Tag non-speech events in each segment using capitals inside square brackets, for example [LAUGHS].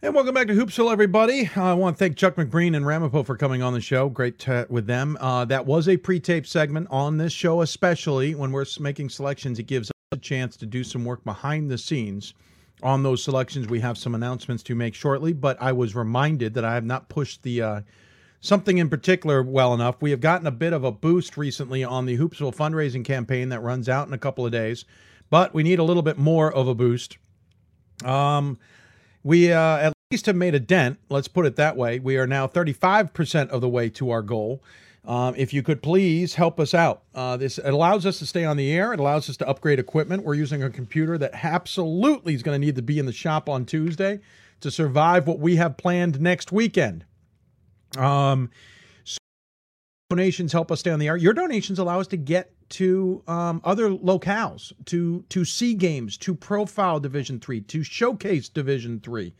And welcome back to Hoopsville, everybody. Uh, I want to thank Chuck McBreen and Ramapo for coming on the show. Great with them. Uh, that was a pre-taped segment on this show, especially when we're making selections. It gives us a chance to do some work behind the scenes on those selections. We have some announcements to make shortly, but I was reminded that I have not pushed the uh, something in particular well enough. We have gotten a bit of a boost recently on the Hoopsville fundraising campaign that runs out in a couple of days, but we need a little bit more of a boost. Um, we uh, at least have made a dent. Let's put it that way. We are now 35% of the way to our goal. Um, if you could please help us out. Uh, this it allows us to stay on the air. It allows us to upgrade equipment. We're using a computer that absolutely is going to need to be in the shop on Tuesday to survive what we have planned next weekend. Um, donations help us stay on the air. Your donations allow us to get to um, other locales, to to see games, to profile Division Three, to showcase Division Three.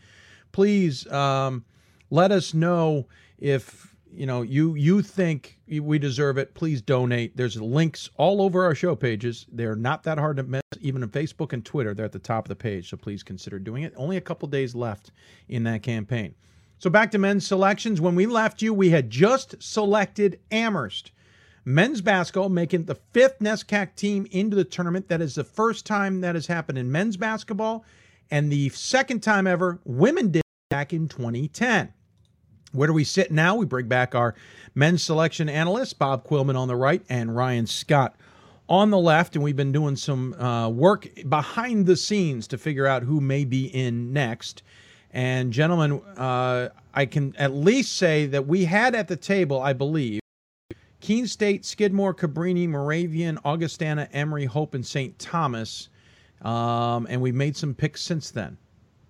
Please um, let us know if you know you you think we deserve it. Please donate. There's links all over our show pages. They're not that hard to miss. Even on Facebook and Twitter, they're at the top of the page. So please consider doing it. Only a couple days left in that campaign. So back to men's selections. When we left you, we had just selected Amherst men's basketball making the fifth NESCAC team into the tournament. That is the first time that has happened in men's basketball, and the second time ever women did back in 2010. Where do we sit now? We bring back our men's selection analysts, Bob Quillman on the right and Ryan Scott on the left. And we've been doing some uh, work behind the scenes to figure out who may be in next. And, gentlemen, uh, I can at least say that we had at the table, I believe, Keene State, Skidmore, Cabrini, Moravian, Augustana, Emory, Hope, and St. Thomas. Um, and we've made some picks since then.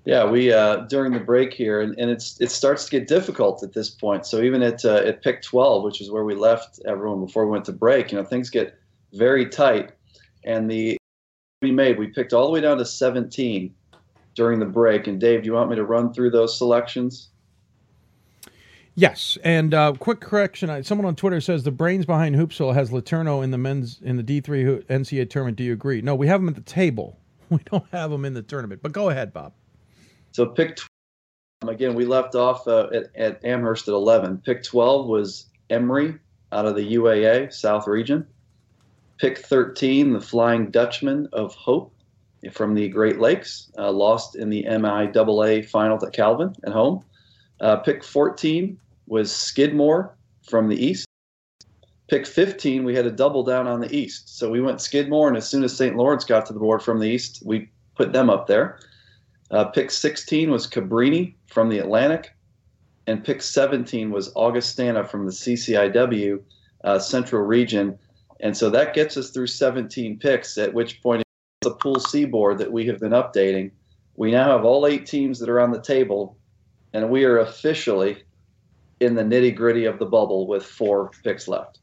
Yeah, we uh, during the break here, and, and it's it starts to get difficult at this point. So even at uh, at pick 12, which is where we left everyone before we went to break, you know, things get very tight. And the we made, we picked all the way down to 17 during the break. And Dave, do you want me to run through those selections? Yes, and uh, quick correction: someone on Twitter says the brains behind Hoopsville has LeTourneau in the men's in the D three NCAA tournament. Do you agree? No, we have them at the table. [LAUGHS] We don't have them in the tournament. But go ahead, Bob. So pick 12, again. We left off uh, at, at Amherst at eleven. Pick twelve was Emory out of the UAA South Region. Pick thirteen, the Flying Dutchmen of Hope from the Great Lakes, uh, lost in the MIAA final at Calvin at home. Uh, pick 14, was Skidmore from the east. Pick 15, we had a double down on the east. So we went Skidmore, and as soon as St. Lawrence got to the board from the east, we put them up there. Uh, pick 16 was Cabrini from the Atlantic, and pick 17 was Augustana from the CCIW uh, Central Region. And so that gets us through 17 picks, at which point the Pool C board that we have been updating. We now have all eight teams that are on the table, and we are officially in the nitty gritty of the bubble with four picks left.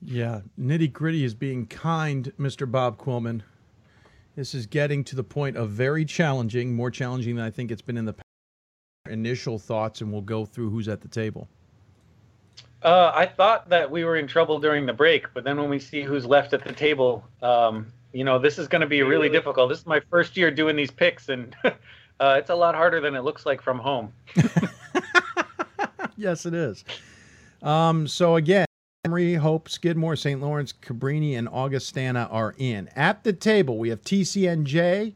Yeah, nitty gritty is being kind, Mr. Bob Quillman. This is getting to the point of very challenging, more challenging than I think it's been in the past. Initial thoughts, and we'll go through who's at the table. Uh, I thought that we were in trouble during the break, but then when we see who's left at the table, um, you know, this is going to be really difficult. This is my first year doing these picks, and [LAUGHS] uh, it's a lot harder than it looks like from home. [LAUGHS] yes, it is. Um, so again, Emory, Hope, Skidmore, St. Lawrence, Cabrini, and Augustana are in. At the table, we have TCNJ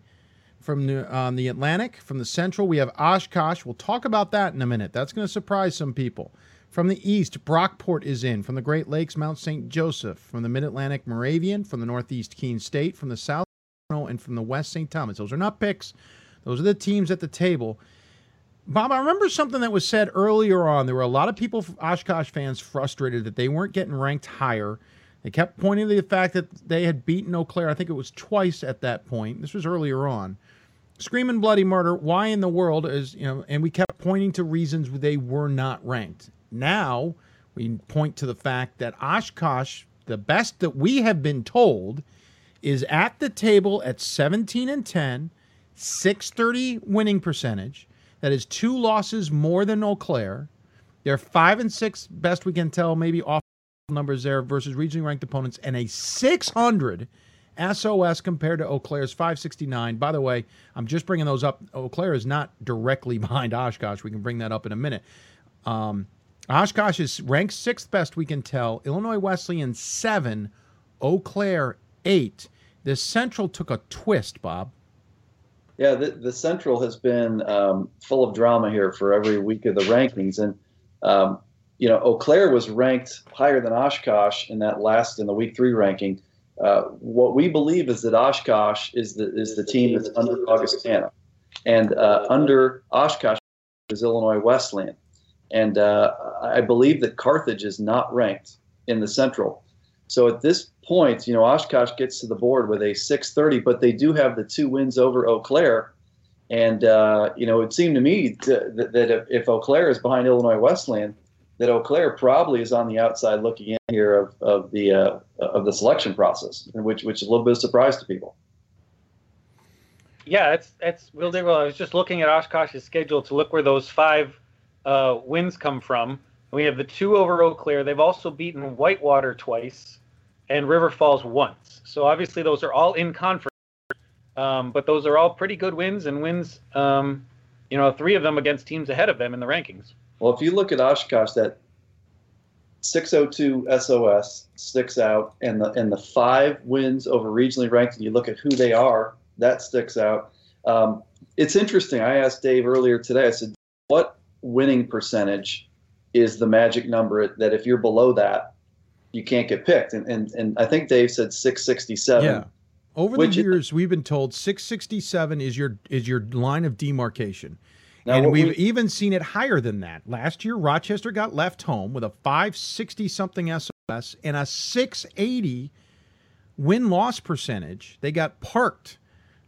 from the, um, the Atlantic. From the Central, we have Oshkosh. We'll talk about that in a minute. That's going to surprise some people. From the East, Brockport is in. From the Great Lakes, Mount St. Joseph. From the Mid Atlantic, Moravian. From the Northeast, Keene State. From the South, and from the West, St. Thomas. Those are not picks. Those are the teams at the table. Bob, I remember something that was said earlier on. There were a lot of people, Oshkosh fans, frustrated that they weren't getting ranked higher. They kept pointing to the fact that they had beaten Eau Claire. I think it was twice at that point. This was earlier on. Screaming bloody murder. Why in the world is, you know, and we kept pointing to reasons they were not ranked. Now we point to the fact that Oshkosh, the best that we have been told, is at the table at 17 and 10, 630 winning percentage that is two losses more than Eau Claire. They're five and six, best we can tell, maybe off numbers there versus regionally ranked opponents, and a 600 SOS compared to Eau Claire's 569. By the way, I'm just bringing those up. Eau Claire is not directly [LAUGHS] behind Oshkosh. We can bring that up in a minute. Um, Oshkosh is ranked sixth best, we can tell. Illinois Wesleyan, seven. Eau Claire, eight. The Central took a twist, Bob. Yeah, the, the Central has been um, full of drama here for every week of the rankings. And, um, you know, Eau Claire was ranked higher than Oshkosh in that last, in the week three ranking. Uh, what we believe is that Oshkosh is the, is the team that's under Augustana. And uh, under Oshkosh is Illinois Wesleyan. And uh, I believe that Carthage is not ranked in the Central. So at this point, you know, Oshkosh gets to the board with a 630, but they do have the two wins over Eau Claire. And, uh, you know, it seemed to me to, that, that if, Eau Claire is behind Illinois Wesleyan, that Eau Claire probably is on the outside looking in here of, of the uh, of the selection process, which which is a little bit of surprise to people. Yeah, it's it's Will Diggle. I was just looking at Oshkosh's schedule to look where those five uh, wins come from. We have the two over Eau Claire. They've also beaten Whitewater twice and River Falls once. So obviously those are all in conference, um, but those are all pretty good wins and wins. Um, you know, three of them against teams ahead of them in the rankings. Well, if you look at Oshkosh, that 602 SOS sticks out, and the and the five wins over regionally ranked, and you look at who they are, that sticks out. Um, it's interesting. I asked Dave earlier today. I said, "What winning percentage is the magic number that if you're below that, you can't get picked. And and, and I think Dave said 667. Yeah. Over the years, we've been told 667 is your is your line of demarcation. And we've we, even seen it higher than that. Last year, Rochester got left home with a 560 something SOS and a 680 win loss percentage. They got parked.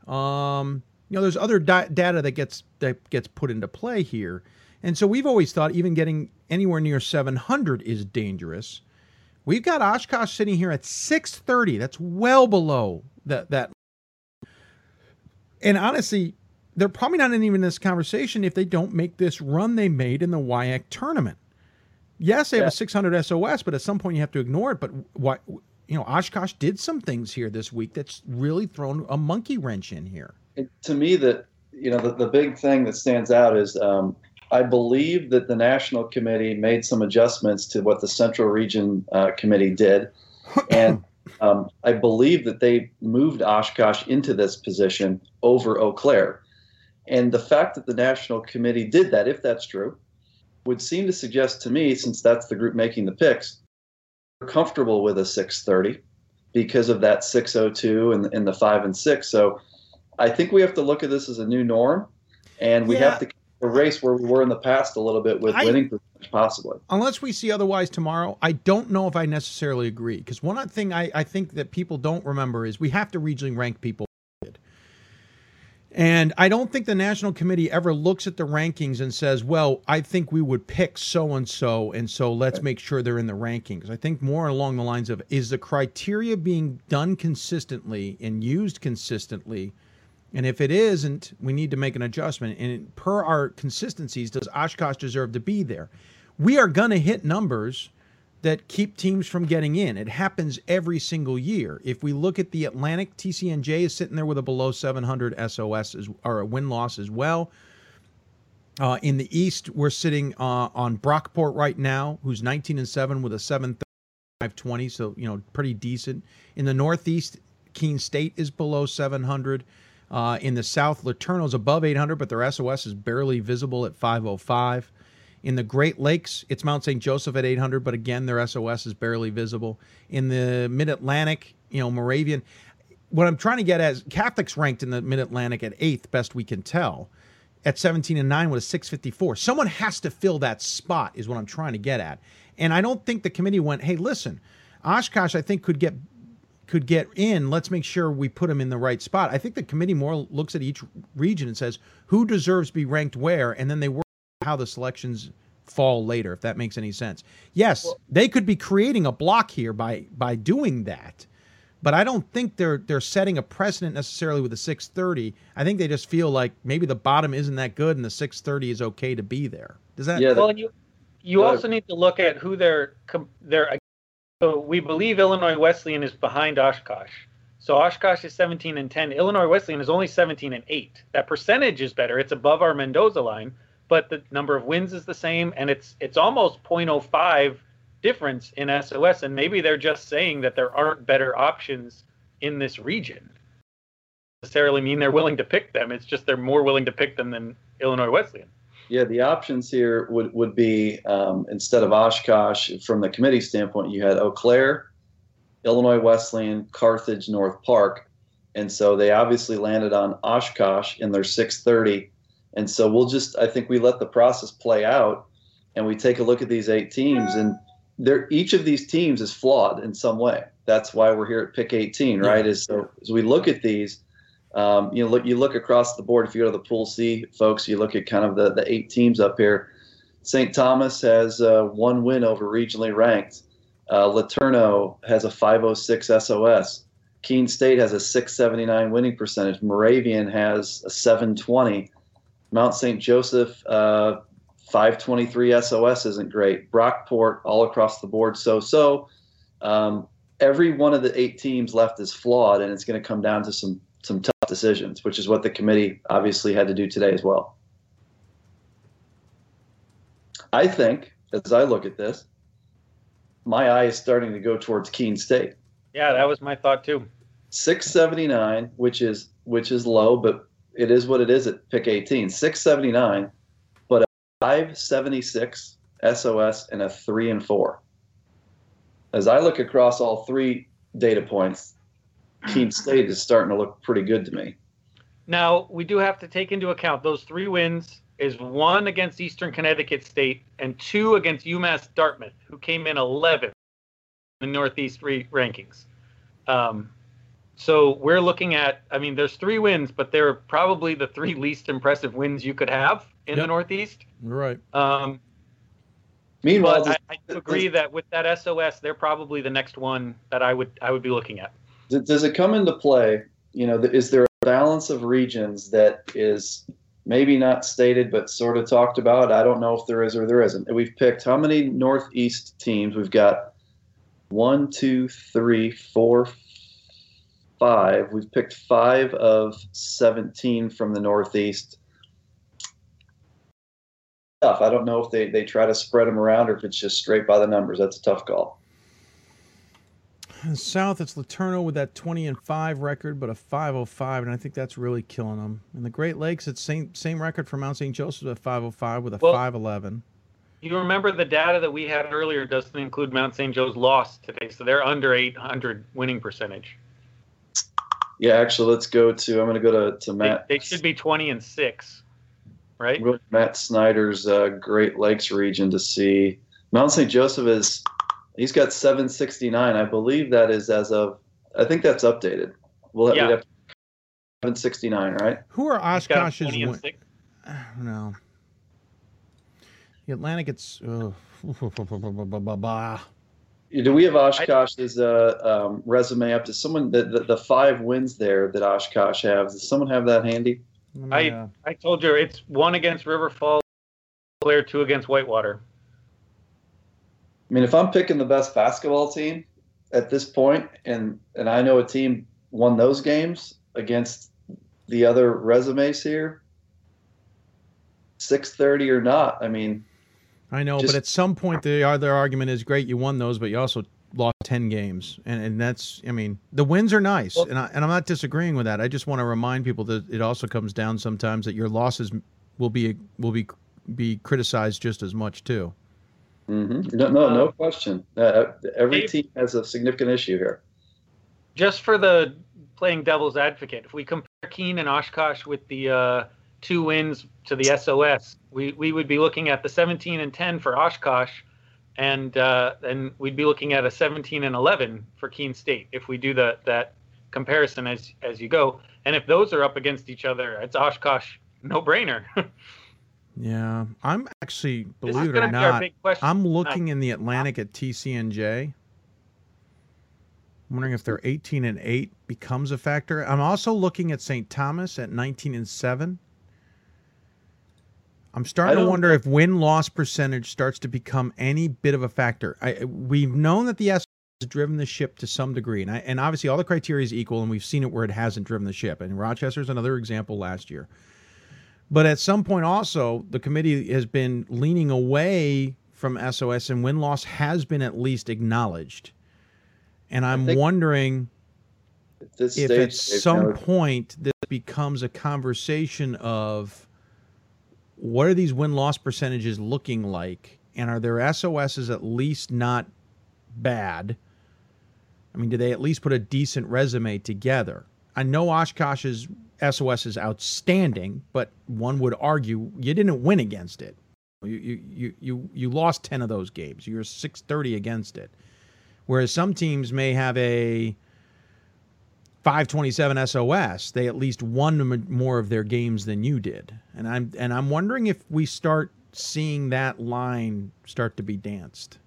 Um, you know, there's other da- data that gets that gets put into play here. And so we've always thought even getting anywhere near 700 is dangerous. We've got Oshkosh sitting here at 630. That's well below that that. And honestly, they're probably not even in this conversation if they don't make this run they made in the WIAC tournament. Yes, they have yeah. a 600 SOS, but at some point you have to ignore it. But what you know, Oshkosh did some things here this week that's really thrown a monkey wrench in here. to me, that you know, the, the big thing that stands out is um, I believe that the national committee made some adjustments to what the Central Region uh, Committee did, [LAUGHS] and um, I believe that they moved Oshkosh into this position over Eau Claire. And the fact that the national committee did that, if that's true, would seem to suggest to me, since that's the group making the picks, they're comfortable with a 630 because of that 602 and, and the five and six. So I think we have to look at this as a new norm, and we yeah. have to a race where we were in the past a little bit with I, winning percentage, possibly. Unless we see otherwise tomorrow, I don't know if I necessarily agree. Because one thing I, I think that people don't remember is we have to regionally rank people. And I don't think the national committee ever looks at the rankings and says, well, I think we would pick so and so, and so let's make sure they're in the rankings. I think more along the lines of is the criteria being done consistently and used consistently and if it isn't, we need to make an adjustment. And per our consistencies, does Oshkosh deserve to be there? We are going to hit numbers that keep teams from getting in. It happens every single year. If we look at the Atlantic, TCNJ is sitting there with a below 700 SOS as, or a win loss as well. Uh, in the East, we're sitting uh, on Brockport right now, who's 19 and 7 with a 735 so you know pretty decent. In the Northeast, Keene State is below 700. Uh, in the south, LeTourneau's above 800, but their SOS is barely visible at 505. In the Great Lakes, it's Mount St. Joseph at 800, but again, their SOS is barely visible. In the Mid Atlantic, you know, Moravian. What I'm trying to get at is Catholic's ranked in the Mid Atlantic at eighth, best we can tell, at 17 and 9 with a 654. Someone has to fill that spot, is what I'm trying to get at. And I don't think the committee went, hey, listen, Oshkosh, I think, could get could get in, let's make sure we put them in the right spot. I think the committee more looks at each region and says who deserves to be ranked where, and then they work how the selections fall later, if that makes any sense. Yes, well, they could be creating a block here by by doing that, but I don't think they're they're setting a precedent necessarily with the 630. I think they just feel like maybe the bottom isn't that good and the 630 is okay to be there. Does that? Yeah. Well, you you also need to look at who they're they're so we believe Illinois Wesleyan is behind Oshkosh. So Oshkosh is 17 and 10. Illinois Wesleyan is only 17 and 8. That percentage is better. It's above our Mendoza line, but the number of wins is the same, and it's it's almost 0.05 difference in SOS. And maybe they're just saying that there aren't better options in this region. Necessarily mean they're willing to pick them. It's just they're more willing to pick them than Illinois Wesleyan. Yeah, the options here would would be um, instead of Oshkosh, from the committee standpoint, you had Eau Claire, Illinois Wesleyan, Carthage, North Park, and so they obviously landed on Oshkosh in their 630. And so we'll just, I think we let the process play out, and we take a look at these eight teams, and they're each of these teams is flawed in some way. That's why we're here at Pick 18, right? Yeah. Is so as we look at these, um, you know, look you look across the board. If you go to the Pool C, folks, you look at kind of the the eight teams up here. St. Thomas has uh, one win over regionally ranked. Uh, LeTourneau has a 506 SOS. Keene State has a 679 winning percentage. Moravian has a 720. Mount St. Joseph, uh, 523 SOS isn't great. Brockport, all across the board, so so. Um, every one of the eight teams left is flawed, and it's going to come down to some some tough decisions, which is what the committee obviously had to do today as well. I think, as I look at this, my eye is starting to go towards Keene State. Yeah, that was my thought too. 679, which is which is low, but it is what it is at pick 18. 679, but a 576 SOS and a 3 and 4. As I look across all three data points, Keene State is starting to look pretty good to me. Now, we do have to take into account those three wins is one against Eastern Connecticut State and two against UMass Dartmouth, who came in 11th in the Northeast re- rankings. Um, so we're looking at, I mean, there's three wins, but they're probably the three [LAUGHS] least impressive wins you could have in yep. the Northeast. Right. Um, Meanwhile, I, I agree that with that SOS, they're probably the next one that I would I would be looking at. Does it come into play? You know, is there a balance of regions that is maybe not stated but sort of talked about? I don't know if there is or there isn't. We've picked how many Northeast teams? We've got one, two, three, four, five. We've picked five of 17 from the Northeast. Tough. I don't know if they, they try to spread them around or if it's just straight by the numbers. That's a tough call. South, it's LeTourneau with that 20 and 5 record, but a 505, and I think that's really killing them. In the Great Lakes, it's same same record for Mount St. Joseph at 505 with a well, 511. You remember the data that we had earlier doesn't include Mount St. Joe's loss today, so they're under 800 winning percentage. Yeah, actually, let's go to. I'm going to go to to Matt. They, they should be 20 and six, right? Matt Snyder's uh, Great Lakes region to see Mount St. Joseph is. He's got 769. I believe that is as of. I think that's updated. We'll yeah. have 769, right? Who are Oshkosh's? Win- [SIGHS] no. The Atlantic, it's. Uh, [LAUGHS] do we have Oshkosh's uh, um, resume up? Does someone the, the, the five wins there that Oshkosh has? Does someone have that handy? I uh, I told you it's one against River Falls, player two against Whitewater. I mean, if I'm picking the best basketball team at this point, and and I know a team won those games against the other resumes here, six thirty or not, I mean, I know, Just, but at some point the other argument is great. You won those, but you also lost ten games, and and that's I mean the wins are nice, well, and I, and I'm not disagreeing with that. I just want to remind people that it also comes down sometimes that your losses will be will be be criticized just as much too. Mm-hmm. No, no, no question. Uh, every team has a significant issue here. Just for the playing devil's advocate, if we compare Keene and Oshkosh with the uh, two wins to the SOS, we, we would be looking at the 17 and 10 for Oshkosh, and uh, and we'd be looking at a 17 and 11 for Keene State if we do the, that comparison as as you go. And if those are up against each other, it's Oshkosh no brainer. [LAUGHS] yeah, I'm actually believe it or not, I'm looking in the Atlantic at TCNJ. I'm wondering if they're 18 and 8 becomes a factor. I'm also looking at St. Thomas at 19 and 7. I'm starting to wonder if win loss percentage starts to become any bit of a factor. I, we've known that the S has driven the ship to some degree, and I, and obviously all the criteria is equal, and we've seen it where it hasn't driven the ship. And Rochester's another example last year. But at some point, also the committee has been leaning away from SOS, and win loss has been at least acknowledged. And I'm wondering if stage, at some point this becomes a conversation of what are these win loss percentages looking like, and are their SOSs at least not bad? I mean, do they at least put a decent resume together? I know Oshkosh's SOS is outstanding, but one would argue you didn't win against it. You you you you lost ten of those games. You're six thirty against it. Whereas some teams may have a 527 SOS, they at least won more of their games than you did. And I'm and I'm wondering if we start seeing that line start to be danced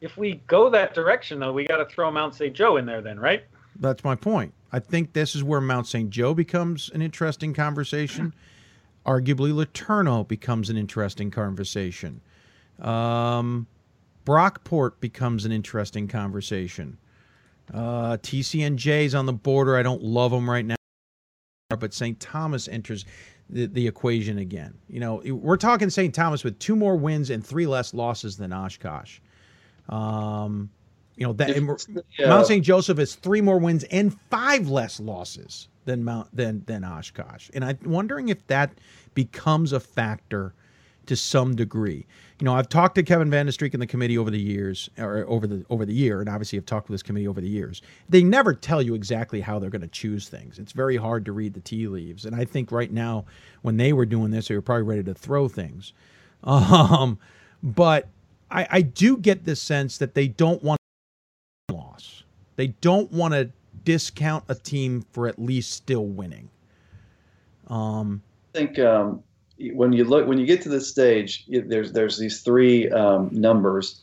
if we go that direction, though, we got to throw Mount St. Joe in there, then, right? That's my point. I think this is where Mount St. Joe becomes an interesting conversation. [CLEARS THROAT] Arguably, LeTourneau becomes an interesting conversation. Um, Brockport becomes an interesting conversation. Uh, TCNJ's on the border. I don't love them right now, but St. Thomas enters the, the equation again. You know, we're talking St. Thomas with two more wins and three less losses than Oshkosh. Um, you know that yeah. Mount St. Joseph has three more wins and five less losses than Mount than than Oshkosh, and I'm wondering if that becomes a factor to some degree. You know, I've talked to Kevin Vande Streek in the committee over the years, or over the over the year, and obviously I've talked with this committee over the years. They never tell you exactly how they're going to choose things. It's very hard to read the tea leaves, and I think right now, when they were doing this, they were probably ready to throw things. [LAUGHS] Um, but I, I do get this sense that they don't want. They don't want to discount a team for at least still winning. Um, I think um, when you look when you get to this stage, there's there's these three um, numbers.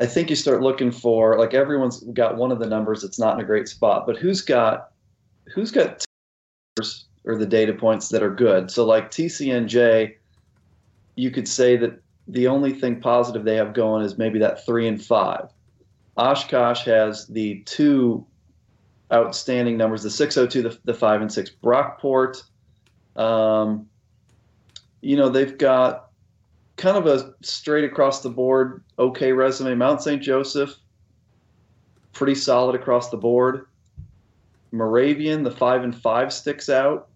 I think you start looking for like everyone's got one of the numbers that's not in a great spot, but who's got who's got numbers or the data points that are good. So like TCNJ, you could say that the only thing positive they have going is maybe that three and five. Oshkosh has the two outstanding numbers: the 602, the, the five and six. Brockport, um, you know, they've got kind of a straight across the board okay resume. Mount St. Joseph, pretty solid across the board. Moravian, the five and five sticks out.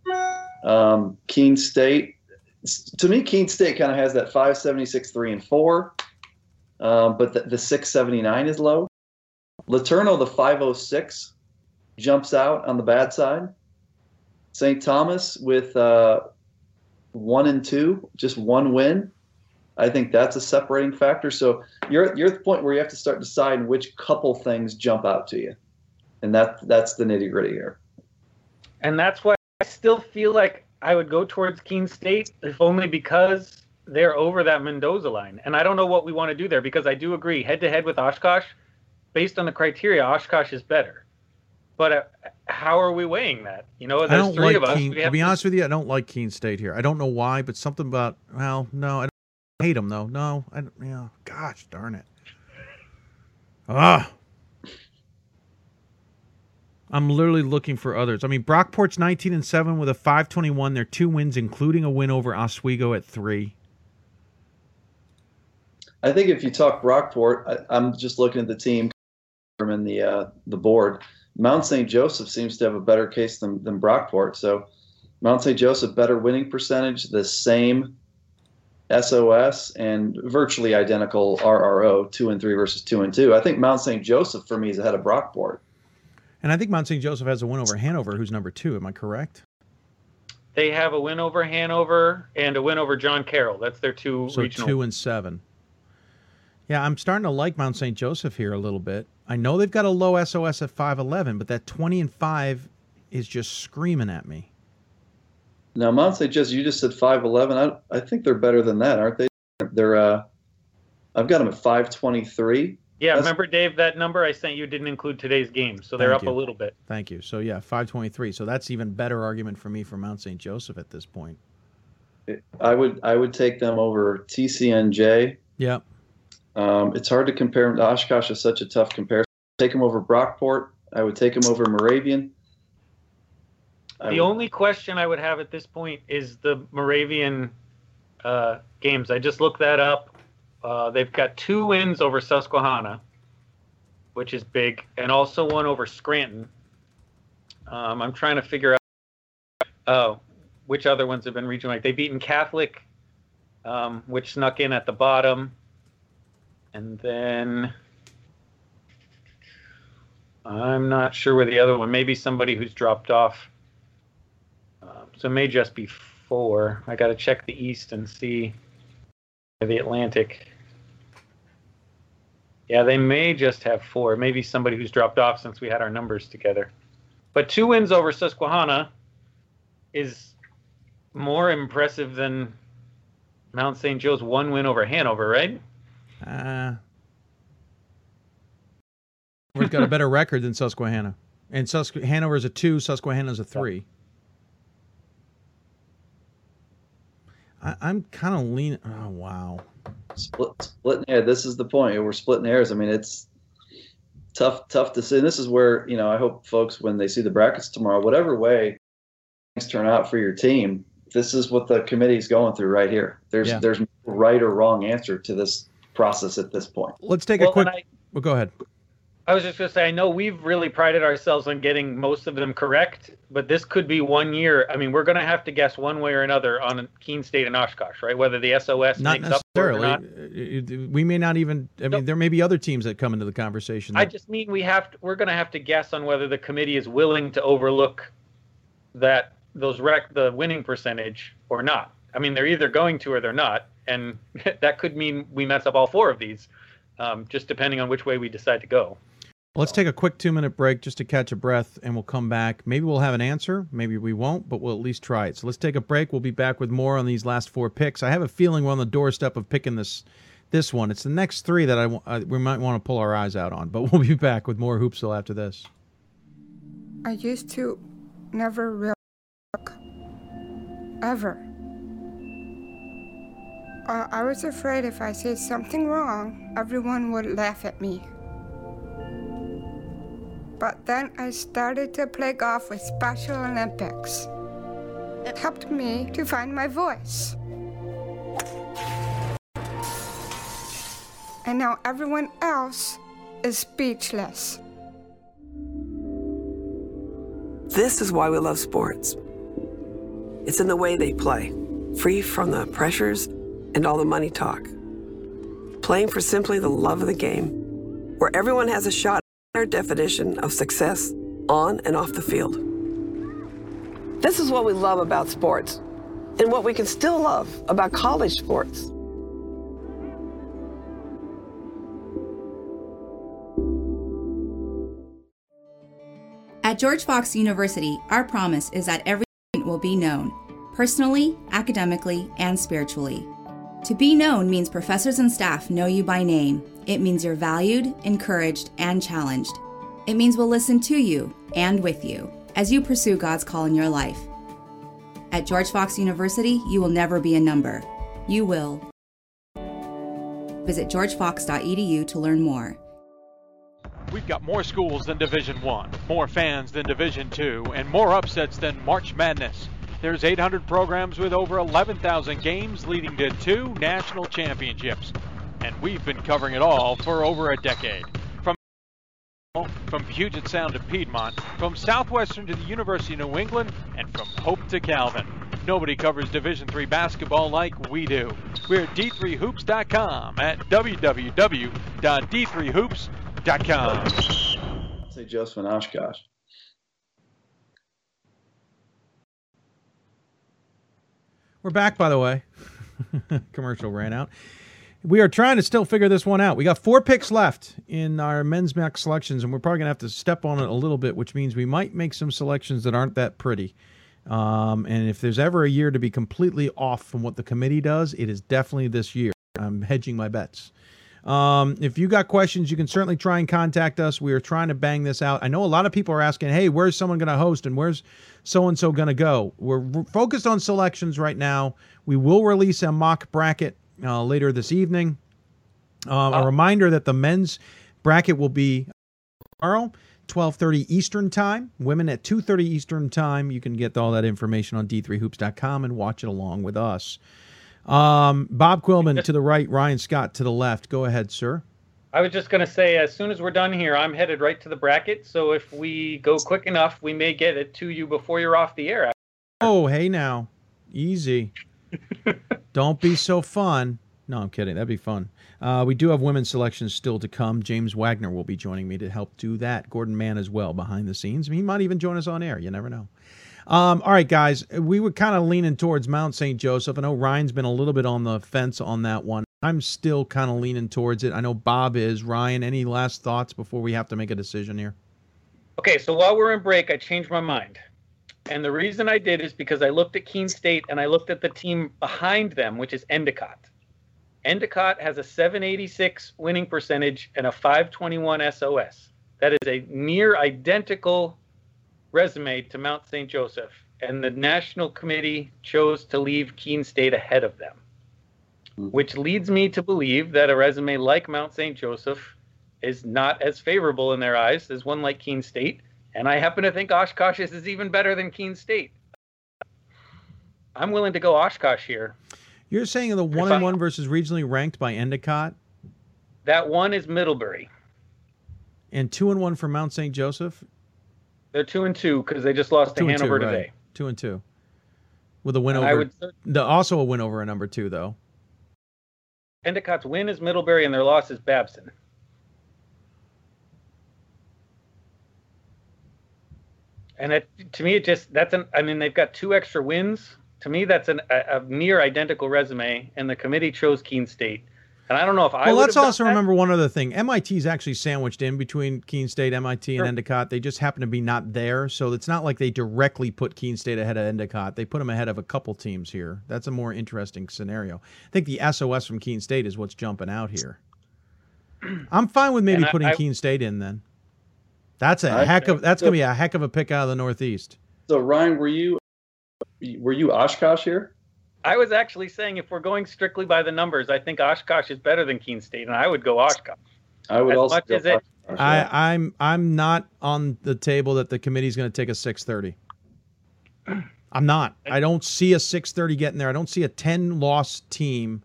Um, Keene State, to me, Keene State kind of has that 576, 3, and 4, um, but the, the 679 is low. LeTourneau, the 506, jumps out on the bad side. St. Thomas with uh, 1 and 2, just one win. I think that's a separating factor. So you're, you're at the point where you have to start deciding which couple things jump out to you. And that that's the nitty gritty here. And that's why I still feel like I would go towards Keene State, if only because they're over that Mendoza line. And I don't know what we want to do there because I do agree, head to head with Oshkosh, based on the criteria, Oshkosh is better. But uh, how are we weighing that? You know, there's three like of us. Keene, to be honest with you, I don't like Keene State here. I don't know why, but something about well, no, I don't hate them though. No, I don't, yeah, gosh darn it. Ah, I'm literally looking for others. I mean, Brockport's 19 and 7 with a 521. They're two wins, including a win over Oswego at three. I think if you talk Brockport, I, am just looking at the team and the uh, the board. Mount St. Joseph seems to have a better case than, than Brockport. So Mount St. Joseph better winning percentage, the same SOS, and virtually identical RRO, two and three versus two and two. I think Mount St. Joseph for me is ahead of Brockport. And I think Mount St. Joseph has a win over Hanover, who's number two. Am I correct? They have a win over Hanover and a win over John Carroll. That's their two so regional. two and seven. Yeah, I'm starting to like Mount St. Joseph here a little bit. I know they've got a low SOS at 5'11, but that 20 and 5 is just screaming at me. Now, Mount St. Joseph, you just said 5'11. I, I think they're better than that, aren't they? They're, uh, I've got them at 523. Yeah, That's, remember Dave, that number I sent you didn't include today's game, so they're up you. a little bit. Thank you. So yeah, 523. So that's even better argument for me for Mount St. Joseph at this point. I would I would take them over TCNJ. Yeah. Um, it's hard to compare. Oshkosh is such a tough comparison. take him over Brockport. I would take him over Moravian. I the would, only question I would have at this point is the Moravian uh, games. I just looked that up. Uh, they've got two wins over Susquehanna, which is big, and also one over Scranton. Um, I'm trying to figure out uh, which other ones have been regional. Like they've beaten Catholic, um, which snuck in at the bottom, and then I'm not sure where the other one. Maybe somebody who's dropped off. Um, so it may just be four. I got to check the East and see the Atlantic. Yeah, they may just have four. Maybe somebody who's dropped off since we had our numbers together. But two wins over Susquehanna is more impressive than Mount St. Joe's one win over Hanover, right? Uh, We've got a better record than Susquehanna. And Susquehanna is a two, Susquehanna is a three. I, am kind of leaning. Oh wow. Split, splitting hair. This is the point. We're splitting hairs. I mean, it's tough, tough to see. This is where you know. I hope folks, when they see the brackets tomorrow, whatever way things turn out for your team, this is what the committee is going through right here. There's yeah. there's no right or wrong answer to this process at this point. Let's take well, a quick. I, well, go ahead. I was just going to say, I know we've really prided ourselves on getting most of them correct, but this could be one year. I mean, we're going to have to guess one way or another on Keene State and Oshkosh, right? Whether the SOS not makes necessarily. up for it or not. Uh, we may not even. I mean, there may be other teams that come into the conversation. That... I just mean we have. To, we're going to have to guess on whether the committee is willing to overlook that those rec the winning percentage or not. I mean, they're either going to or they're not, and [LAUGHS] that could mean we mess up all four of these, um, just depending on which way we decide to go. Let's take a quick two minute break just to catch a breath and we'll come back. Maybe we'll have an answer. Maybe we won't, but we'll at least try it. So let's take a break. We'll be back with more on these last four picks. I have a feeling we're on the doorstep of picking this this one. It's the next three that I, I we might want to pull our eyes out on, but [LAUGHS] we'll be back with more Hoopsville after this. I used to never really look ever. Uh, I was afraid if I said something wrong, everyone would laugh at me. But then I started to play golf with Special Olympics. It helped me to find my voice. And now everyone else is speechless. This is why we love sports. It's in the way they play, free from the pressures and all the money talk. Playing for simply the love of the game, where everyone has a shot at our definition of success on and off the field. This is what we love about sports and what we can still love about college sports. At George Fox University, our promise is that every student will be known, personally, academically, and spiritually. To be known means professors and staff know you by name it means you're valued, encouraged, and challenged. It means we'll listen to you and with you as you pursue God's call in your life. At George Fox University, you will never be a number. You will. Visit georgefox.edu to learn more. We've got more schools than Division 1, more fans than Division 2, and more upsets than March Madness. There's 800 programs with over 11,000 games leading to two national championships and we've been covering it all for over a decade. From from Puget Sound to Piedmont, from Southwestern to the University of New England, and from Hope to Calvin. Nobody covers Division III basketball like we do. We're at d3hoops.com at www.d3hoops.com. Say and Oshkosh. We're back, by the way. [LAUGHS] Commercial ran out we are trying to still figure this one out. We got four picks left in our men's max selections, and we're probably gonna have to step on it a little bit, which means we might make some selections that aren't that pretty. Um, and if there's ever a year to be completely off from what the committee does, it is definitely this year. I'm hedging my bets. Um, if you got questions, you can certainly try and contact us. We are trying to bang this out. I know a lot of people are asking, "Hey, where's someone going to host, and where's so and so going to go?" We're focused on selections right now. We will release a mock bracket uh, later this evening. Uh, a reminder that the men's bracket will be tomorrow. 12:30 Eastern Time, women at 2:30 Eastern Time. You can get all that information on d3hoops.com and watch it along with us. Um, Bob Quillman to the right, Ryan Scott to the left. Go ahead, sir. I was just going to say, as soon as we're done here, I'm headed right to the bracket. So if we go quick enough, we may get it to you before you're off the air. Oh, hey now, easy. [LAUGHS] Don't be so fun. No, I'm kidding. That'd be fun. Uh, we do have women's selections still to come. James Wagner will be joining me to help do that. Gordon Mann as well behind the scenes. He might even join us on air. You never know. Um, all right, guys, we were kind of leaning towards Mount St. Joseph. I know Ryan's been a little bit on the fence on that one. I'm still kind of leaning towards it. I know Bob is. Ryan, any last thoughts before we have to make a decision here? Okay, so while we're in break, I changed my mind. And the reason I did is because I looked at Keene State and I looked at the team behind them, which is Endicott. Endicott has a 786 winning percentage and a 521 SOS. That is a near identical resume to Mount St. Joseph. And the national committee chose to leave Keene State ahead of them, hmm. which leads me to believe that a resume like Mount St. Joseph is not as favorable in their eyes as one like Keene State. And I happen to think Oshkosh is even better than Keene State. I'm willing to go Oshkosh here. You're saying the one and one versus regionally ranked by Endicott? That one is Middlebury. And two and one for Mount St. Joseph? They're two and two because they just lost two to Hanover two, today. Right. Two and two. With a win over I would the also a win over a number two though. Endicott's win is Middlebury and their loss is Babson. And it, to me, it just that's an. I mean, they've got two extra wins. To me, that's an, a, a near identical resume, and the committee chose Keene State. And I don't know if I. Well, would let's have done also that. remember one other thing. MIT is actually sandwiched in between Keene State, MIT, Sure. and Endicott. They just happen to be not there, so it's not like they directly put Keene State ahead of Endicott. They put them ahead of a couple teams here. That's a more interesting scenario. I think the SOS from Keene State is what's jumping out here. [CLEARS THROAT] I'm fine with maybe I- putting I- Keene State in then. That's a I- heck of that's going to be a heck of a pick out of the Northeast. So Ryan, were you were you Oshkosh here? I was actually saying if we're going strictly by the numbers, I think Oshkosh is better than Keene State, and I would go Oshkosh. I would As also much go as it- I, I'm I'm not on the table that the committee's going to take a 6:30. I'm not. I don't see a 6:30 getting there. I don't see a 10 loss team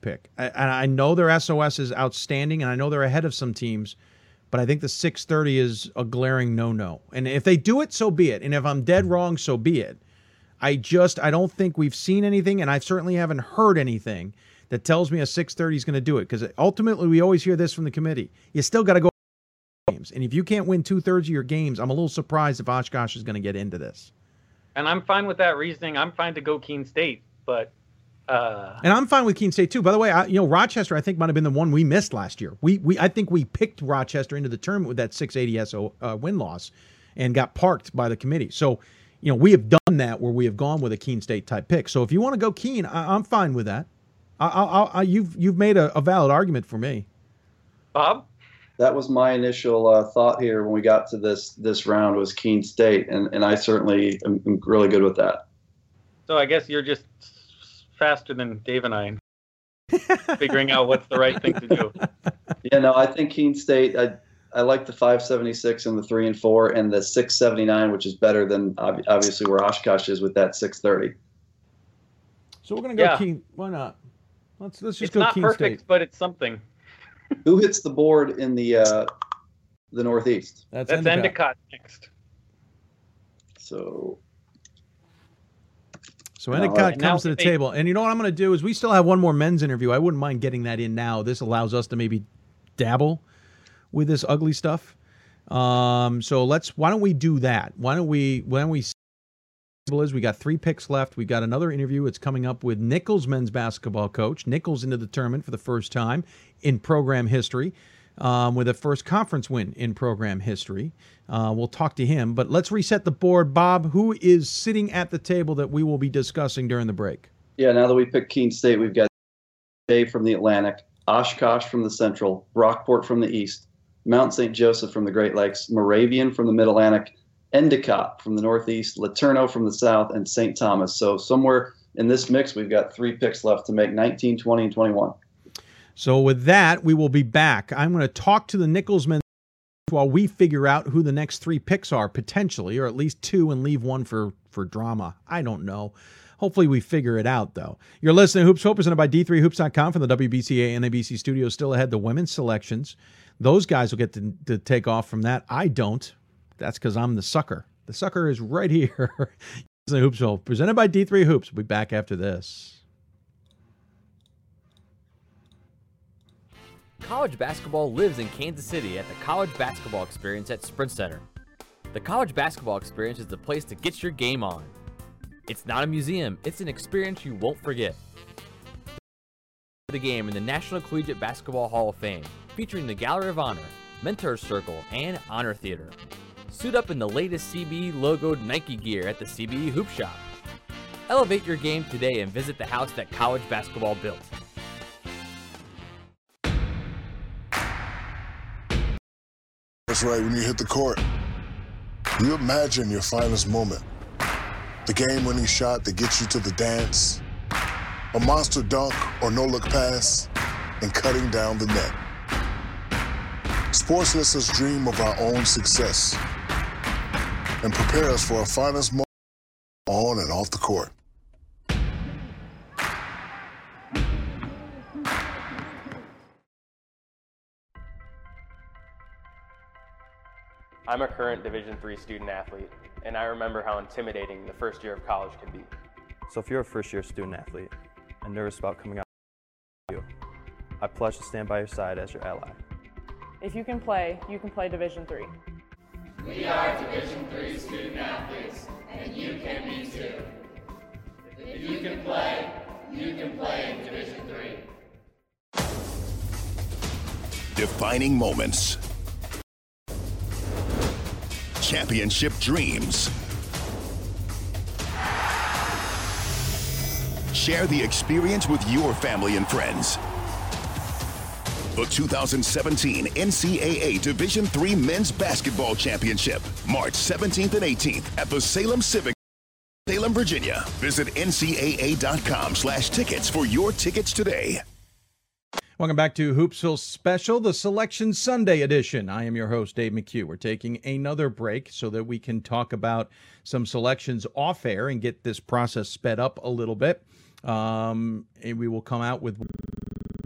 pick. I, and I know their SOS is outstanding, and I know they're ahead of some teams, but I think the 6:30 is a glaring no-no. And if they do it, so be it. And if I'm dead wrong, so be it. I just I don't think we've seen anything, and I certainly haven't heard anything that tells me a 6:30 is going to do it. Because ultimately, we always hear this from the committee: you still got to go games, and if you can't win two thirds of your games, I'm a little surprised if Oshkosh is going to get into this. And I'm fine with that reasoning. I'm fine to go Keene State, but uh, And I'm fine with Keene State too. By the way, I, you know Rochester, I think might have been the one we missed last year. We we I think we picked Rochester into the tournament with that 680 SO uh, win loss, and got parked by the committee. So, you know, we have done that where we have gone with a Keene State type pick. So if you want to go Keene, I, I'm fine with that. I, I, I, you've you've made a, a valid argument for me. Bob, that was my initial uh, thought here when we got to this this round was Keene State, and, and I certainly am, am really good with that. so I guess you're just faster than Dave and I figuring out what's the right thing to do. [LAUGHS] Yeah, no, I think Keene State. I I like the 576 and the three and four, and the 679, which is better than ob- obviously where Oshkosh is with that 630. So we're gonna go Yeah. Keene. Why not? Let's let's just It's go not Keene perfect, State. but it's something. [LAUGHS] Who hits the board in the uh, the Northeast? That's, That's Endicott. Endicott next. So So All Endicott right. Now comes to the they- table, and you know what I'm going to do is we still have one more men's interview. I wouldn't mind getting that in now. This allows us to maybe dabble with this ugly stuff. Um, so let's. Why don't we do that? Why don't we? Don't we? Is we got three picks left. We got another interview. It's coming up with Nichols men's basketball coach. Nichols into the tournament for the first time in program history, um, with a first conference win in program history. Uh, we'll talk to him, but let's reset the board. Bob, who is sitting at the table that we will be discussing during the break? yeah, now that we picked Keene State, we've got Bay from the Atlantic, Oshkosh from the Central, Brockport from the East, Mount St. Joseph from the Great Lakes, Moravian from the Mid Atlantic, Endicott from the Northeast, LeTourneau from the South, and St. Thomas. So somewhere in this mix, we've got three picks left to make 19, 20, and 21. So with that, we will be back. I'm going to talk to the Nicholsmen while we figure out who the next three picks are potentially, or at least two, and leave one for for drama. I don't know. Hopefully, we figure it out, though. You're listening to Hoops Hope, presented by D3Hoops.com from the WBCA and ABC studios. Still ahead, the women's selections. Those guys will get to, to take off from that. I don't. That's because I'm the sucker. The sucker is right here. [LAUGHS] the Hoops Hope, presented by D3 Hoops. We'll be back after this. College basketball lives in Kansas City at the College Basketball Experience at Sprint Center. The College Basketball Experience is the place to get your game on. It's not a museum, it's an experience you won't forget. The game in the National Collegiate Basketball Hall of Fame, featuring the Gallery of Honor, Mentor Circle, and Honor Theater. Suit up in the latest CBE logoed Nike gear at the CBE Hoop Shop. Elevate your game today and visit the house that college basketball built. That's right, when you hit the court, you imagine your finest moment. The game winning shot that gets you to the dance, a monster dunk or no look pass, and cutting down the net. Sports lets us dream of our own success and prepare us for our finest moments on and off the court. I'm a current Division III student athlete, and I remember how intimidating the first year of college can be. So if you're a first year student athlete and nervous about coming out you, I pledge to stand by your side as your ally. If you can play, you can play Division Three. We are Division Three student athletes, and you can be too. If you can play, you can play in Division Three. Defining moments. Championship dreams. Share the experience with your family and friends. The 2017 NCAA Division III Men's Basketball Championship, March 17th and 18th at the Salem Civic, Salem, Virginia. Visit ncaa.com slash tickets for your tickets today. Welcome back to Hoopsville Special, the Selection Sunday edition. I am your host, Dave McHugh. We're taking another break so that we can talk about some selections off air and get this process sped up a little bit. Um, and we will come out with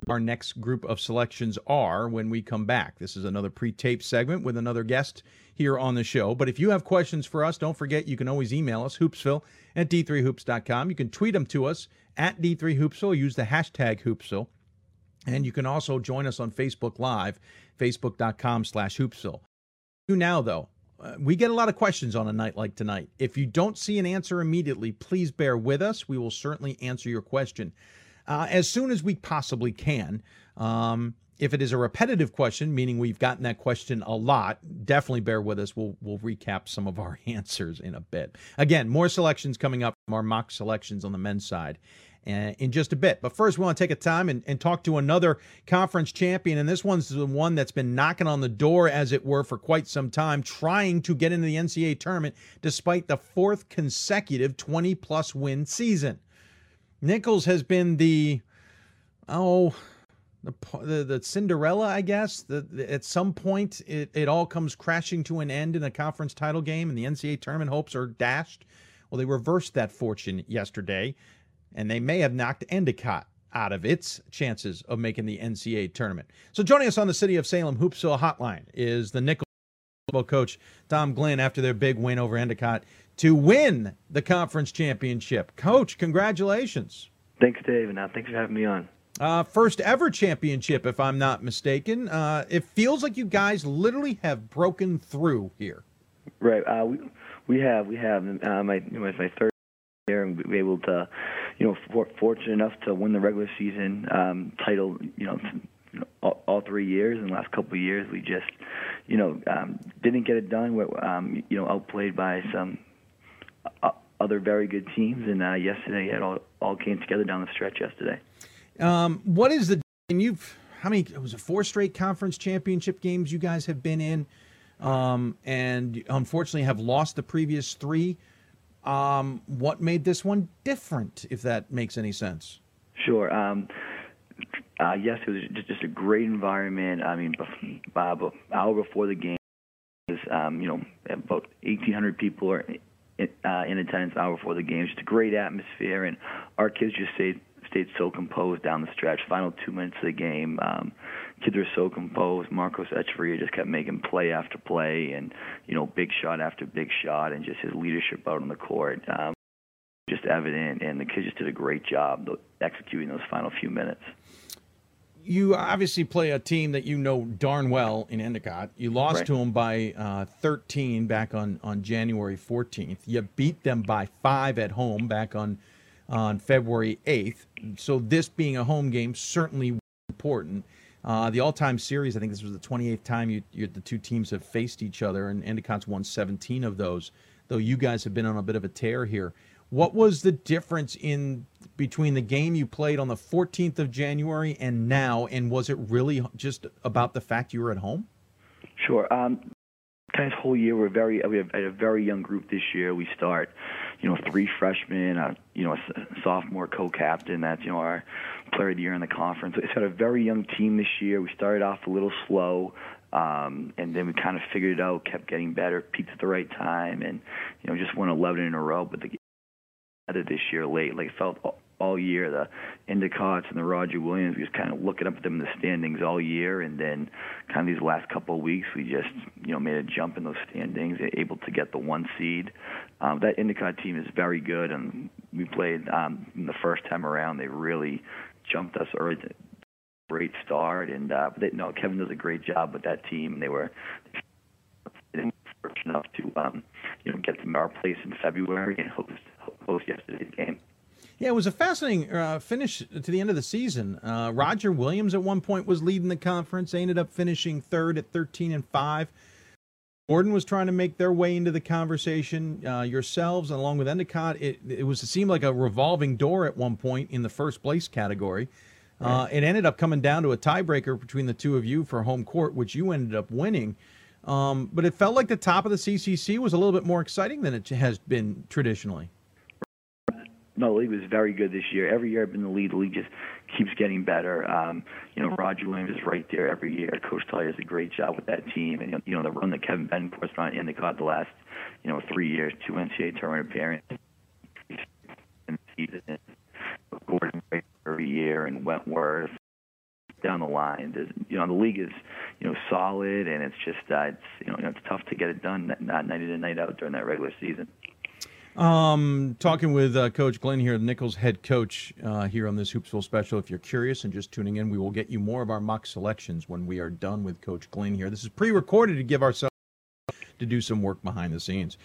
our next group of selections are when we come back. This is another pre taped segment with another guest here on the show. But if you have questions for us, don't forget you can always email us, hoopsville at d3hoops.com. You can tweet them to us at d3hoopsville. Use the hashtag hoopsville. And you can also join us on Facebook Live, facebook.com slash hoopsville. Now, though, uh, we get a lot of questions on a night like tonight. If you don't see an answer immediately, please bear with us. We will certainly answer your question uh, as soon as we possibly can. Um, if it is a repetitive question, meaning we've gotten that question a lot, definitely bear with us. We'll we'll recap some of our [LAUGHS] answers in a bit. Again, more selections coming up, more mock selections on the men's side in just a bit. But first, we want to take a time and, and, talk to another conference champion. And this one's the one that's been knocking on the door, as it were, for quite some time, trying to get into the NCAA tournament despite the fourth consecutive 20 plus win season. Nichols has been the, oh, the, the, the Cinderella, I guess. The, the, at some point, it, it all comes crashing to an end in a conference title game, and the NCAA tournament hopes are dashed. Well, they reversed that fortune yesterday and they may have knocked Endicott out of its chances of making the NCAA tournament. So joining us on the City of Salem Hoopsville Hotline is the Nichols coach Tom Glenn after their big win over Endicott to win the conference championship. Coach, congratulations. Thanks, Dave, and uh, thanks for having me on. Uh, first ever championship, if I'm not mistaken. Uh, it feels like you guys literally have broken through here. Right. Uh, we we have we have uh, my my third year, and we were able to you know, for, fortunate enough to win the regular season um, title, you know, all, all three years. In the last couple of years, we just, you know, um, didn't get it done. We're, um, you know, outplayed by some other very good teams, and uh, yesterday it all all came together down the stretch yesterday. Um, what is the and you've how many it was a four straight conference championship games you guys have been in, um, and unfortunately have lost the previous three. Um, what made this one different, if that makes any sense? Sure. Um, uh, yes, it was just, just a great environment. I mean, uh, hour before the game, Um, you know, about 1,800 people are in, uh, in attendance hour before the game. Just a great atmosphere, and our kids just stayed stayed so composed down the stretch. Final two minutes of the game, um, kids were so composed. Marcos Echeverria just kept making play after play, and you know, big shot after big shot, and just his leadership out on the court. Um, just evident, and the kids just did a great job executing those final few minutes you obviously play a team that you know darn well in Endicott. You lost right. to them by uh, 13 back on, on January 14th. You beat them by five at home back on on February 8th. So this being a home game certainly important. Uh, the all-time series, I think this was the 28th time you, you, the two teams have faced each other, and Endicott's won 17 of those. Though you guys have been on a bit of a tear here. What was the difference in between the game you played on the 14th of January and now? And was it really just about the fact you were at home? Sure. Um, of whole year we're very we have a very young group this year. We start, you know, three freshmen, uh, you know, a sophomore co-captain. That's you know our player of the year in the conference. It's got a very young team this year. We started off a little slow. Um, and then we kind of figured it out, kept getting better, peaked at the right time, and you know just won 11 in a row. But the this year late. Like felt all, year the Endicotts and the Roger Williams. We was kind of looking up at them in the standings all year, and then kind of these last couple of weeks, we just you know made a jump in those standings, able to get the one seed. Um, that Endicott team is very good, and we played um, the first time around. They really jumped us early. Great start, and uh, they, no, Kevin does a great job with that team. They were fortunate enough to um, you know get them our place in February and host host yesterday's game. Yeah, it was a fascinating uh, finish to the end of the season. Uh, Roger Williams at one point was leading the conference. They ended up finishing third at 13 and five. Gordon was trying to make their way into the conversation. Uh, yourselves, along with Endicott, it, it was it seemed like a revolving door at one point in the first place category. Uh, it ended up coming down to a tiebreaker between the two of you for home court, which you ended up winning. Um, but it felt like the top of the CCC was a little bit more exciting than it has been traditionally. No, the league was very good this year. Every year I've been in the league, the league just keeps getting better. Um, you know, Roger Williams is right there every year. Coach Tully does a great job with that team, and you know the run that Kevin Benport's run Endicott the last, you know, three years, two NCAA tournament appearances, and. Gordon every year, and Wentworth down the line. There's, you know, the league is, you know, solid, and it's just, uh, it's, you know, it's tough to get it done, not night in and night out during that regular season. Um, talking with uh, Coach Glenn here, the Nichols head coach uh, here on this Hoopsville special. If you're curious and just tuning in, we will get you more of our mock selections when we are done with Coach Glenn here. This is pre-recorded to give ourselves to do some work behind the scenes.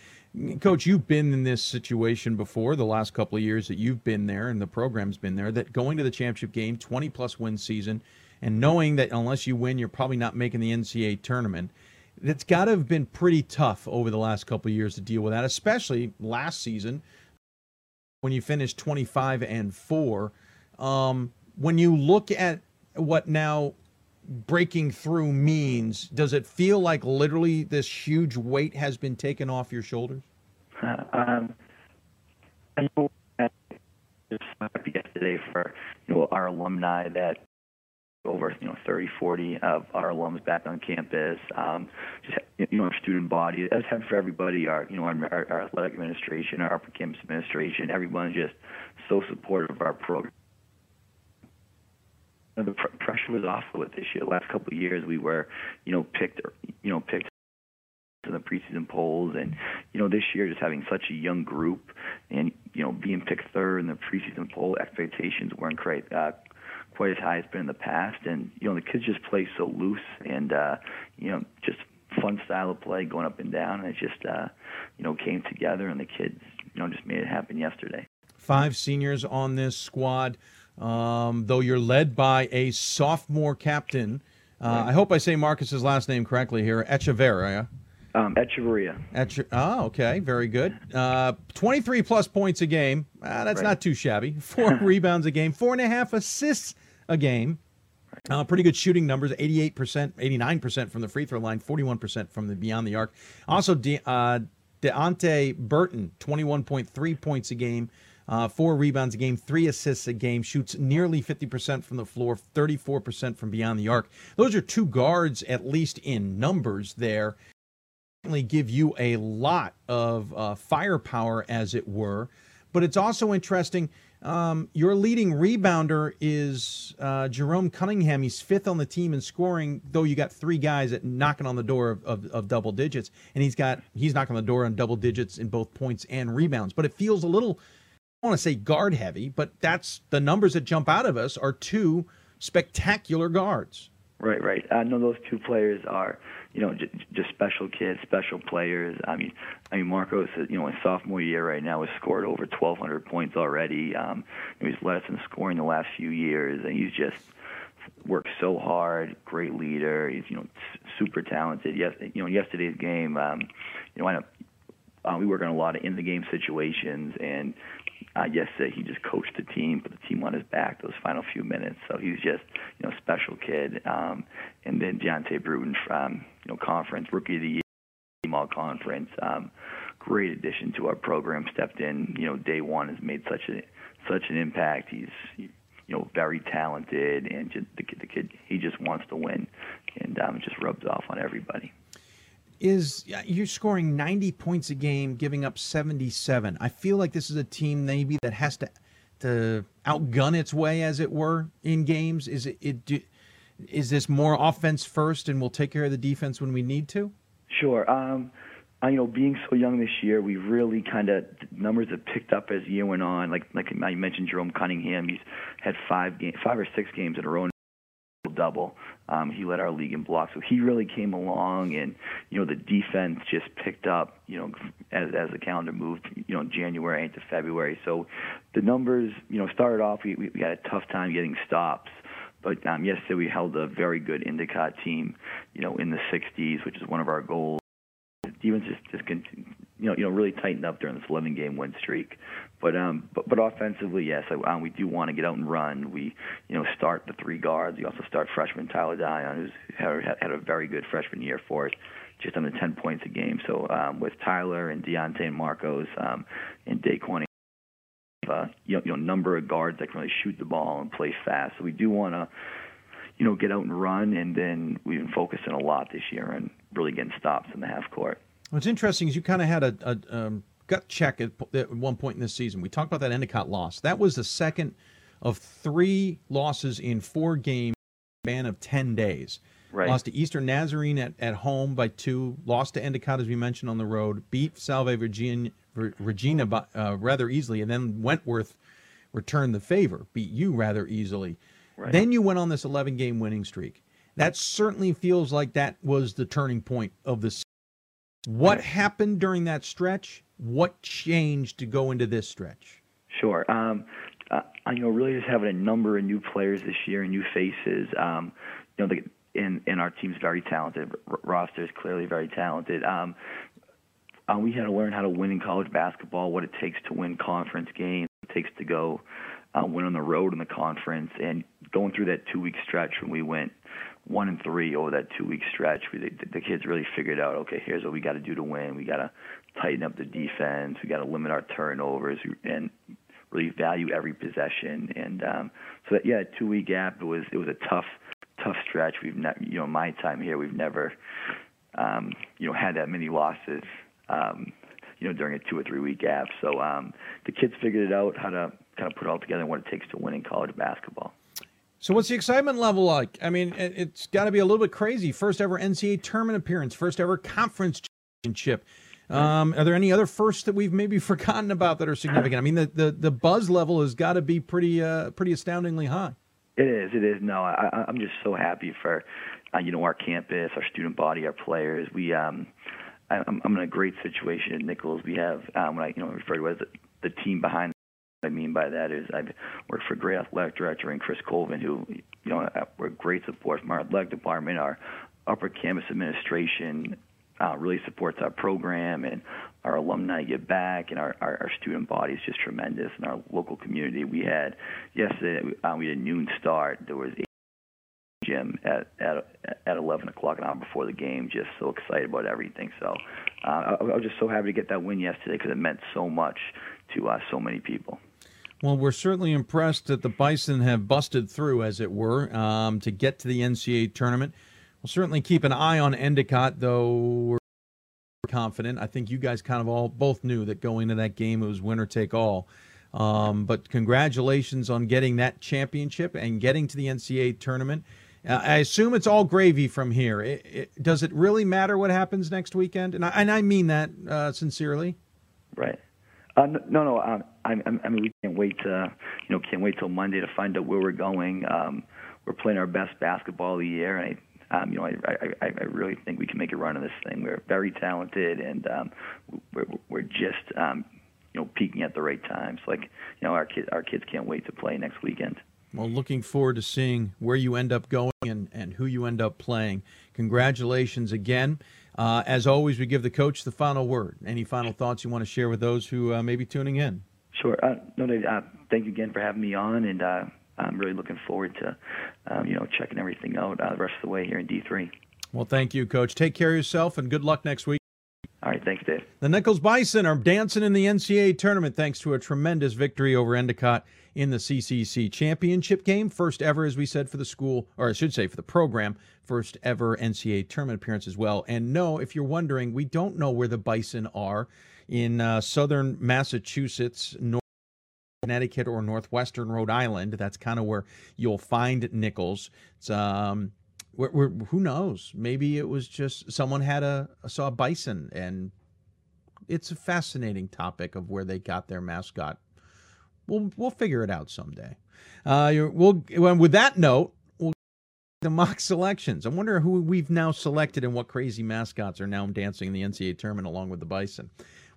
Coach, you've been in this situation before the last couple of years that you've been there and the program's been there. That going to the championship game, 20 plus win season, and knowing that unless you win, you're probably not making the NCAA tournament it's got to have been pretty tough over the last couple years to deal with that, especially last season when you finished 25 and 4. Um, when you look at what now breaking through means, does it feel like literally this huge weight has been taken off your shoulders? Uh, um, I know just yesterday for you know our alumni that over you know 30, 40 of our alums back on campus. Um, just you know our student body, as have for everybody, our you know our, our, athletic administration, our upper campus administration, everyone's just so supportive of our program. You know, the pr- pressure was off with this year. The last couple of years, we were you know picked you know picked in the preseason polls and you know this year just having such a young group and you know being picked third in the preseason poll expectations weren't quite uh, quite as high as it's been in the past. And you know, the kids just play so loose and uh, you know, just fun style of play going up and down. And it just uh, you know came together, and the kids you know just made it happen yesterday. Five seniors on this squad, um, though you're led by a sophomore captain. Uh, right. I hope I say Marcus's last name correctly here, Echeverria. Um, Echeverria. Eche- oh, okay, very good. Uh, 23 plus points a game. Uh, that's right. not too shabby. Four [LAUGHS] rebounds a game, four and a half assists a game. Uh, pretty good shooting numbers 88%, 89% from the free throw line, 41% from the beyond the arc. Also, De- uh, Deonte Burton, 21.3 points a game, uh, four rebounds a game, three assists a game, shoots nearly 50% from the floor, 34% from beyond the arc. Those are two guards, at least in numbers, there certainly give you a lot of uh, firepower, as it were. But it's also interesting. Um, your leading rebounder is uh, Jerome Cunningham. He's fifth on the team in scoring, though you got three guys at knocking on the door of, of, of, double digits, and he's got he's knocking on the door on double digits in both points and rebounds. But it feels a little, I want to say guard heavy, but that's the numbers that jump out of us are two spectacular guards. Right, right. I know those two players are you know, just, just special kids, special players. I mean, I mean, Marcos, you know, in sophomore year right now has scored over 1,200 points already. Um, he's led us in scoring the last few years, and he's just worked so hard. Great leader. He's you know super talented. Yes, you know, yesterday's game, um, you know, I, uh, we work on a lot of in the game situations, and uh, yesterday he just coached the team, put the team on his back those final few minutes. So he's just you know special kid. Um, and then Deontay Bruton from you know conference rookie of the year, team all conference. Um, great addition to our program. Stepped in you know day one has made such a such an impact. He's you know very talented and just the kid, the kid he just wants to win, and um, just rubs off on everybody is you're scoring 90 points a game, giving up 77. I feel like this is a team maybe that has to to outgun its way, as it were, in games. Is it, it is this more offense first, and we'll take care of the defense when we need to? Sure. Um, you know, being so young this year, we really kind of numbers have picked up as the year went on. Like like I mentioned, Jerome Cunningham, he's had five game, five or six games in a row double. Um, he led our league in blocks, so he really came along, and you know the defense just picked up. You know, as as the calendar moved, you know, January into February. So the numbers, you know, started off. We we had a tough time getting stops. But um, yesterday we held a very good Endicott team, you know, in the 60s, which is one of our goals. Defense just just continue, you know you know really tightened up during this 11 game win streak. But um but, but offensively, yes, um, we do want to get out and run. We you know start the three guards. We also start freshman Tyler Dion, who's had, had a very good freshman year for us, just under 10 points a game. So um, with Tyler and Deontay and Marcos um, and Daquan. Uh, you, know, number of guards that can really shoot the ball and play fast. So we do want to, you know, get out and run, and then we've been focusing a lot this year on really getting stops in the half court. What's interesting is you kind of had a, a um, gut check at, at, one point in this season. We talked about that Endicott loss. That was the second of three losses in four games, span of ten days. Right. Lost to Eastern Nazarene at, at home by two. Lost to Endicott as we mentioned on the road. Beat Salve Regina, Regina by, uh, rather easily, and then Wentworth returned the favor, beat you rather easily. Right. Then you went on this 11 game winning streak. That certainly feels like that was the turning point of the what happened during that stretch? What changed to go into this stretch? Sure. Um, uh, you know, really just having a number of new players this year and new faces. Um, you know, the, and our team's very talented. R- roster is clearly very talented. Um, uh, we had to learn how to win in college basketball, what it takes to win conference games, what it takes to go uh, win on the road in the conference, and going through that two week stretch when we went one and three over that two week stretch. We, the, the kids really figured out, okay, here's what we got to do to win. We got to tighten up the defense. We got to limit our turnovers and really value every possession. And um, so that yeah, two week gap. It was it was a tough tough stretch. We've not you know my time here we've never um, you know had that many losses. Um, you know, during a two or three week gap. So um, the kids figured it out how to kind of put it all together and what it takes to win in college basketball. So, what's the excitement level like? I mean, it's got to be a little bit crazy. First ever NCAA tournament appearance, first ever conference championship. Um, are there any other firsts that we've maybe [LAUGHS] forgotten about that are significant? I mean, the the, the buzz level has got to be pretty uh, pretty astoundingly high. It is. It is. No, I, I'm just so happy for uh, you know our campus, our student body, our players. We um, I, I'm, I'm in a great situation at Nichols. We have um, what I you know refer to as the, the team behind what I mean by that is I've worked for great athletic director and Chris Colvin, who, you know, we're great support from our athletic department, our upper campus administration uh, really supports our program, and our alumni give back, and our, our, our student body is just tremendous. In our local community, we had yesterday uh, we had a noon start. There was a gym at at at 11 o'clock an hour before the game. Just so excited about everything. So uh, I, I was just so happy to get that win yesterday because it meant so much to uh, so many people. Well, we're certainly impressed that the Bison have busted through, as it were, um, to get to the NCAA tournament. We'll certainly keep an eye on Endicott, though we're confident. I think you guys kind of all both knew that going into that game it was winner take all. Um, but congratulations on getting that championship and getting to the NCAA tournament. Uh, I assume it's all gravy from here. It, it, does it really matter what happens next weekend? And I, and I mean that uh, sincerely. Right. Uh, no, no. Um, I, I mean, we can't wait to, you know, can't wait till Monday to find out where we're going. Um, we're playing our best basketball of the year, and I, um, you know, I, I, I really think we can make a run of this thing. We're very talented, and um, we're, we're just, um, you know, peaking at the right times. Like, you know, our kids, our kids can't wait to play next weekend. Well, looking forward to seeing where you end up going and, and who you end up playing. Congratulations again. Uh, as always, we give the coach the final word. Any final thoughts you want to share with those who uh, may be tuning in? Sure. Uh, no, uh, thank you again for having me on, and uh, I'm really looking forward to, um, you know, checking everything out uh, the rest of the way here in D3. Well, thank you, Coach. Take care of yourself, and good luck next week. All right, thanks, Dave. The Nichols Bison are dancing in the NCAA tournament thanks to a tremendous victory over Endicott in the CCC championship game. First ever, as we said, for the school, or I should say for the program, first ever NCAA tournament appearance as well. And no, if you're wondering, we don't know where the Bison are in uh, southern Massachusetts, North Connecticut, or northwestern Rhode Island. That's kind of where you'll find Nichols. It's um, we're, we're, who knows? Maybe it was just someone had a saw a bison, and it's a fascinating topic of where they got their mascot. We'll we'll figure it out someday. Uh, we'll with that note, we'll the mock selections. I wonder who we've now selected and what crazy mascots are now dancing in the NCAA tournament along with the bison.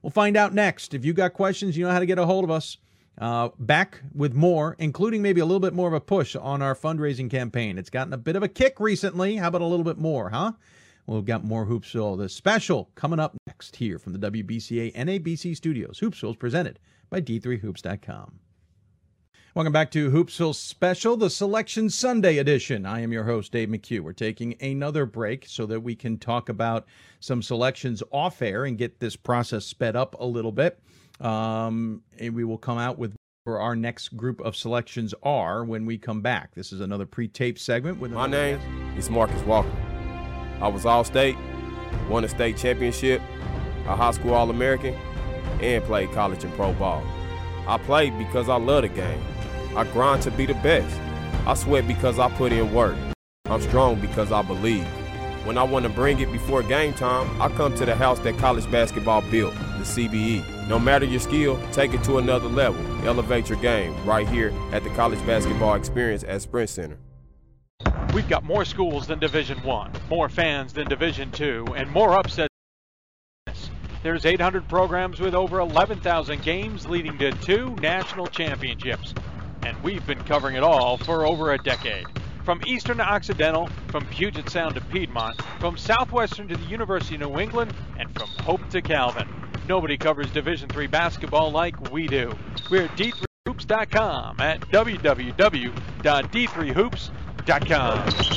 We'll find out next. If you got questions, you know how to get a hold of us. Uh, back with more, including maybe a little bit more of a push on our fundraising campaign. It's gotten a bit of a kick recently. How about a little bit more, huh? We've got more Hoopsville. The special coming up next here from the WBCA NABC studios. Hoopsville is presented by D3Hoops.com. Welcome back to Hoopsville Special, the Selection Sunday edition. I am your host, Dave McHugh. We're taking another break so that we can talk about some selections off air and get this process sped up a little bit. Um, and we will come out with where our next group of selections are when we come back. This is another pre-tape segment with my name guest. is Marcus Walker. I was All-State, won a state championship, a high school All-American, and played college and pro ball. I played because I love the game. I grind to be the best. I sweat because I put in work. I'm strong because I believe. When I want to bring it before game time, I come to the house that college basketball built, the CBE. No matter your skill, take it to another level. Elevate your game right here at the College Basketball Experience at Sprint Center. We've got more schools than Division 1, more fans than Division 2, and more upsets. There's 800 programs with over 11,000 games leading to two national championships. And we've been covering it all for over a decade. From eastern to occidental, from Puget Sound to Piedmont, from southwestern to the University of New England, and from Hope to Calvin. Nobody covers Division III basketball like we do. We're at d3hoops.com at www.d3hoops.com.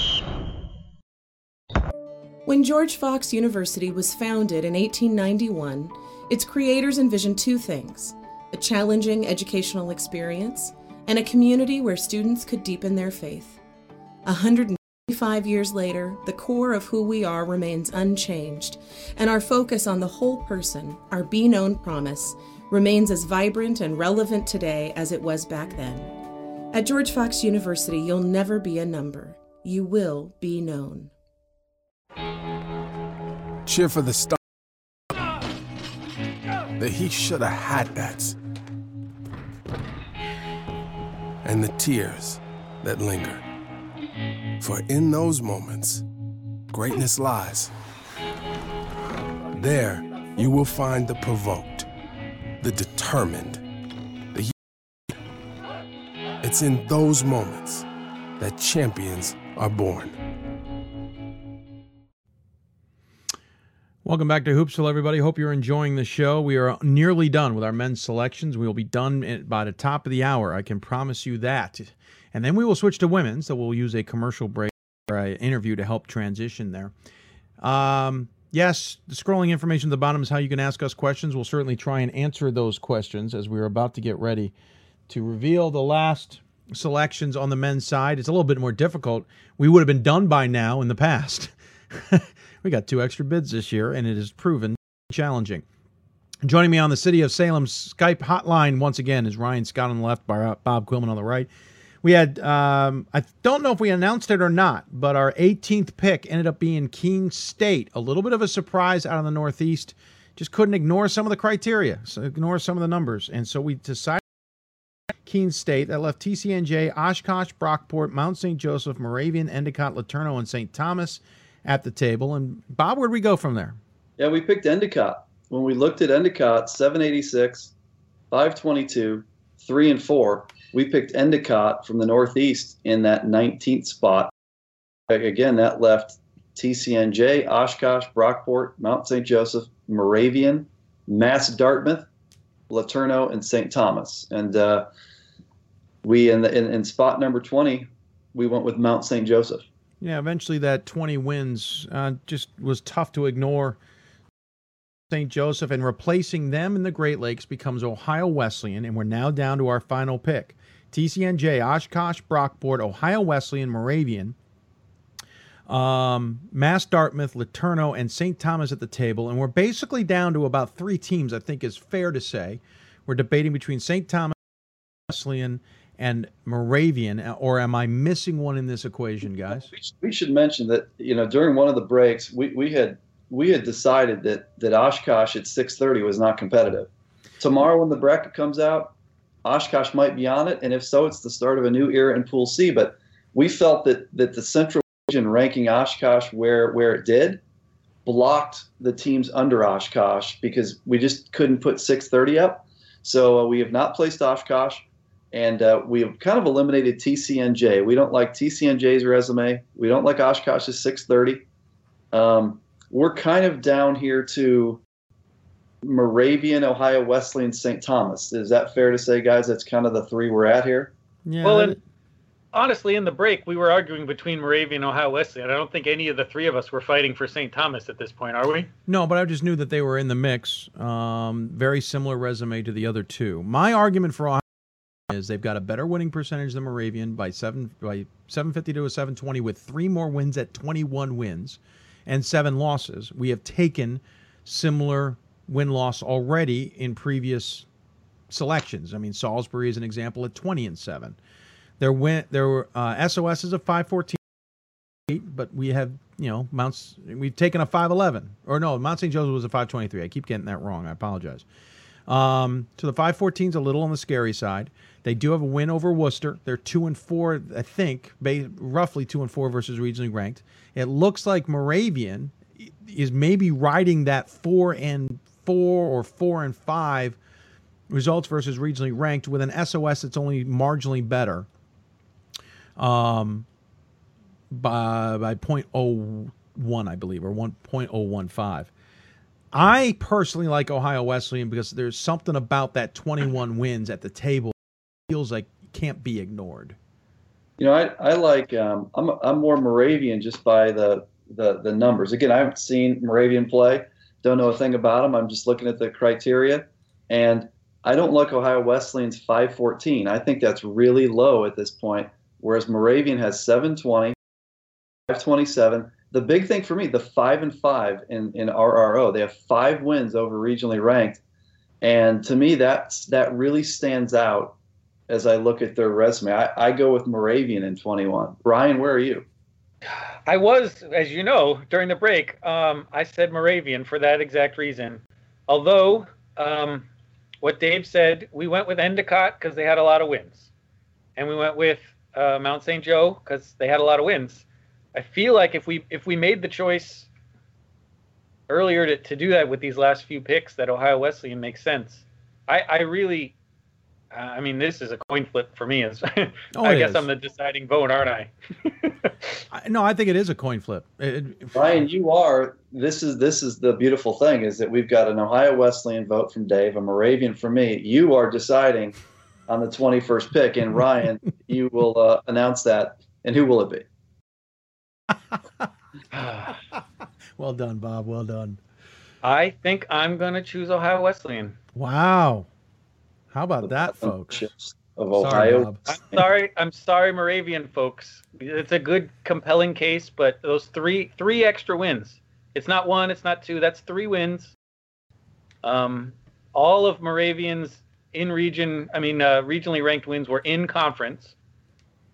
When George Fox University was founded in 1891, its creators envisioned two things a challenging educational experience and a community where students could deepen their faith. 125 years later, the core of who we are remains unchanged, and our focus on the whole person, our Be Known promise, remains as vibrant and relevant today as it was back then. At George Fox University, you'll never be a number. You will be known. Cheer for the star. That he should have had that. And the tears that linger. For in those moments, greatness lies. There, you will find the provoked, the determined, the. It's in those moments that champions are born. Welcome back to Hoopsville, everybody. Hope you're enjoying the show. We are nearly done with our men's selections. We will be done by the top of the hour. I can promise you that. And then we will switch to women. So we'll use a commercial break or an interview to help transition there. Um, yes, the scrolling information at the bottom is how you can ask us questions. We'll certainly try and answer those questions as we're about to get ready to reveal the last selections on the men's side. It's a little bit more difficult. We would have been done by now in the past. [LAUGHS] we got two extra bids this year, and it is proven challenging. Joining me on the City of Salem Skype hotline once again is Ryan Scott on the left, Bob Quillman on the right. We had, um, I don't know if we announced it or not, but our 18th pick ended up being Keene State. A little bit of a surprise out of the Northeast. Just couldn't ignore some of the criteria, so ignore some of the numbers. And so we decided Keene State. That left TCNJ, Oshkosh, Brockport, Mount St. Joseph, Moravian, Endicott, LeTourneau, and St. Thomas at the table. And Bob, where'd we go from there? Yeah, we picked Endicott. When we looked at Endicott, 786, 522, 3 and 4, we picked Endicott from the Northeast in that 19th spot. Again, that left TCNJ, Oshkosh, Brockport, Mount St. Joseph, Moravian, Mass Dartmouth, LeTourneau, and St. Thomas. And uh, we in, the, in, in spot number 20, we went with Mount St. Joseph. Yeah, eventually that 20 wins uh, just was tough to ignore. St. Joseph and replacing them in the Great Lakes becomes Ohio Wesleyan, and we're now down to our final pick. TCNJ, Oshkosh, Brockport, Ohio Wesleyan, Moravian, um, Mass Dartmouth, LeTourneau, and St. Thomas at the table, and we're basically down to about three teams. I think is fair to say. We're debating between St. Thomas, Wesleyan, and Moravian, or am I missing one in this equation, guys? We should mention that you know during one of the breaks we, we had we had decided that that Oshkosh at 6:30 was not competitive. Tomorrow when the bracket comes out, Oshkosh might be on it, and if so, it's the start of a new era in Pool C. But we felt that that the Central Region ranking Oshkosh where where it did blocked the teams under Oshkosh because we just couldn't put 6:30 up. So uh, we have not placed Oshkosh and uh, we have kind of eliminated TCNJ. We don't like TCNJ's resume. We don't like Oshkosh's 630. Um, we're kind of down here to Moravian, Ohio Wesleyan, St. Thomas. Is that fair to say, guys? That's kind of the three we're at here. Yeah. Well, and honestly, in the break, we were arguing between Moravian and Ohio Wesleyan. And I don't think any of the three of us were fighting for St. Thomas at this point, are we? No, but I just knew that they were in the mix. Um, very similar resume to the other two. My argument for Ohio is they've got a better winning percentage than Moravian by seven by 750 to a 720 with three more wins at 21 wins and seven losses. We have taken similar win loss already in previous selections. I mean, Salisbury is an example at 20 and seven. There went there were uh, SOS is a 514, but we have you know Mounts. We've taken a 511 or no Mount St. Joseph was a 523. I keep getting that wrong. I apologize. Um, so the 514 is a little on the scary side. They do have a win over Worcester. They're two and four, I think, roughly two and four versus regionally ranked. It looks like Moravian is maybe riding that four and four or four and five results versus regionally ranked with an SOS that's only marginally better. Um, by by 0.01, I believe, or 1.015. I personally like Ohio Wesleyan because there's something about that 21 wins at the table feels like can't be ignored. You know, I, I like um, I'm I'm more Moravian just by the, the the numbers. Again, I haven't seen Moravian play, don't know a thing about them. I'm just looking at the criteria, and I don't like Ohio Wesleyan's 514. I think that's really low at this point. Whereas Moravian has 720, 527. The big thing for me, the five and five in in RRO, they have five wins over regionally ranked, and to me that's that really stands out as I look at their resume. I, I go with Moravian in 21. Ryan, where are you? I was, as you know, during the break, um, I said Moravian for that exact reason. Although, um, what Dave said, we went with Endicott because they had a lot of wins, and we went with uh, Mount St. Joe because they had a lot of wins. I feel like if we if we made the choice earlier to, to do that with these last few picks, that Ohio Wesleyan makes sense. I, I really I mean, this is a coin flip for me. As [LAUGHS] oh, I guess is. I'm the deciding vote, aren't I? [LAUGHS] I? No, I think it is a coin flip. It, Ryan, you are. This is this is the beautiful thing is that we've got an Ohio Wesleyan vote from Dave, a Moravian from me. You are deciding on the 21st pick, and Ryan, [LAUGHS] you will uh, announce that. And who will it be? [SIGHS] well done, Bob. Well done. I think I'm going to choose Ohio Wesleyan. Wow. How about that, folks? Of Ohio. Sorry, I'm sorry. I'm sorry, Moravian folks. It's a good, compelling case, but those three three extra wins. It's not one. It's not two. That's three wins. Um, all of Moravian's in region, I mean, uh, regionally ranked wins were in conference.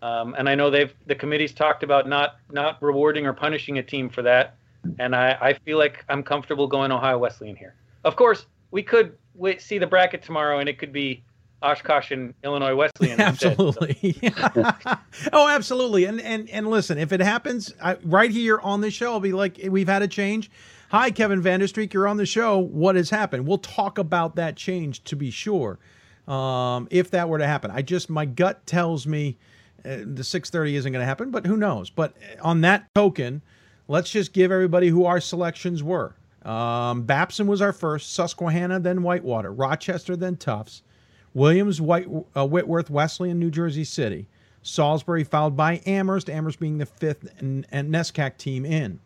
Um, and I know they've the committee's talked about not not rewarding or punishing a team for that. And I, I feel like I'm comfortable going Ohio Wesleyan here. Of course, we could wait, see the bracket tomorrow, and it could be Oshkosh and Illinois Wesleyan. absolutely. [LAUGHS] Instead, so. [LAUGHS] oh, absolutely. And and and listen, if it happens I, right here on the show, I'll be like, we've had a change. Hi, Kevin Vande Streek, you're on the show. What has happened? We'll talk about that change to be sure. Um, if that were to happen, I just my gut tells me uh, the 6:30 isn't going to happen, but who knows? But on that token, let's just give everybody who our selections were. Um, Babson was our first, Susquehanna, then Whitewater, Rochester, then Tufts, Williams, White, uh, Whitworth, Wesley, and New Jersey City, Salisbury, followed by Amherst, Amherst being the fifth, and, and NESCAC team in.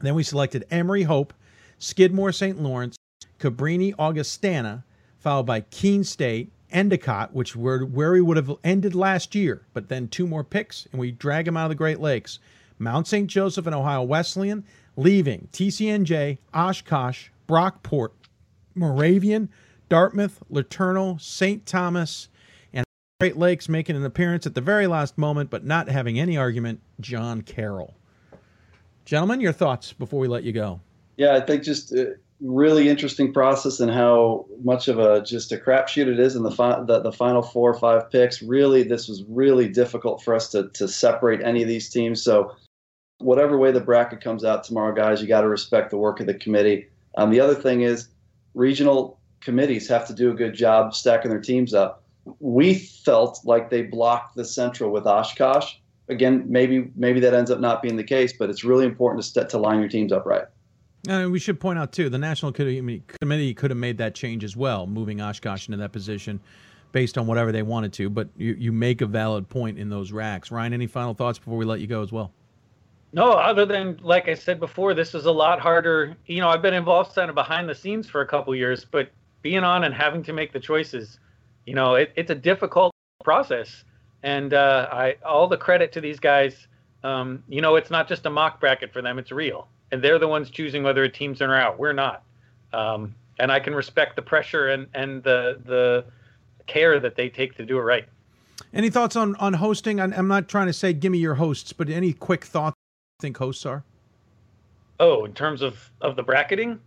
Then we selected Emory Hope, Skidmore, St. Lawrence, Cabrini, Augustana, followed by Keene State, Endicott, which were where we would have ended last year, but then two more picks, and we drag them out of the Great Lakes. Mount St. Joseph and Ohio Wesleyan, leaving TCNJ, Oshkosh, Brockport, Moravian, Dartmouth, LeTourneau, St. Thomas, and Great Lakes making an appearance at the very last moment, but not having any argument, John Carroll. Gentlemen, your thoughts before we let you go. Yeah, I think just really interesting process and how much of a just a crapshoot it is in the, fi- the, the final four or five picks. Really, this was really difficult for us to to separate any of these teams. So, whatever way the bracket comes out tomorrow, guys, you got to respect the work of the committee. Um, the other thing is, regional committees have to do a good job stacking their teams up. We felt like they blocked the Central with Oshkosh. Again, maybe maybe that ends up not being the case, but it's really important to st- to line your teams up right. And we should point out too, the national committee could have made that change as well, moving Oshkosh into that position based on whatever they wanted to. But you, you make a valid point in those racks. Ryan, any final thoughts before we let you go as well? No, other than like I said before, this is a lot harder. You know, I've been involved kind of behind the scenes for a couple years, but being on and having to make the choices, you know, it, it's a difficult process. And uh, I all the credit to these guys. Um, you know, it's not just a mock bracket for them; it's real and they're the ones choosing whether a team's in or out. We're not. Um, and I can respect the pressure and, and the the care that they take to do it right. Any thoughts on on hosting? I'm not trying to say give me your hosts, but any quick thoughts? Think hosts are? Oh, in terms of of the bracketing.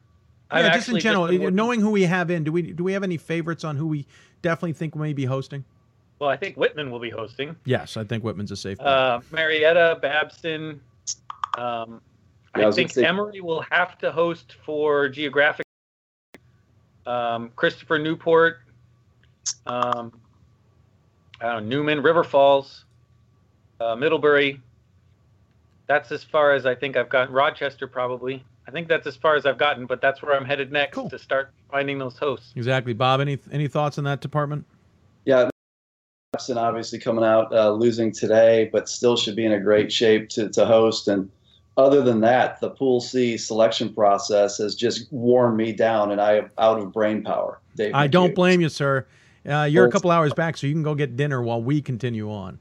Yeah, I've just in general, just knowing who we have in, do we do we have any favorites on who we definitely think may be hosting? Well, I think Whitman will be hosting. Yes, I think Whitman's a safe. Uh, Marietta, Babson, um, yeah, I, I think say- Emory will have to host for geographic. Um, Christopher Newport, um, know, Newman, River Falls, uh, Middlebury. That's as far as I think I've gotten. Rochester, probably. I think that's as far as I've gotten, but that's where I'm headed next cool. to start finding those hosts. Exactly, Bob. Any any thoughts on that department? Yeah, obviously coming out uh, losing today, but still should be in a great shape to to host and other than that, the Pool C selection process has just worn me down, and I am out of brain power. Dave I don't blame you, sir. Uh, you're a couple hours back, so you can go get dinner while we continue on.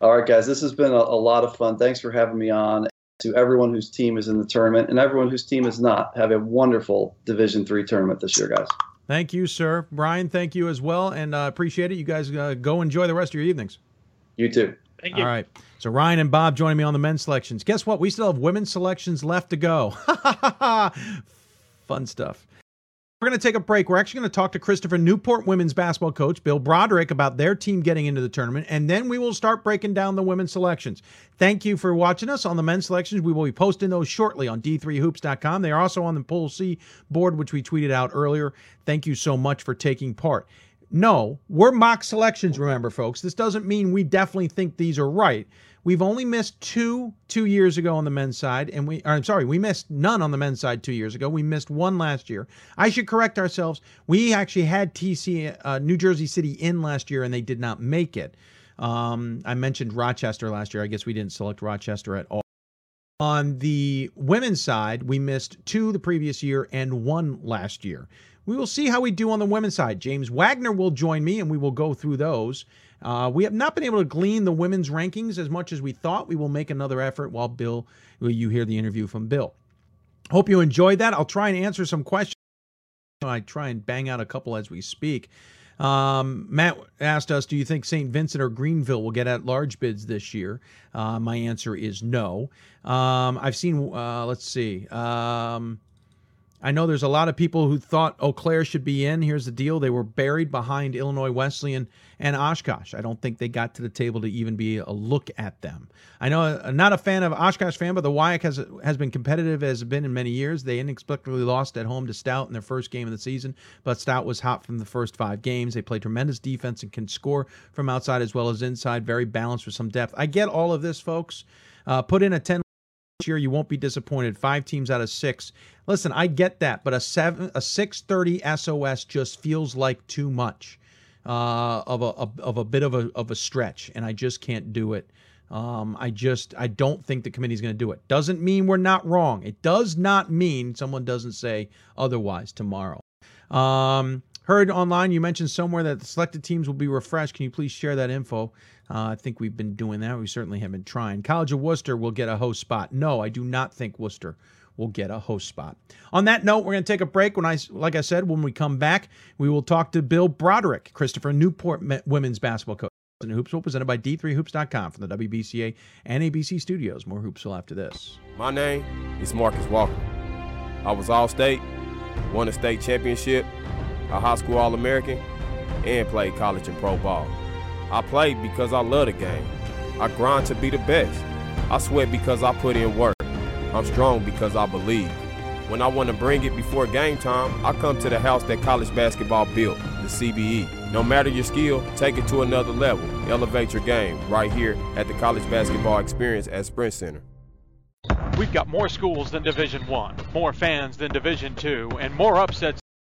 All right, guys, this has been a, a lot of fun. Thanks for having me on. To everyone whose team is in the tournament and everyone whose team is not, have a wonderful Division Three tournament this year, guys. Thank you, sir. Ryan, thank you as well, and uh, appreciate it. You guys uh, go enjoy the rest of your evenings. You too. Thank you. All right. So Ryan and Bob joining me on the men's selections. Guess what? We still have women's selections left to go. [LAUGHS] Fun stuff. We're going to take a break. We're actually going to talk to Christopher Newport women's basketball coach Bill Broderick about their team getting into the tournament, and then we will start breaking down the women's selections. Thank you for watching us on the men's selections. We will be posting those shortly on d3hoops.com. They are also on the Pool C board, which we tweeted out earlier. Thank you so much for taking part. No, we're mock selections, remember, folks. This doesn't mean we definitely think these are right. We've only missed two two years ago on the men's side, and we I'm sorry, we missed none on the men's side two years ago. We missed one last year. I should correct ourselves. We actually had TC uh, New Jersey City in last year, and they did not make it. Um, I mentioned Rochester last year. I guess we didn't select Rochester at all. On the women's side, we missed two the previous year and one last year. We will see how we do on the women's side. James Wagner will join me and we will go through those. Uh, we have not been able to glean the women's rankings as much as we thought. We will make another effort while Bill, you hear the interview from Bill. Hope you enjoyed that. I'll try and answer some questions I try and bang out a couple as we speak. Um, Matt asked us, "Do you think St. Vincent or Greenville will get at large bids this year?" Uh, my answer is no. Um, I've seen. Uh, let's see. Um, I know there's a lot of people who thought Eau Claire should be in. Here's the deal: they were buried behind Illinois Wesleyan and Oshkosh. I don't think they got to the table to even be a look at them. I know I'm not a fan of Oshkosh fan, but the WIAC has has been competitive as been in many years. They inexplicably lost at home to Stout in their first game of the season, but Stout was hot from the first five games. They play tremendous defense and can score from outside as well as inside. Very balanced with some depth. I get all of this, folks. Uh, put in a 10 year you won't be disappointed. Five teams out of six. Listen i get that but a seven a 630 sos just feels like too much uh, of a, of a bit of a of a stretch and i just can't do it. Um, i just i don't think the committee's going to do it. Doesn't mean we're not wrong. It does not mean someone doesn't say otherwise tomorrow. Um, heard online you mentioned somewhere that the selected teams will be refreshed can you please share that info uh, I think we've been doing that. We certainly have been trying. College of Wooster will get a host spot. No, I do not think Wooster will get a host spot. On that note, we're going to take a break. When I, like I said, when we come back, we will talk to Bill Broderick, Christopher Newport women's basketball coach. And Hoopsville presented by D3Hoops.com from the WBCA and ABC studios. More Hoopsville after this. My name is Marcus Walker. I was All State, won a state championship, a high school All American, and played college and pro ball. I play because I love the game. I grind to be the best. I sweat because I put in work. I'm strong because I believe. When I want to bring it before game time, I come to the house that college basketball built, the CBE. No matter your skill, take it to another level. Elevate your game right here at the College Basketball Experience at Sprint Center. We've got more schools than Division 1, more fans than Division 2, and more upsets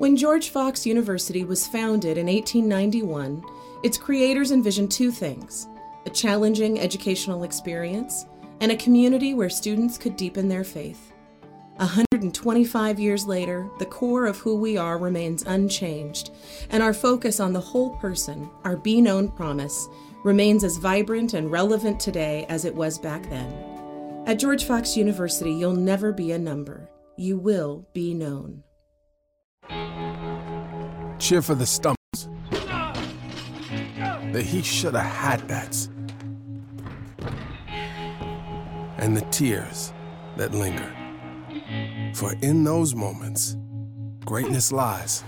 When George Fox University was founded in 1891, its creators envisioned two things a challenging educational experience and a community where students could deepen their faith. 125 years later, the core of who we are remains unchanged, and our focus on the whole person, our be known promise, remains as vibrant and relevant today as it was back then. At George Fox University, you'll never be a number, you will be known. Cheer for the stumbles. The he should have had that. And the tears that linger. For in those moments, greatness lies.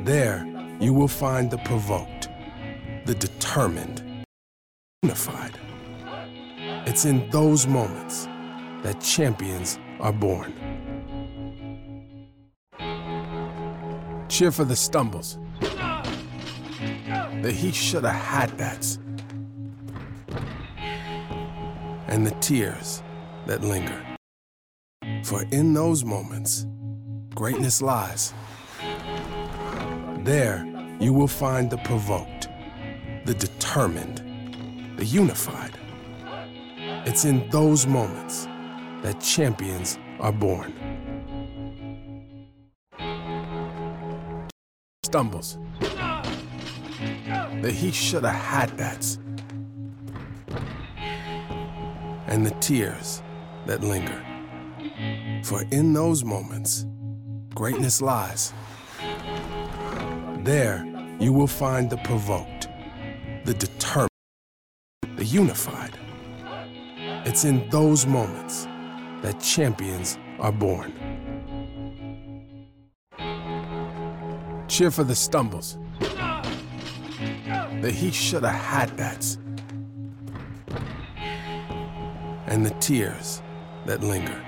There, you will find the provoked, the determined, unified. It's in those moments that champions are born. Cheer for the stumbles. The he should have had that. And the tears that linger. For in those moments, greatness lies. There, you will find the provoked, the determined, the unified. It's in those moments that champions are born. Stumbles. The he should have had that. And the tears that linger. For in those moments, greatness lies. There, you will find the provoked, the determined, the unified. It's in those moments that champions are born. Cheer for the stumbles. The he should have had that. And the tears that linger.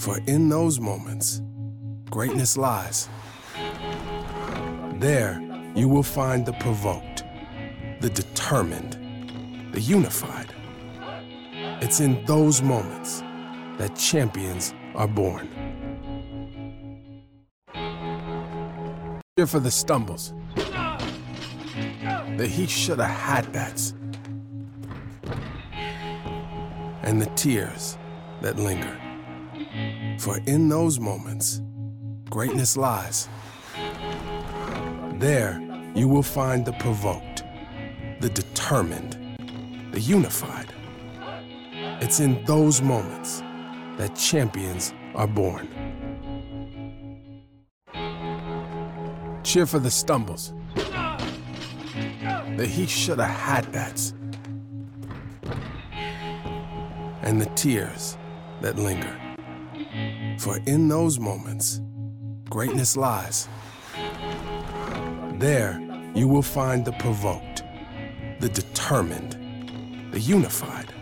For in those moments, greatness lies. There, you will find the provoked, the determined, the unified. It's in those moments that champions are born. Cheer for the stumbles. The he shoulda had that's. And the tears that linger. For in those moments, greatness lies. There, you will find the provoked, the determined, the unified. It's in those moments that champions are born. Cheer for the stumbles. The he shoulda had that's. And the tears that linger. For in those moments, greatness lies. There, you will find the provoked, the determined, the unified.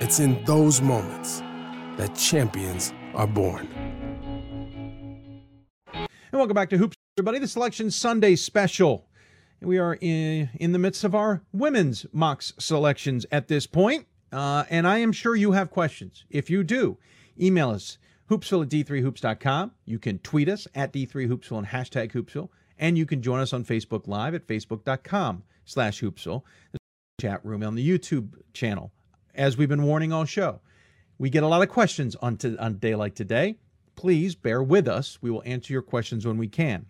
It's in those moments that champions are born. And welcome back to Hoops, everybody. The Selection Sunday special. We are in, in the midst of our women's mocks selections at this point, uh, and I am sure you have questions. If you do, email us hoopsville at d3hoops.com. You can tweet us at d3hoopsville and hashtag hoopsville, and you can join us on Facebook Live at facebook.com slash hoopsville, the chat room on the YouTube channel. As we've been warning all show, we get a lot of questions on, to, on a day like today. Please bear with us. We will answer your questions when we can.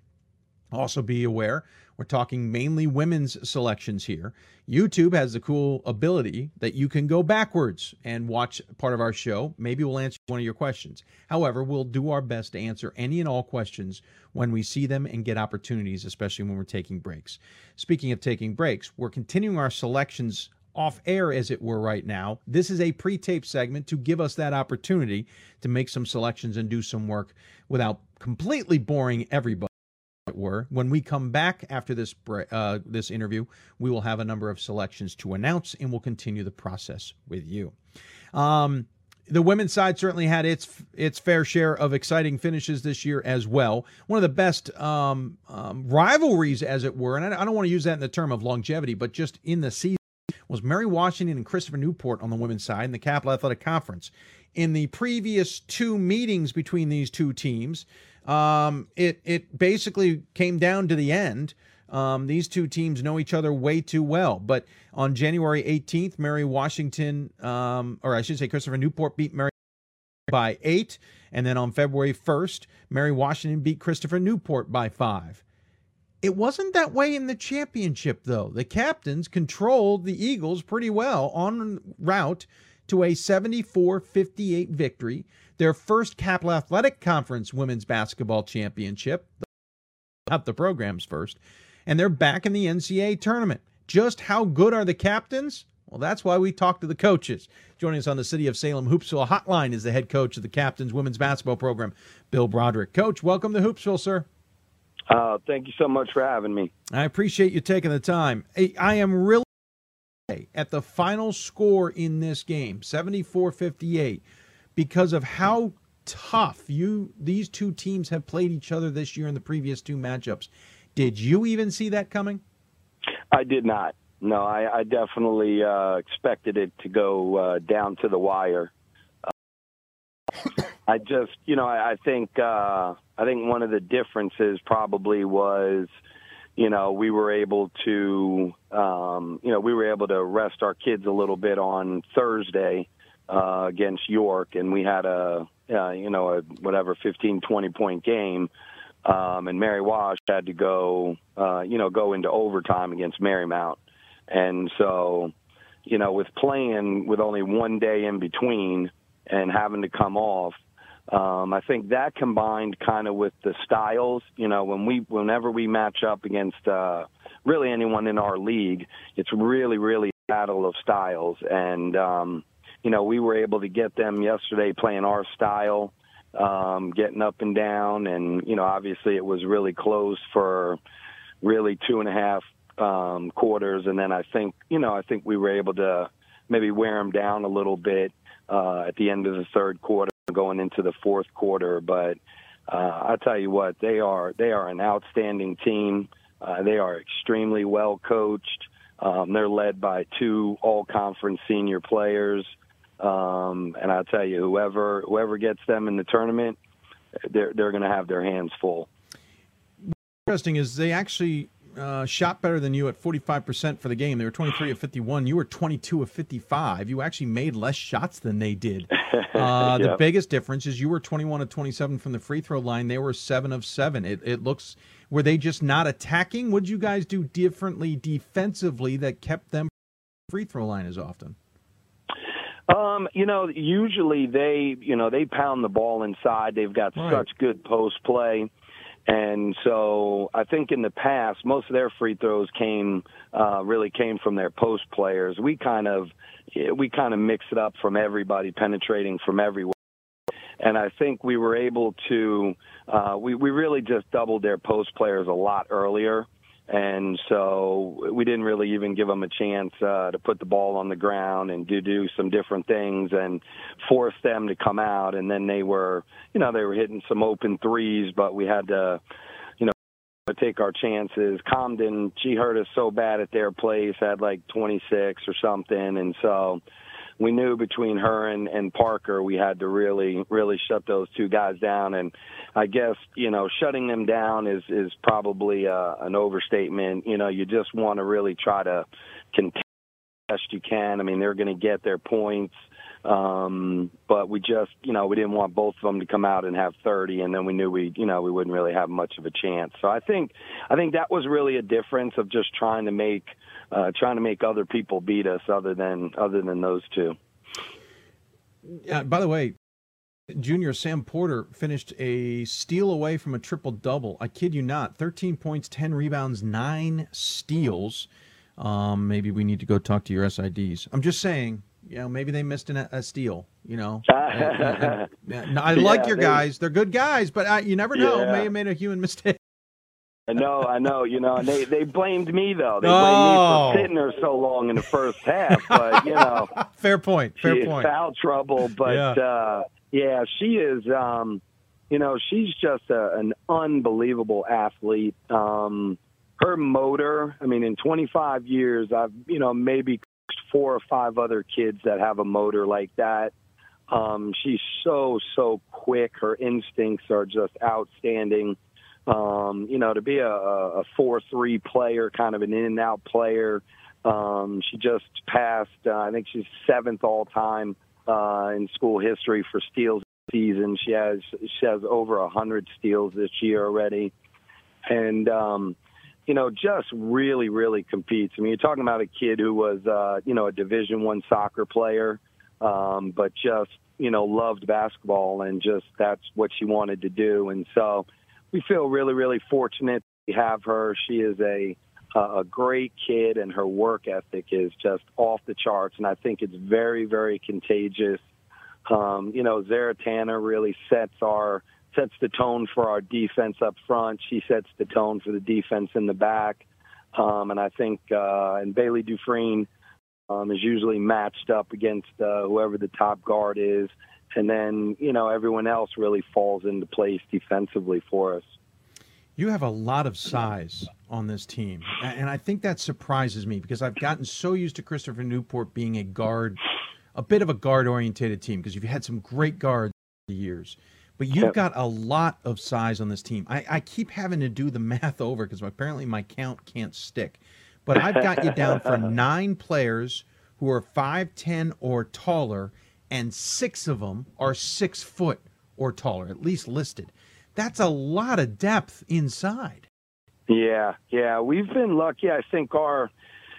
Also, be aware we're talking mainly women's selections here. YouTube has the cool ability that you can go backwards and watch part of our show. Maybe we'll answer one of your questions. However, we'll do our best to answer any and all questions when we see them and get opportunities, especially when we're taking breaks. Speaking of taking breaks, we're continuing our selections off air, as it were, right now. This is a pre tape segment to give us that opportunity to make some selections and do some work without completely boring everybody. It were when we come back after this uh, this interview, we will have a number of selections to announce, and we'll continue the process with you. Um, the women's side certainly had its its fair share of exciting finishes this year as well. One of the best um, um, rivalries, as it were, and I, I don't want to use that in the term of longevity, but just in the season was Mary Washington and Christopher Newport on the women's side in the Capital Athletic Conference. In the previous two meetings between these two teams, um, it it basically came down to the end. Um, these two teams know each other way too well. But on January 18th, Mary Washington, um, or I should say, Christopher Newport beat Mary by eight. And then on February 1st, Mary Washington beat Christopher Newport by five. It wasn't that way in the championship, though. The captains controlled the Eagles pretty well on route to a 74 58 victory, their first Capital Athletic Conference women's basketball championship. Not the programs first. And they're back in the NCAA tournament. Just how good are the captains? Well, that's why we talk to the coaches. Joining us on the City of Salem Hoopsville Hotline is the head coach of the Captains Women's Basketball Program, Bill Broderick. Coach, welcome to Hoopsville, sir. Uh, thank you so much for having me. I appreciate you taking the time. I am really at the final score in this game, 74-58, because of how tough you these two teams have played each other this year in the previous two matchups. Did you even see that coming? I did not. No, I, I definitely uh, expected it to go uh, down to the wire. Uh, [COUGHS] I just, you know, I, I think uh, I think one of the differences probably was, you know, we were able to, um, you know, we were able to rest our kids a little bit on Thursday uh, against York, and we had a, uh, you know, a whatever 15, 20 point game. Um, and Mary Wash had to go, uh, you know, go into overtime against Marymount. And so, you know, with playing with only one day in between and having to come off, um, I think that combined kind of with the styles, you know, when we whenever we match up against uh, really anyone in our league, it's really really a battle of styles, and um, you know we were able to get them yesterday playing our style, um, getting up and down, and you know obviously it was really close for really two and a half um, quarters, and then I think you know I think we were able to maybe wear them down a little bit uh, at the end of the third quarter going into the fourth quarter. But uh, I tell you what, they are they are an outstanding team. Uh, they are extremely well coached. Um, they're led by two all-conference senior players, um, and I'll tell you, whoever whoever gets them in the tournament, they're they're going to have their hands full. interesting is they actually uh, shot better than you at 45% for the game. They were 23 of 51. You were 22 of 55. You actually made less shots than they did. [LAUGHS] Uh, The biggest difference is you were 21 of 27 from the free throw line. They were 7 of 7. It, it looks, were they just not attacking? What did you guys do differently defensively that kept them free throw line as often? Um, you know, usually they, you know, they pound the ball inside. They've got Right. such good post play. And so I think in the past, most of their free throws came, uh, really came from their post players. We kind of, we kind of mix it up from everybody penetrating from everywhere. And I think we were able to, uh, we, we really just doubled their post players a lot earlier. And so we didn't really even give them a chance uh, to put the ball on the ground and to do some different things and force them to come out. And then they were, you know, they were hitting some open threes, but we had to, you know, take our chances. Comden, she hurt us so bad at their place, had like 26 or something. And so we knew between her and, and Parker, we had to really, really shut those two guys down. And I guess, you know, shutting them down is, is probably uh, an overstatement. You know, you just want to really try to as best you can. I mean, they're going to get their points. Um, but we just, you know, we didn't want both of them to come out and have 30, and then we knew we, you know, we wouldn't really have much of a chance. So I think, I think that was really a difference of just trying to make, uh, trying to make other people beat us, other than, other than those two. Yeah, by the way, junior Sam Porter finished a steal away from a triple double. I kid you not. 13 points, 10 rebounds, 9 steals. Um, maybe we need to go talk to your SIDs. I'm just saying, you know, maybe they missed an, a steal, you know. [LAUGHS] And- and- and- I like Yeah, your they- guys. They're good guys, but uh, you never know. Yeah. May have made a human [LAUGHS] mistake. I know, I know, you know, and they they blamed me though. They Oh. blamed me for sitting there so long in the first half. But you know, [LAUGHS] Fair point. Fair point. foul trouble. But Yeah. uh, yeah, she is. Um, you know, she's just a, an unbelievable athlete. Um, her motor. I mean, in 25 years, I've you know maybe coached four or five other kids that have a motor like that. Um, she's so so quick. Her instincts are just outstanding. Um, you know, to be a, a four three player, kind of an in and out player. Um, she just passed. Uh, I think she's seventh all time uh, in school history for steals season. She has she has over a hundred steals this year already, and um, you know, just really really competes. I mean, you're talking about a kid who was uh, you know a Division one soccer player, um, but just you know loved basketball and just that's what she wanted to do, and so we feel really, really fortunate to have her. She is a a great kid, and her work ethic is just off the charts. And I think it's very, very contagious. Um, you know, Zara Tanner really sets our sets the tone for our defense up front. She sets the tone for the defense in the back. Um, and I think uh, and Bailey Dufresne um, is usually matched up against uh, whoever the top guard is and then you know everyone else really falls into place defensively for us. You have a lot of size on this team, and I think that surprises me because I've gotten so used to Christopher Newport being a guard, a bit of a guard-orientated team because you've had some great guards over the years, but you've got a lot of size on this team. I, I keep having to do the [LAUGHS] math over because apparently my count can't stick, but I've got you down for [LAUGHS] nine players who are five ten or taller, and six of them are six foot or taller, at least listed. That's a lot of depth inside. Yeah, yeah, we've been lucky. I think our,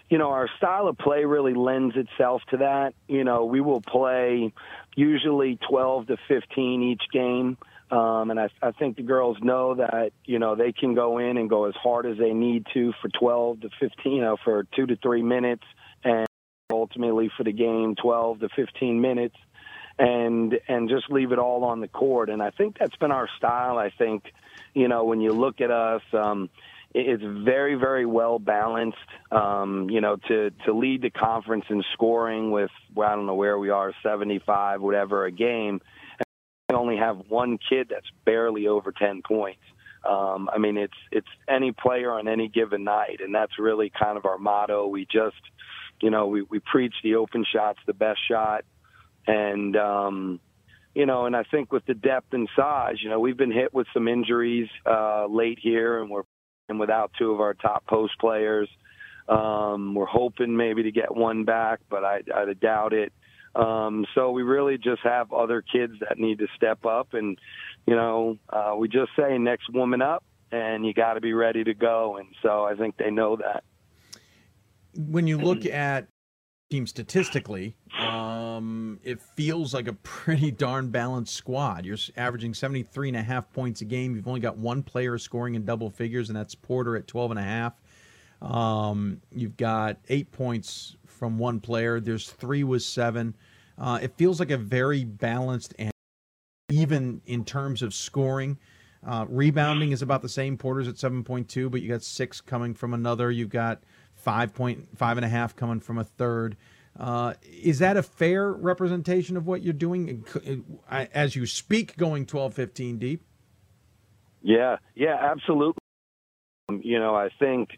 you know, our style of play really lends itself to that. You know, we will play usually 12 to 15 each game. Um, and I, I think the girls know that, you know, they can go in and go as hard as they need to for 12 to 15, you know, for two to three minutes and ultimately for the game, 12 to 15 minutes and, and just leave it all on the court. And I think that's been our style. I think, you know, when you look at us, um, it's very, very well balanced. Um, you know, to to lead the conference in scoring with well, I don't know where we are, seventy five, whatever a game, and only have one kid that's barely over ten points. Um, I mean, it's it's any player on any given night, and that's really kind of our motto. We just, you know, we we preach the open shot's the best shot, and um, you know, and I think with the depth and size, you know, we've been hit with some injuries uh, late here, and we're and without two of our top post players. Um, we're hoping maybe to get one back, but I, I doubt it. Um, so we really just have other kids that need to step up, and you know, uh, we just say next woman up, and you got to be ready to go. And so I think they know that. When you look at team statistically, um, it feels like a pretty darn balanced squad. You're averaging 73 and a half points a game. You've only got one player scoring in double figures, and that's Porter at 12 and a half. Um, you've got eight points from one player. There's three with seven. Uh, it feels like a very balanced and even in terms of scoring. Uh, rebounding is about the same. Porter's at 7.2, but you got six coming from another. You've got five point five and a half coming from a third. Uh, is that a fair representation of what you're doing as you speak, going 12, 15 deep? Yeah, yeah, absolutely. Um, you know, I think,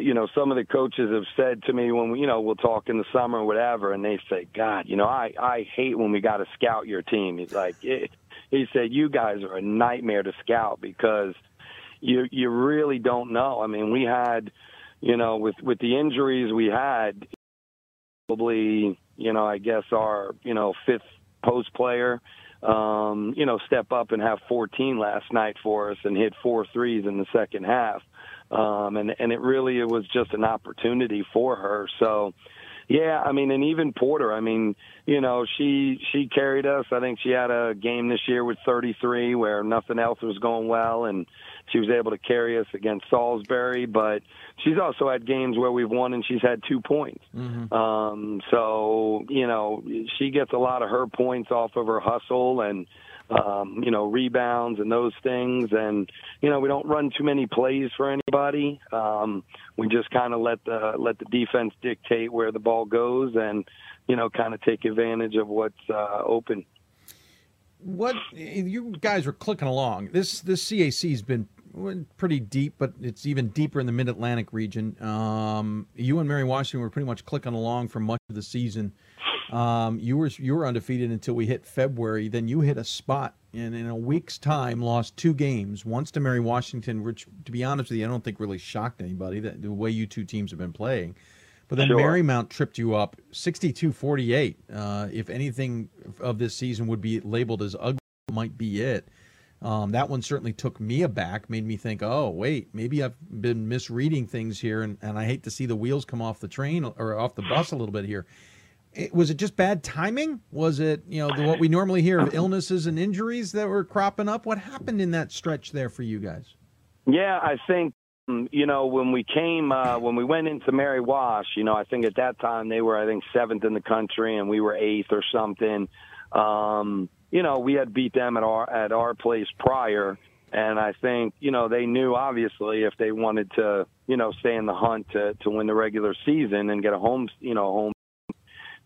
you know, some of the coaches have said to me when we, you know, we'll talk in the summer or whatever, and they say, God, you know, I, I hate when we got to scout your team. He's like, it, he said, you guys are a nightmare to scout because you, you really don't know. I mean, we had, you know, with, with the injuries we had, probably, you know, I guess our, you know, fifth post player, um, you know, step up and have 14 last night for us and hit four threes in the second half. Um, and, and it really, it was just an opportunity for her. So, yeah, I mean, and even Porter, I mean, you know, she she carried us. I think she had a game this year with 33 where nothing else was going well, and she was able to carry us against Salisbury. But she's also had games where we've won and she's had two points. Mm-hmm. Um, so you know, she gets a lot of her points off of her hustle and um, you know, rebounds and those things. And you know, we don't run too many plays for anybody. Um, we just kind of let the let the defense dictate where the ball goes, and you know, kind of take advantage of what's uh, open. What you guys are clicking along? This this CAC has been pretty deep, but it's even deeper in the Mid Atlantic region. Um, you and Mary Washington were pretty much clicking along for much of the season. Um, you were you were undefeated until we hit February. Then you hit a spot and in a week's time lost two games. Once to Mary Washington, which to be honest with you, I don't think really shocked anybody that the way you two teams have been playing. But then sure. Marymount tripped you up 62-48. Uh, if anything of this season would be labeled as ugly, might be it. Um, that one certainly took me aback, made me think, oh, wait, maybe I've been misreading things here, and, and I hate to see the wheels come off the train or off the bus a little bit here it, was it just bad timing? Was it you know the, what we normally hear of illnesses and injuries that were cropping up? What happened in that stretch there for you guys? Yeah, I think um, you know when we came uh, when we went into Mary Wash, you know I think at that time they were I think seventh in the country and we were eighth or something. Um, you know we had beat them at our at our place prior, and I think you know they knew obviously if they wanted to you know stay in the hunt to to win the regular season and get a home you know home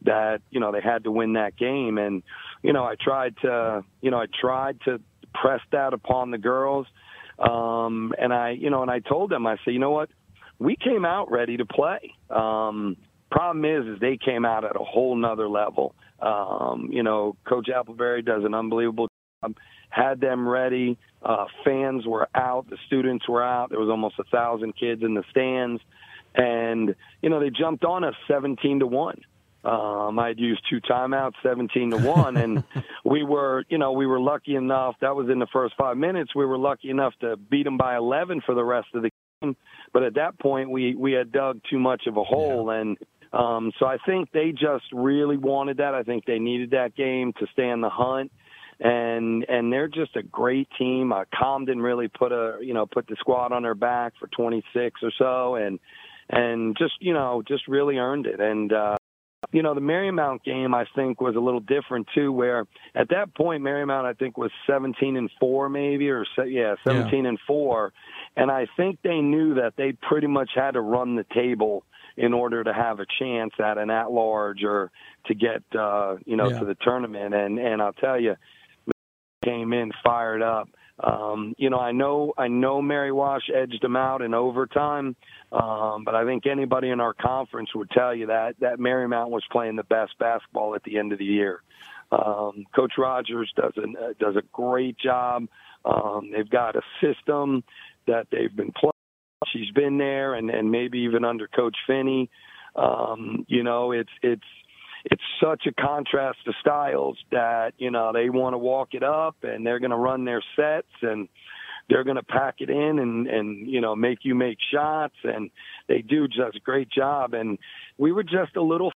that you know they had to win that game. And you know I tried to you know I tried to press that upon the girls. Um and I you know and I told them I said you know what? We came out ready to play. Um problem is is they came out at a whole nother level. Um you know coach Applebury does an unbelievable job. Had them ready. Uh fans were out. The students were out. There was almost a thousand kids in the stands. And you know they jumped on us 17 to 1 um, I'd used two timeouts, 17 to one, and [LAUGHS] we were, you know, we were lucky enough. That was in the first five minutes. We were lucky enough to beat them by 11 for the rest of the game. But at that point, we we had dug too much of a hole, yeah. and um, so I think they just really wanted that. I think they needed that game to stay in the hunt and and they're just a great team. Uh, Comden really put a you know put the squad on their back for 26 or so, and and just you know just really earned it. And uh, you know, the Marymount game I think was a little different too, where at that point Marymount I think was 17 and four maybe, or se- yeah, 17 yeah. and four, and I think they knew that they pretty much had to run the table in order to have a chance at an at large or to get uh, you know yeah. to the tournament. And and I'll tell you, came in fired up. Um, you know, I know I know Mary Wash edged them out in overtime, um, but I think anybody in our conference would tell you that that Marymount was playing the best basketball at the end of the year. Um, Coach Rogers does a uh, does a great job. Um, they've got a system that they've been playing she's been there, and and maybe even under Coach Finney. Um, you know, it's it's it's such a contrast to styles that you know they want to walk it up and they're going to run their sets and they're going to pack it in and and you know make you make shots and they do just a great job and we were just a little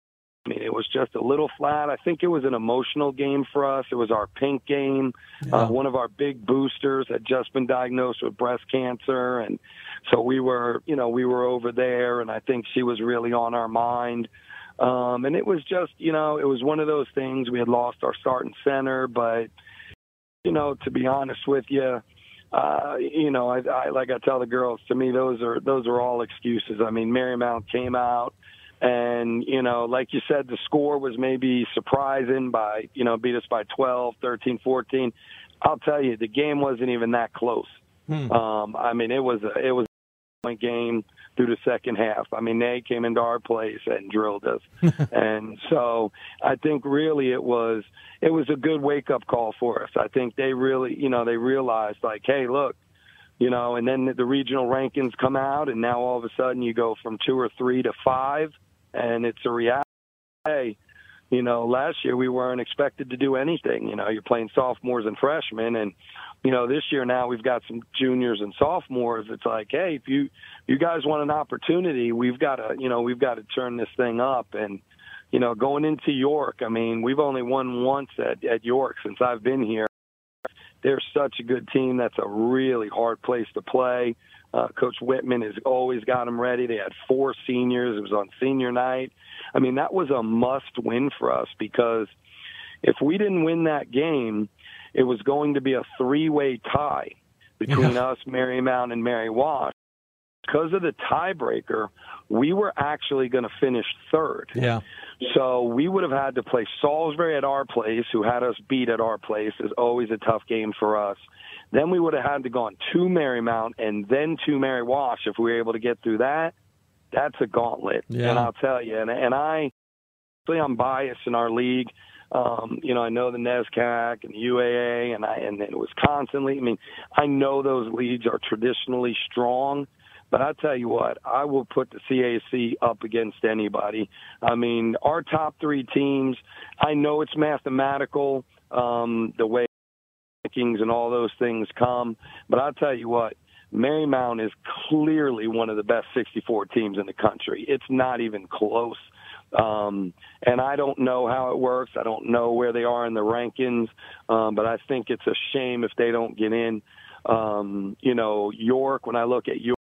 I mean, it was just a little flat. I think it was an emotional game for us. It was our pink game. Yeah. Uh, one of our big boosters had just been diagnosed with breast cancer, and so we were, you know, we were over there, and I think she was really on our mind. Um, and it was just, you know, it was one of those things. We had lost our starting center, but, you know, to be honest with you, uh, you know, I, I like I tell the girls, to me, those are those are all excuses. I mean, Marymount came out, and you know, like you said, the score was maybe surprising by, you know, beat us by 12, 13, 14. I'll tell you, the game wasn't even that close. Hmm. Um, I mean, it was a, it was a point game through the second half. I mean, they came into our place and drilled us, [LAUGHS] and so I think really it was it was a good wake up call for us. I think they really, you know, they realized like, hey, look, you know, and then the regional rankings come out, and now all of a sudden you go from two or three to five, and it's a reality. Hey, you know, last year we weren't expected to do anything. You know, you're playing sophomores and freshmen, and you know, this year now we've got some juniors and sophomores. It's like, hey, if you you guys want an opportunity, we've got to, you know, we've got to turn this thing up. And you know, going into York, I mean, we've only won once at at York since I've been here. They're such a good team. That's a really hard place to play. Uh, Coach Whitman has always got them ready. They had four seniors. It was on senior night. I mean, that was a must win for us because if we didn't win that game, it was going to be a three-way tie between yeah. us, Marymount, and Mary Wash. Because of the tiebreaker, we were actually going to finish third. Yeah. So we would have had to play Salisbury at our place, who had us beat at our place. Is always a tough game for us. Then we would have had to go on to Marymount and then to Mary Wash if we were able to get through that. That's a gauntlet. Yeah. And I'll tell you, and, and I, I'm biased in our league. Um, you know, I know the NESCAC and the UAA, and I and was constantly. I mean, I know those leagues are traditionally strong, but I tell you what, I will put the CAC up against anybody. I mean, our top three teams. I know it's mathematical, um, the way rankings and all those things come, but I'll tell you what. Marymount is clearly one of the best 64 teams in the country. It's not even close. Um, and I don't know how it works. I don't know where they are in the rankings, um, but I think it's a shame if they don't get in. Um, you know, York, when I look at York,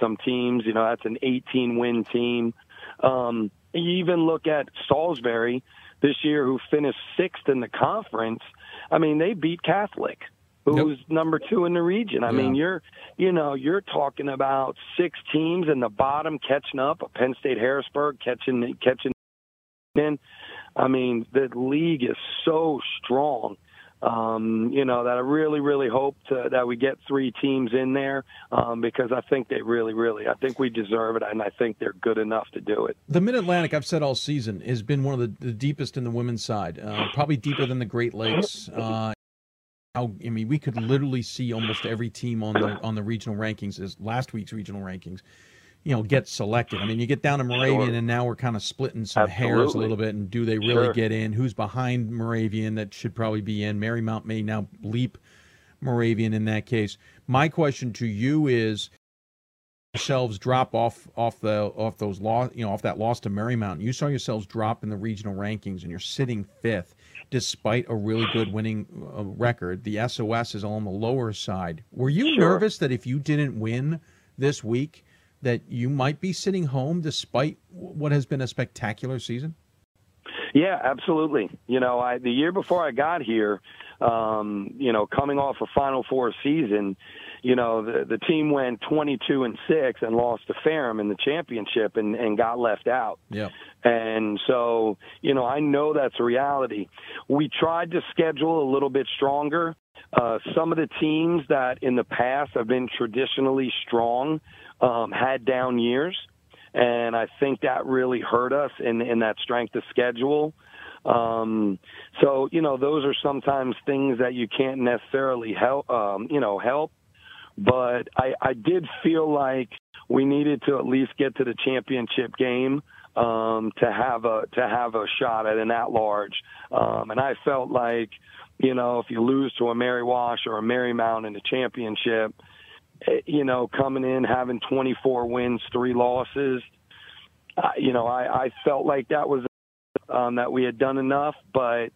some teams, you know, that's an 18 win team. Um, you even look at Salisbury this year, who finished sixth in the conference. I mean, they beat Catholic who's yep. number two in the region. I yeah. mean, you're, you know, you're talking about six teams in the bottom catching up. Penn State, Harrisburg catching catching in. I mean, the league is so strong. Um, you know that I really, really hope to, that we get three teams in there um, because I think they really, really, I think we deserve it, and I think they're good enough to do it. The Mid Atlantic, I've said all season, has been one of the, the deepest in the women's side, uh, probably deeper than the Great Lakes. Uh, how I mean, we could literally see almost every team on the on the regional rankings as last week's regional rankings, you know, get selected. I mean, you get down to Moravian, sure. and now we're kind of splitting some Absolutely. hairs a little bit. And do they really sure. get in? Who's behind Moravian that should probably be in? Marymount may now leap Moravian in that case. My question to you is: yourselves drop off off the off those loss you know off that loss to Marymount. You saw yourselves drop in the regional rankings, and you're sitting fifth despite a really good winning uh, record. The SOS is on the lower side. Were you sure. nervous that if you didn't win this week, that you might be sitting home despite what has been a spectacular season? Yeah, absolutely. You know, I the year before I got here, um, you know, coming off a Final Four season, you know, the the team went 22 and 6 and lost to Ferrum in the championship and and got left out. Yeah. And so, you know, I know that's a reality. We tried to schedule a little bit stronger. Uh, some of the teams that in the past have been traditionally strong um, had down years, and I think that really hurt us in in that strength of schedule. Um, so you know, those are sometimes things that you can't necessarily help. Um, you know, help but I, I did feel like we needed to at least get to the championship game um, to have a to have a shot at an at large. Um, and I felt like, you know, if you lose to a Mary Wash or a Marymount in the championship, eh, you know, coming in having 24 wins, three losses, you know, I, I felt like that was um, that we had done enough, but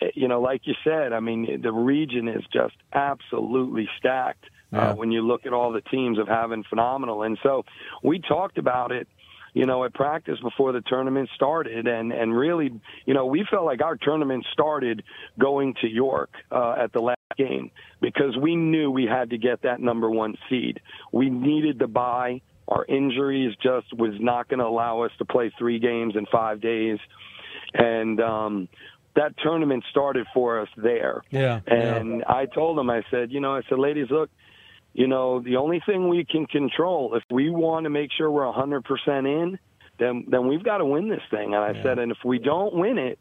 eh, you know, like you said, I mean, the region is just absolutely stacked. Yeah. Uh, when you look at all the teams of having phenomenal, and so we talked about it you know, at practice before the tournament started, and and really, you know, we felt like our tournament started going to York uh, at the last game because we knew we had to get that number one seed. We needed to buy. Our injuries just was not going to allow us to play three games in five days, and um, that tournament started for us there. Yeah. And I told them, I said, you know, I said, ladies, look, you know, the only thing we can control, if we want to make sure we're 100% in, then then we've got to win this thing. And I Yeah. said, and if we don't win it,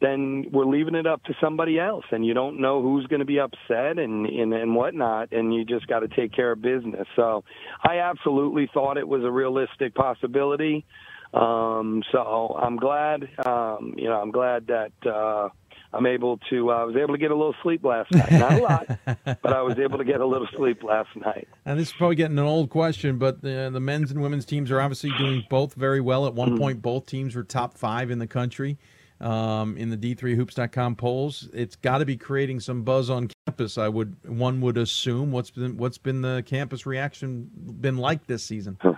then we're leaving it up to somebody else, and you don't know who's going to be upset and and, and whatnot, and you just got to take care of business. So, I absolutely thought it was a realistic possibility. Um, so I'm glad, um, you know, I'm glad that uh, I'm able to. uh, I was able to get a little sleep last night. Not a lot, [LAUGHS] but I was able to get a little sleep last night. And this is probably getting an old question, but the, the men's and women's teams are obviously doing both very well. At one Mm-hmm. point, both teams were top five in the country um, in the D3Hoops.com polls. It's got to be creating some buzz on campus. I would one would assume. What's been what's been the campus reaction been like this season? [LAUGHS]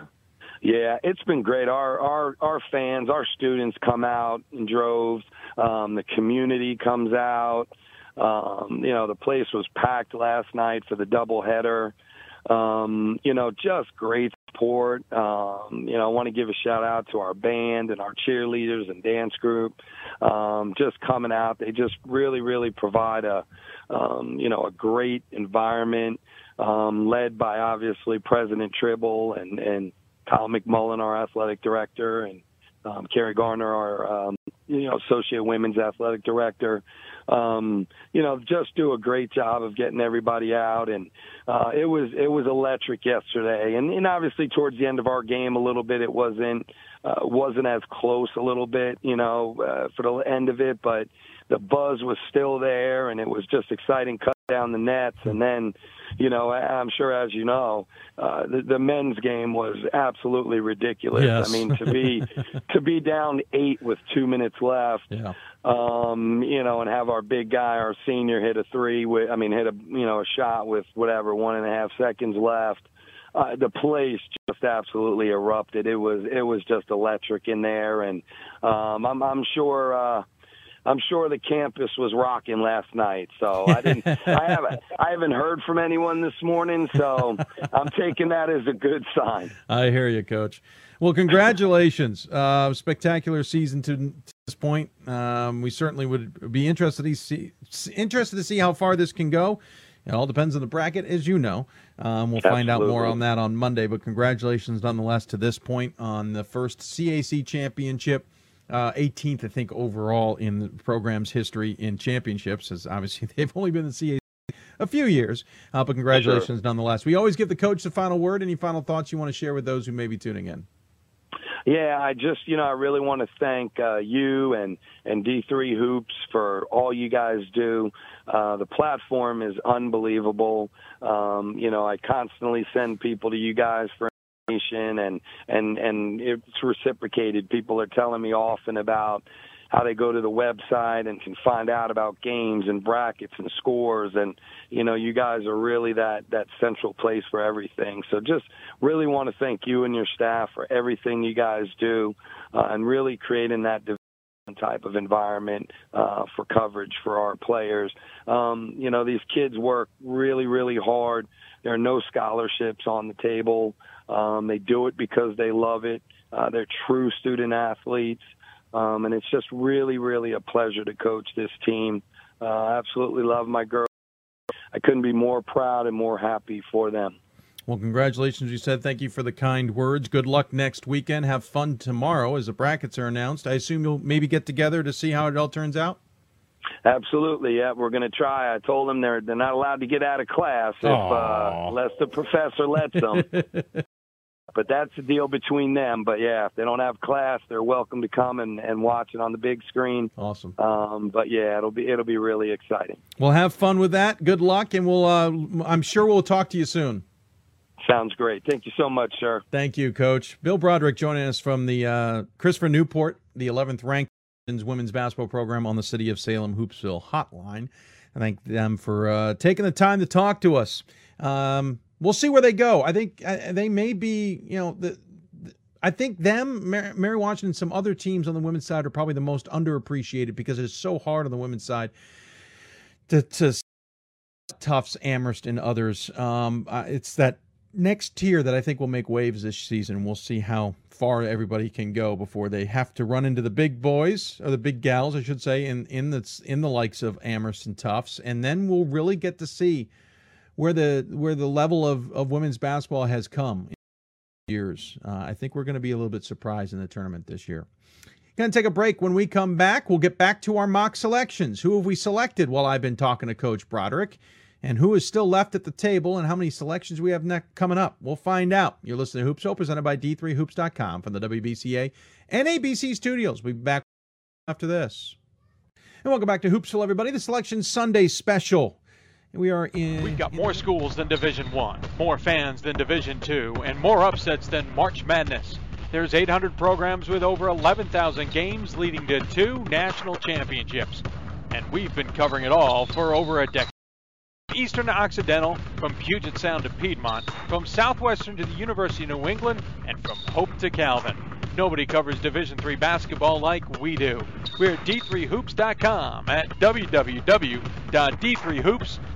Yeah, it's been great. Our our our fans, our students come out in droves. Um, the community comes out. Um, you know, the place was packed last night for the doubleheader. Um, you know, just great support. Um, you know, I want to give a shout out to our band and our cheerleaders and dance group. Um, just coming out, they just really, really provide a, um, you know, a great environment, um, led by obviously President Trible and and Kyle McMullen, our athletic director, and um, Carrie Garner, our um, you know associate women's athletic director. Um, you know, just do a great job of getting everybody out, and uh, it was it was electric yesterday. And, and obviously, towards the end of our game, a little bit it wasn't uh, wasn't as close a little bit, you know, uh, for the end of it, but the buzz was still there, and it was just exciting. Cut down the nets, and then, you know, I- I'm sure as you know, uh, the, the men's game was absolutely ridiculous. Yes. I mean, to be [LAUGHS] to be down eight with two minutes left, Yeah. um, you know, and have our big guy, our senior, hit a three with, I mean, hit a you know a shot with whatever one and a half seconds left. Uh, the place just absolutely erupted. It was it was just electric in there, and um, I'm I'm sure. Uh, I'm sure the campus was rocking last night. So I didn't. [LAUGHS] I haven't. I haven't heard from anyone this morning. So I'm taking that as a good sign. I hear you, Coach. Well, congratulations! Uh, spectacular season to, to this point. Um, we certainly would be interested to see interested to see how far this can go. It all depends on the bracket, as you know. Um, we'll find out more on that on Monday. But congratulations, nonetheless, to this point on the first CAC championship. Uh, 18th, I think, overall in the program's history in championships, as obviously [LAUGHS] they've only been the CAC a few years. Uh, but congratulations nonetheless. We always give the coach the final word. Any final thoughts you want to share with those who may be tuning in? Yeah, I just you know I really want to thank uh, you and and D3 Hoops for all you guys do. Uh, the platform is unbelievable. Um, you know I constantly send people to you guys for and and and it's reciprocated. People are telling me often about how they go to the website and can find out about games and brackets and scores. And you know you guys are really that that central place for everything. So just really want to thank you and your staff for everything you guys do uh, and really creating that type of environment uh, for coverage for our players. Um, you know these kids work really really hard. There are no scholarships on the table um, they do it because they love it uh, they're true student athletes um, and it's just really, really a pleasure to coach this team. Uh, I absolutely love my girls. I couldn't be more proud and more happy for them. Well, congratulations, you said. Thank you for the kind words. Good luck next weekend. Have fun tomorrow as the brackets are announced. I assume you'll maybe get together to see how it all turns out. Absolutely, yeah. We're going to try. I told them they're they're not allowed to get out of class if uh, unless the professor lets them. [LAUGHS] but that's the deal between them. But yeah, if they don't have class, they're welcome to come and, and watch it on the big screen. Awesome. Um, but yeah, it'll be it'll be really exciting. Well, have fun with that. Good luck, and we'll. Uh, I'm sure we'll talk to you soon. Sounds great. Thank you so much, sir. Thank you, Coach Bill Broderick, joining us from the uh, Christopher Newport, the 11th ranked women's basketball program on the City of Salem Hoopsville hotline. I thank them for uh, taking the time to talk to us. Um, we'll see where they go. I think uh, they may be, you know, the, the I think them, Mary, Mary Washington, some other teams on the women's side are probably the most underappreciated because it's so hard on the women's side to, to Tufts, Amherst, and others. Um, uh, it's that next tier that I think will make waves this season. We'll see how far everybody can go before they have to run into the big boys or the big gals, I should say, in in the in the likes of Amherst and Tufts, and then we'll really get to see where the where the level of, of women's basketball has come in years. Uh, I think we're going to be a little bit surprised in the tournament this year. Going to take a break. When we come back, we'll get back to our mock selections. Who have we selected while I've been talking to Coach Broderick? And who is still left at the table and how many selections we have next coming up? We'll find out. You're listening to Hoops Hope, presented by D3Hoops.com from the WBCA and ABC studios. We'll be back after this. And welcome back to Hoopsville, everybody. The Selection Sunday special. We are in. We've got more schools than Division One, more fans than Division Two, and more upsets than March Madness. There's 800 programs with over 11,000 games, leading to two national championships, and we've been covering it all for over a decade. Eastern to Occidental, from Puget Sound to Piedmont, from Southwestern to the University of New England, and from Hope to Calvin. Nobody covers Division III basketball like we do. We're at d3hoops.com at www.d3hoops.com.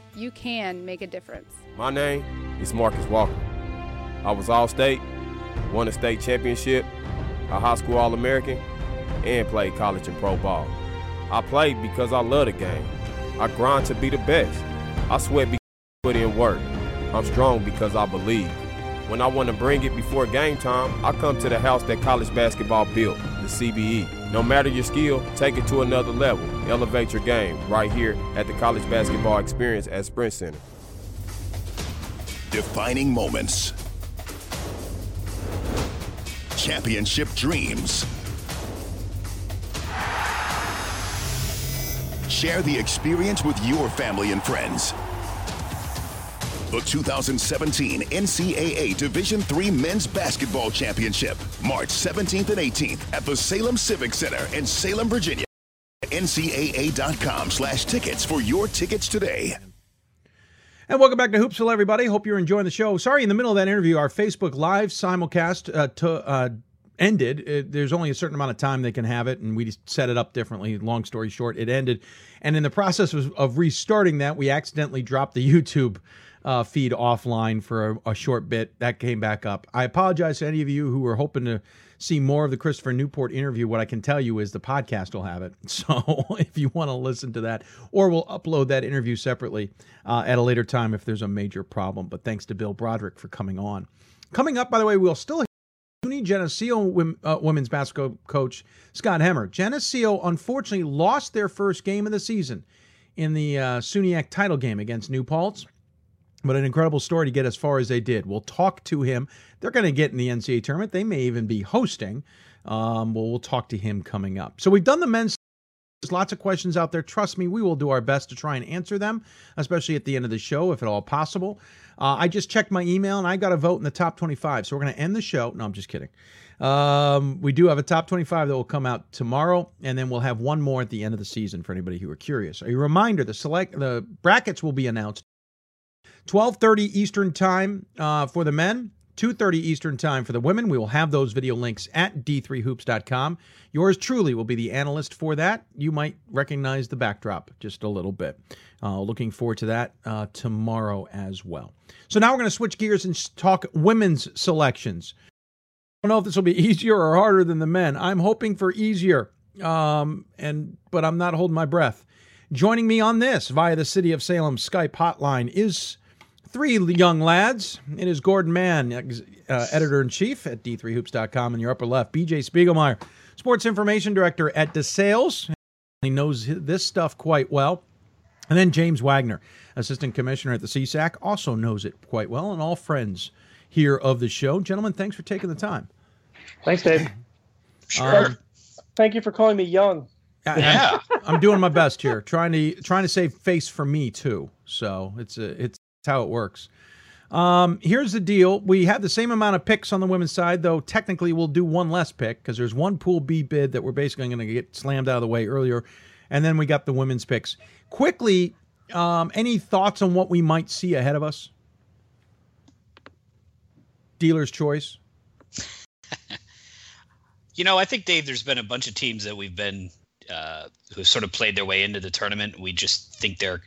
You can make a difference. My name is Marcus Walker. I was All State, won a state championship, a high school All American, and played college and pro ball. I played because I love the game. I grind to be the best. I sweat because I put in work. I'm strong because I believe. When I want to bring it before game time, I come to the house that college basketball built, the CBE. No matter your skill, take it to another level. Elevate your game right here at the College Basketball Experience at Sprint Center. Defining moments. Championship dreams. Share the experience with your family and friends. The 2017 NCAA Division III Men's Basketball Championship, March 17th and 18th at the Salem Civic Center in Salem, Virginia. NCAA.com slash tickets for your tickets today. And welcome back to Hoopsville, everybody. Hope you're enjoying the show. Sorry, in the middle of that interview, our Facebook Live simulcast uh, to, uh, ended. It, there's only a certain amount of time they can have it, and we set it up differently. Long story short, it ended. And in the process of, of restarting that, we accidentally dropped the [LAUGHS] YouTube uh, feed offline for a, a, short bit. That came back up. I apologize to any of you who were hoping to see more of the Christopher Newport interview. What I can tell you is the podcast will have it. [LAUGHS] So if you want to listen to that, or we'll upload that interview separately uh, at a later time if there's a major problem. But thanks to Bill Broderick for coming on. Coming up, by the way, we'll still hear SUNY Geneseo uh, women's basketball coach Scott Hemer. Geneseo unfortunately lost their first game of the season in the uh, SUNYAC title game against New Paltz. But an incredible story to get as far as they did. We'll talk to him. They're going to get in the NCAA tournament. They may even be hosting. Um, well, we'll talk to him coming up. So we've done the men's. There's lots of questions out there. Trust me, we will do our best to try and answer them, especially at the end of the show, if at all possible. Uh, I just checked my email and I got a vote in the top 25. So we're going to end the show. No, I'm just kidding. Um, we do have a top 25 that will come out tomorrow, and then we'll have one more at the end of the season for anybody who are curious. A reminder: the select the brackets will be announced 12:30 Eastern time uh, for the men. 2:30 Eastern Time for the women. We will have those video links at d3hoops.com. Yours truly will be the analyst for that. You might recognize the backdrop just a little bit. Uh, looking forward to that uh, tomorrow as well. So now we're going to switch gears and talk women's selections. I don't know if this will be [LAUGHS] easier or harder than the men. I'm hoping for easier, um, and but I'm not holding my breath. Joining me on this via the City of Salem Skype hotline is three young lads. It is Gordon Mann, uh, editor in chief at d3hoops.com in your upper left. BJ Spiegelmeyer, sports information director at DeSales. He knows this stuff quite well. And then James Wagner, assistant commissioner at the CSAC, also knows it quite well, and all friends here of the show. Gentlemen, thanks for taking the time. Thanks, Dave. Sure. Um, Thank you for calling me young. Yeah, I'm doing my best here, trying to trying to save face for me too. So it's a, it's how it works. Um, here's the deal: we have the same amount of picks on the women's side, though technically we'll do one less pick because there's one Pool B bid that we're basically going to get slammed out of the way earlier, and then we got the women's picks. Quickly, um, any thoughts on what we might see ahead of us? Dealer's choice. [LAUGHS] you know, I think Dave, there's been a bunch of teams that we've been uh, who sort of played their way into the tournament. We just think they're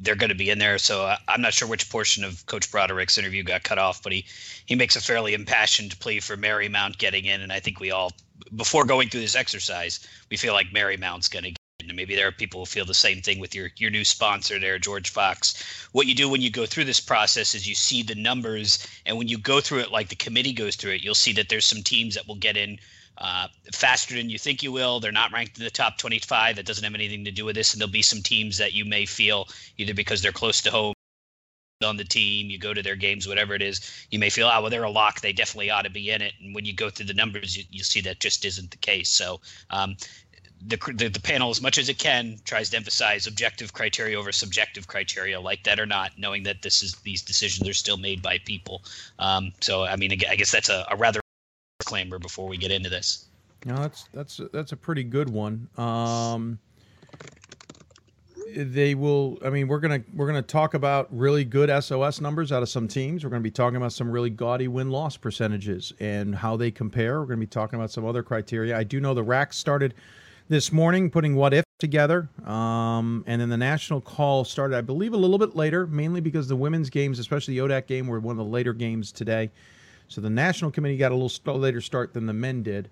they're going to be in there. So uh, I'm not sure which portion of Coach Broderick's interview got cut off, but he he makes a fairly impassioned plea for Marymount getting in, and I think we all, before going through this exercise, we feel like Marymount's going to get in. And maybe there are people who feel the same thing with your your new sponsor there, George Fox. What you do when you go through this process is you see the numbers, and when you go through it like the committee goes through it, you'll see that there's some teams that will get in uh, faster than you think you will. They're not ranked in the top 25. That doesn't have anything to do with this. And there'll be some teams that you may feel either because they're close to home on the team, you go to their games, whatever it is, you may feel, oh, well, they're a lock. They definitely ought to be in it. And when you go through the numbers, you, you see that just isn't the case. So, um, the, the, the panel, as much as it can, tries to emphasize objective criteria over subjective criteria, like that or not, knowing that this is these decisions are still made by people. Um, so, I mean, I guess that's a, a rather disclaimer before we get into this. No, that's that's that's a pretty good one. Um, they will. I mean, we're gonna we're gonna talk about really good SOS numbers out of some teams. We're gonna be talking about some really gaudy win loss percentages and how they compare. We're gonna be talking about some other criteria. I do know the RAC started this morning putting what if together, um, and then the national call started, I believe, a little bit later, mainly because the women's games, especially the ODAC game, were one of the later games today. So the national committee got a little later start than the men did.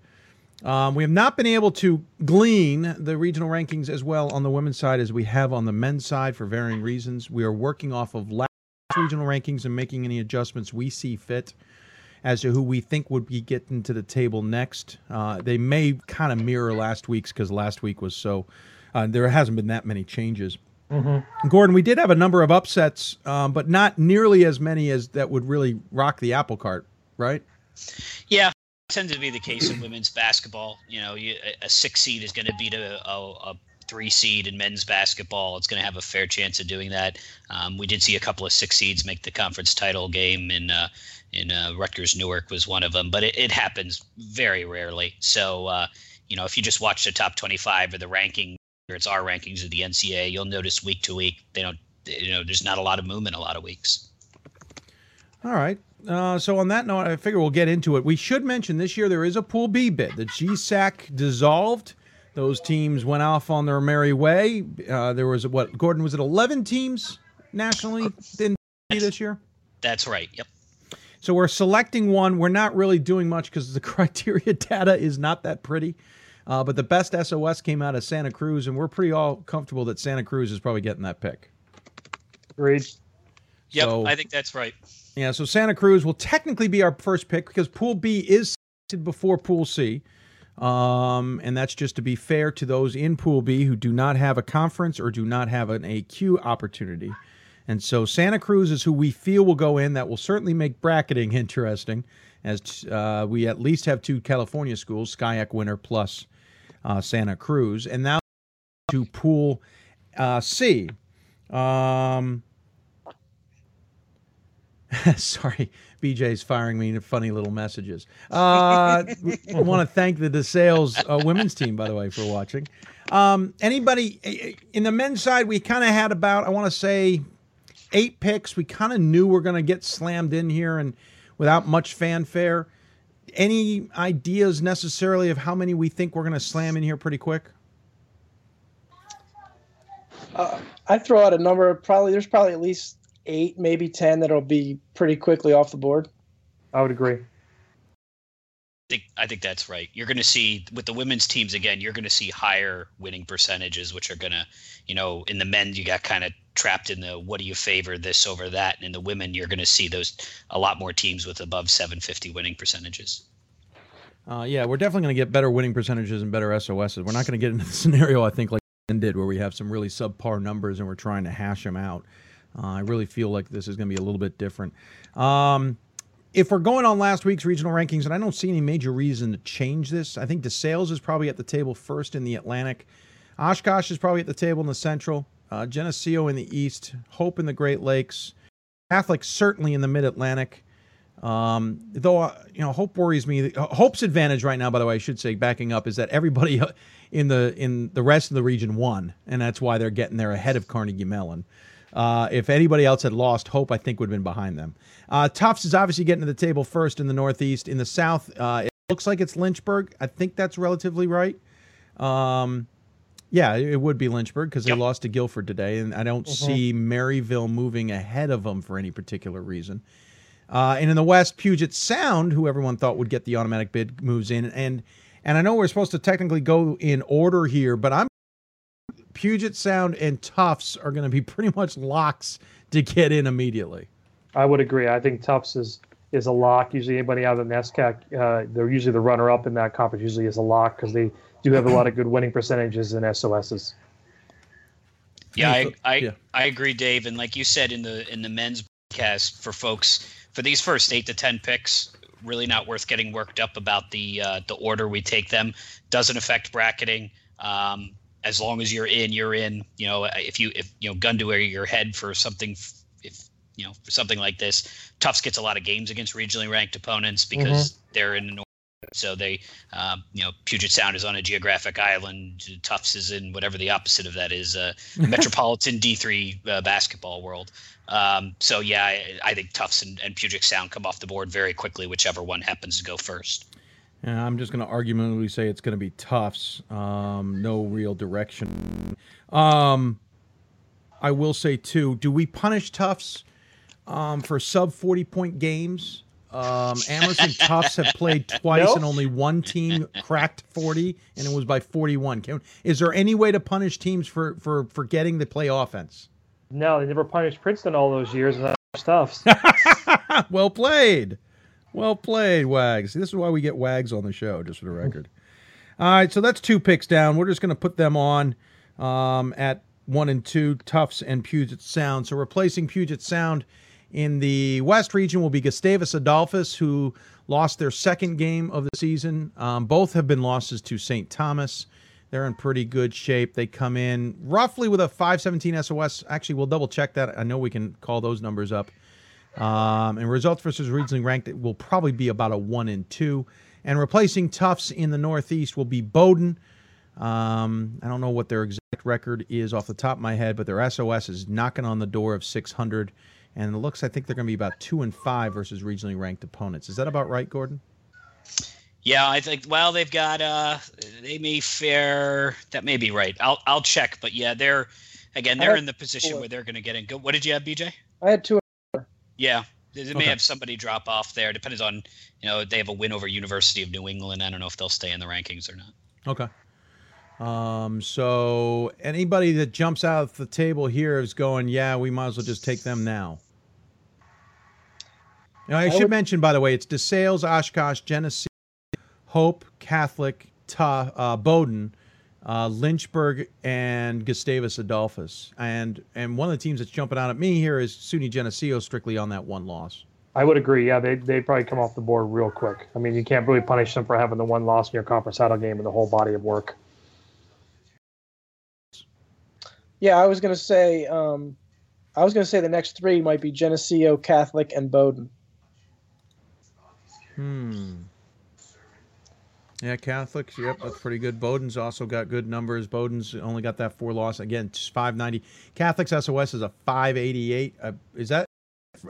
Um, we have not been able to glean the regional rankings as well on the women's side as we have on the men's side for varying reasons. We are working off of last regional rankings and making any adjustments we see fit as to who we think would be getting to the table next. Uh, they may kind of mirror last week's because last week was so, uh, there hasn't been that many changes. Mm-hmm. Gordon, we did have a number of upsets, um, but not nearly as many as that would really rock the apple cart right? Yeah, tends to be the case in women's basketball. You know, you, a six seed is going to beat a, a, a, three seed in men's basketball. It's going to have a fair chance of doing that. Um, we did see a couple of six seeds make the conference title game in uh, in uh, Rutgers Newark was one of them, but it, it happens very rarely. So uh, you know, if you just watch the top 25 or the ranking, or it's our rankings of the NCAA, you'll notice week to week they don't. You know, there's not a lot of movement a lot of weeks. All right. Uh, so on that note, I figure we'll get into it. We should mention this year there is a Pool B bid. The GSAC dissolved. Those teams went off on their merry way. Uh, there was what Gordon was it 11 teams nationally in this year? That's right. Yep. So we're selecting one. We're not really doing much because the [LAUGHS] criteria data is not that pretty. Uh, but the best SOS came out of Santa Cruz, and we're pretty all comfortable that Santa Cruz is probably getting that pick. Agreed. Yep, so, I think that's right. Yeah, so Santa Cruz will technically be our first pick because Pool B is before Pool C. Um, and that's just to be fair to those in Pool B who do not have a conference or do not have an AQ opportunity. And so Santa Cruz is who we feel will go in. That will certainly make bracketing [LAUGHS] interesting, as uh, we at least have two California schools, SCIAC winner plus uh, Santa Cruz. And now to Pool uh, C. Um, [LAUGHS] Sorry, BJ's firing me funny little messages. Uh, I want to thank the DeSales uh, women's team, by the way, for watching. Um, anybody in the men's side, we kind of had about, I want to say, eight picks. We kind of knew we are going to get slammed in here and without much fanfare. Any ideas necessarily of how many we think we're going to slam in here pretty quick? Uh, I'd throw out a number. Probably there's probably at least eight, maybe ten that'll be pretty quickly off the board. I would agree. think I think that's right. You're going to see with the women's teams again. You're going to see higher winning percentages, which are going to, you know, in the men you got kind of trapped in the what do you favor this over that, and in the women you're going to see those a lot more teams with above 750 winning percentages. Uh, yeah, we're definitely going to get better winning percentages and better SOSs. We're not going to get into the [LAUGHS] scenario I think like did where we have some really subpar numbers and we're trying to hash them out. Uh, I really feel like this is going to be a little bit different. Um, if we're going on last week's regional rankings, and I don't see any major reason to change this, I think DeSales is probably at the table first in the Atlantic. Oshkosh is probably at the table in the Central. Uh, Geneseo in the East. Hope in the Great Lakes. Catholic certainly in the Mid Atlantic. Um, though uh, you know, Hope worries me. Hope's advantage right now, by the way, I should say, backing up, is that everybody in the in the rest of the region won, and that's why they're getting there ahead of Carnegie Mellon. Uh, if anybody else had lost, Hope I think would have been behind them. Uh, Tufts is obviously getting to the table first in the Northeast. In the South, uh, it looks like it's Lynchburg. I think that's relatively right. Um, yeah, it would be Lynchburg because they yep. lost to Guilford today, and I don't mm-hmm. see Maryville moving ahead of them for any particular reason. Uh, and in the West, Puget Sound, who everyone thought would get the automatic bid, moves in, and and I know we're supposed to technically go in order here, but I'm Puget Sound and Tufts are going to be [LAUGHS] pretty much locks to get in immediately. I would agree. I think Tufts is is a lock. Usually, anybody out of the NESCAC, uh, they're usually the runner up in that conference. Usually, is a lock because they do have a lot of good winning percentages in SOSs. Yeah, I I, yeah. I agree, Dave. And like you said in the in the men's cast for folks for these first eight to ten picks, really not worth getting worked up about the uh, the order we take them. Doesn't affect bracketing. Um, as long as you're in, you're in. You know, if you if you know gun to your head for something, if you know for something like this, Tufts gets a lot of games against regionally ranked opponents because mm-hmm. they're in the north. So they, um, you know, Puget Sound is on a geographic island. Tufts is in whatever the opposite of that is, uh, [LAUGHS] metropolitan D3 uh, basketball world. Um, so yeah, I, I, think Tufts and, and Puget Sound come off the board very quickly, whichever one happens to go first. Yeah, I'm just going to argumentatively say it's going to be Tufts. Um, no real direction. Um, I will say too. Do we punish Tufts um, for sub 40 point games? Um, Amherst and Tufts have played [LAUGHS] twice, nope. and only one team cracked 40, and it was by 41. Can, is there any way to punish teams for for forgetting to play offense? No, they never punished Princeton all those years, [LAUGHS] and Tufts. well played. Well played, Wags. This is why we get Wags on the show, just for the record. All right, so that's two picks down. We're just going to put them on um, at one and two, Tufts and Puget Sound. So replacing Puget Sound in the West region will be Gustavus Adolphus, who lost their second game of the season. Um, both have been losses to St. Thomas. They're in pretty good shape. They come in roughly with a 517 SOS. Actually, we'll double check that. I know we can call those numbers up. Um, and results versus regionally ranked it will probably be about a one and two. And replacing Tufts in the Northeast will be Bowdoin. Um, I don't know what their exact record is off the top of my head, but their SOS is knocking on the door of 600. And it looks, I think they're going to be about two and five versus regionally ranked opponents. Is that about right, Gordon? Yeah, I think. Well, they've got. uh They may fare. That may be right. I'll I'll check. But yeah, they're again they're in the position where they're going to get in. Go. What did you have, BJ? I had two. Yeah, they may okay. have somebody drop off there. Depends on, you know, they have a win over University of New England. I don't know if they'll stay in the rankings or not. Okay. Um, so anybody that jumps out of the table here is going, yeah, we might as well just take them now. Now, I, I should would... mention, by the way, it's DeSales, Oshkosh, Geneseo, Hope, Catholic, Ta, uh, Bowdoin, uh, Lynchburg, and Gustavus Adolphus. And and one of the teams that's jumping out at me here is SUNY Geneseo, strictly on that one loss. I would agree. Yeah, they they probably come off the board real quick. I mean, you can't really punish them for having the one loss in your conference title game and the whole body of work. Yeah, I was gonna say, um, I was gonna say the next three might be Geneseo, Catholic, and Bowdoin. Hmm. Yeah, Catholics. Yep, that's pretty good. Bowdoin's also got good numbers. Bowdoin's only got that four loss again. Five ninety. Catholics SOS is a five eighty eight. Uh, is that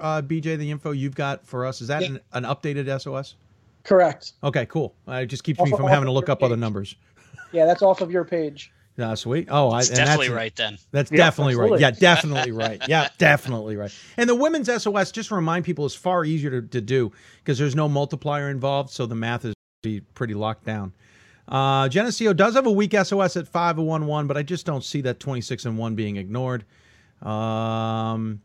uh, BJ the info you've got for us? Is that yeah. an, an, updated SOS? Correct. Okay, cool. Uh, it just keeps off me from having to look up page. other numbers. Yeah, that's off of your page. [LAUGHS] Yeah, sweet. Oh, I, definitely right then. That's yeah, definitely absolutely. right. Yeah, definitely right. Yeah, [LAUGHS] definitely right. And the women's SOS, just to remind people, is far easier to, to do because there's no multiplier involved, so the math is be pretty locked down. Uh, Geneseo does have a weak SOS at five one one, but I just don't see that twenty six and one being ignored. Um,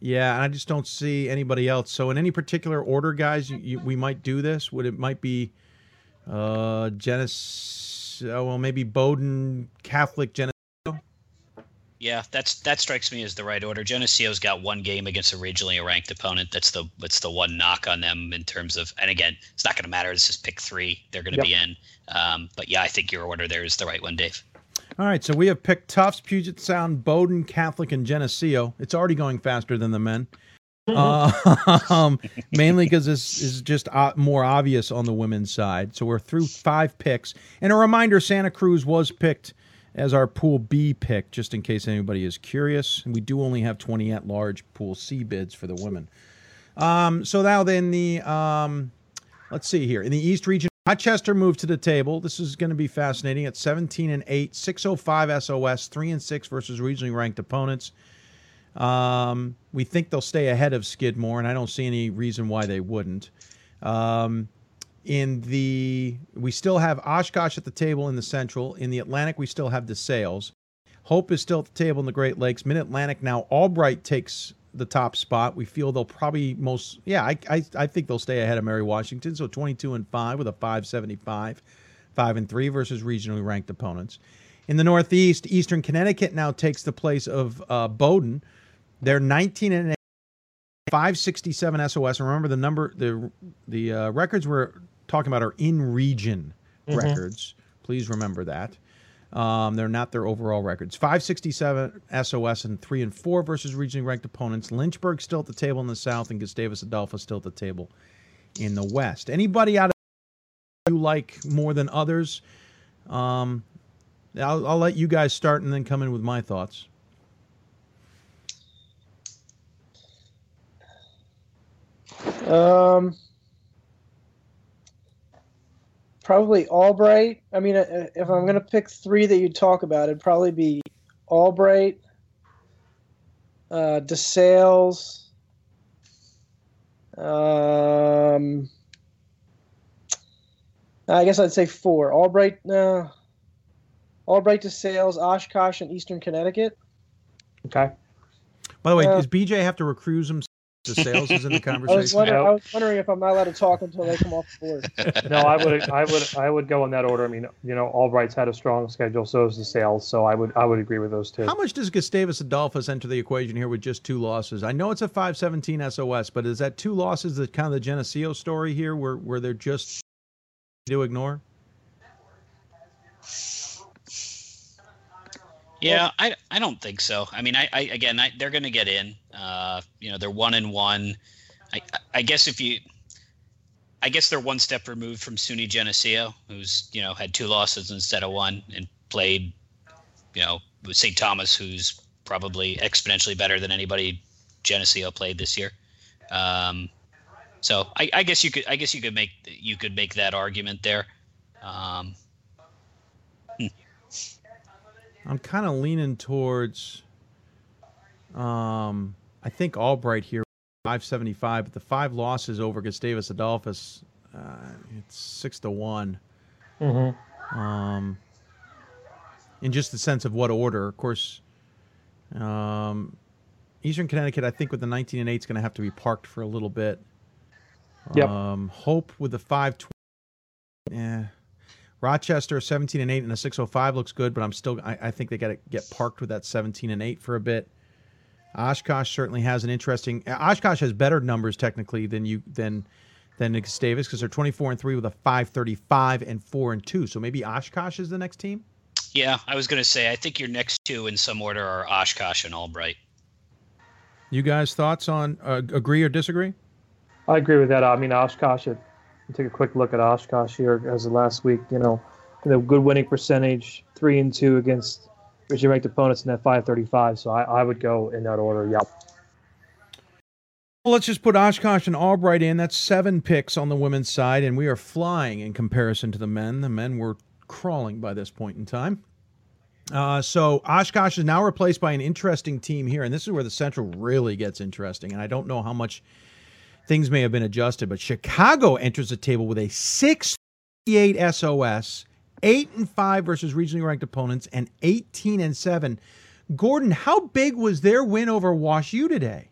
yeah, and I just don't see anybody else. So in any particular order, guys, you, you, we might do this. Would it might be uh, Geneseo? Well, maybe Bowdoin Catholic Geneseo. Yeah, that's that strikes me as the right order. Geneseo's got one game against a regionally ranked opponent. That's the that's the one knock on them in terms of. And again, it's not going to matter. This is pick three. They're going to Yep. be in. Um, but yeah, I think your order there is the right one, Dave. All right, so we have picked Tufts, Puget Sound, Bowdoin, Catholic, and Geneseo. It's already going faster than the men. Uh, [LAUGHS] um, mainly because this is just uh, more obvious on the women's side. So we're through five picks. And a reminder Santa Cruz was picked as our Pool B pick, just in case anybody is curious. And we do only have 20 at large Pool C bids for the women. Um, so now then the um, let's see here in the East region, Rochester moved to the table. This is going to be fascinating. At 17 and 8, 605 SOS, 3 and 6 versus regionally ranked opponents. Um, we think they'll stay ahead of Skidmore, and I don't see any reason why they wouldn't. Um, in the we still have Oshkosh at the table in the Central. In the Atlantic, we still have DeSales. Hope is still at the table in the Great Lakes. Mid Atlantic now, Albright takes the top spot. We feel they'll probably most yeah, I, I I think they'll stay ahead of Mary Washington. So 22 and 5 with a 575, 5 and 3 versus regionally ranked opponents. In the Northeast, Eastern Connecticut now takes the place of uh. They're 19 and 8, 567 SOS. And remember the number the the uh, records we're talking about are in region Mhm. records. Please remember that. Um, they're not their overall records. 567 SOS and 3 and 4 versus regionally ranked opponents. Lynchburg still at the table in the South, and Gustavus Adolphus still at the table in the West. Anybody out of you like more than others? Um, I'll, I'll let you guys start and then come in with my thoughts. Um, probably Albright. I mean, uh, if I'm gonna pick three that you'd talk about, it'd probably be Albright, uh, DeSales. Um, I guess I'd say four. Albright, no. Albright, DeSales, Oshkosh, and Eastern Connecticut. Okay. By the way, Uh, does BJ have to recruit him? DeSales is in the [LAUGHS] I was, conversation. wondering, I was wondering if I'm not allowed to talk until they come off the board. [LAUGHS] no, I would, I would, I would go in that order. I mean, you know, Albright's had a strong schedule, so has DeSales. So I would, I would agree with those two. How much does Gustavus Adolphus enter the equation here with just two losses? I know it's a 517 SOS, but is that two losses that kind of the Geneseo story here where, where they're just to ignore? Yeah, I, I don't think so. I mean, I, I again, I, they're going to get in. Uh, you know, they're one and one. I, I guess if you, I guess they're one step removed from SUNY Geneseo, who's you know had two losses instead of one, and played, you know, with St. Thomas, who's probably exponentially better than anybody Geneseo played this year. Um, so I, I guess you could, I guess you could make you could make that argument there. Um, I'm kind of leaning towards, um, I think Albright here, 575, but the five losses over Gustavus Adolphus, uh, it's six to one. Mhm. Um, in just the sense of what order, of course. Um, Eastern Connecticut, I think with the 19 and 8 is going to have to be parked for a little bit. Yep. Um, Hope with the 520. Yeah. Rochester 17 and 8 and a 605 looks good, but I'm still I, I think they got to get parked with that 17 and 8 for a bit. Oshkosh certainly has an interesting Oshkosh has better numbers technically than you than than Gustavus because they're 24 and 3 with a 535 and 4 and 2. So maybe Oshkosh is the next team? Yeah, I was going to say, I think your next two in some order are Oshkosh and Albright. You guys thoughts on uh, agree or disagree? I agree with that. I mean, Oshkosh. It, you take a quick look at Oshkosh here as of last week. You know, you know, good winning percentage, three and two against regionally ranked opponents in that 535. So I, I would go in that order. Yep. Well, let's just put Oshkosh and Albright in. That's seven picks on the women's side, and we are flying in comparison to the men. The men were crawling by this point in time. Uh, so Oshkosh is now replaced by an interesting team here, and this is where the Central really gets interesting. And I don't know how much things may have been adjusted, but Chicago enters the table with a 58 SOS, eight and five versus regionally ranked opponents, and 18 and seven. Gordon, how big was their win over Wash U today?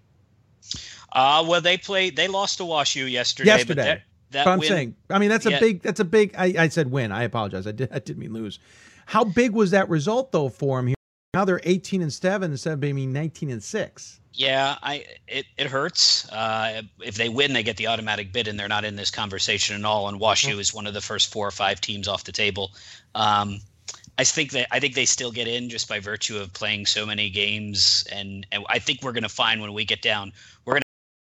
Uh, well, they played. They lost to Wash U yesterday. Yesterday. But that, that but I'm win, saying, I mean, that's a Yeah. big. That's a big. I, I said win. I apologize. I did. I didn't mean lose. How big was that result though for him here? Now they're 18 and seven instead of being 19 and six. Yeah, I it, it hurts. Uh, if they win, they get the automatic bid, and they're not in this conversation at all. And Wash U is one of the first four or five teams off the table. Um, I think that I think they still get in just by virtue of playing so many games, and, and I think we're going to find when we get down, we're going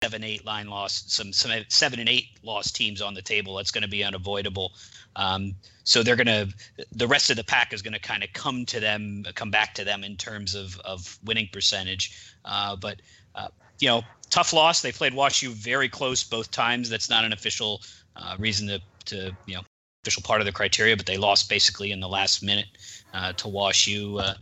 seven, eight line loss, some some seven and eight loss teams on the table. That's going to be unavoidable. Um, so they're going to the rest of the pack is going to kind of come to them, come back to them in terms of of winning percentage. Uh, but uh, you know, tough loss. They played Wash U very close both times. That's not an official uh, reason to to you know official part of the criteria, but they lost basically in the last minute uh, to Wash U. Uh,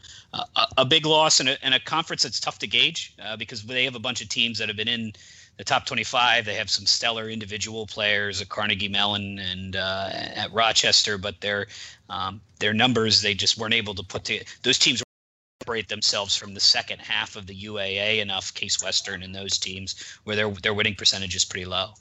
a, a big loss in a, in a conference that's tough to gauge uh, because they have a bunch of teams that have been in the top 25. They have some stellar individual players at Carnegie Mellon and uh, at Rochester, but their um, their numbers they just weren't able to put to those teams separate themselves from the second half of the UAA enough. Case Western and those teams where their their winning percentage is pretty low.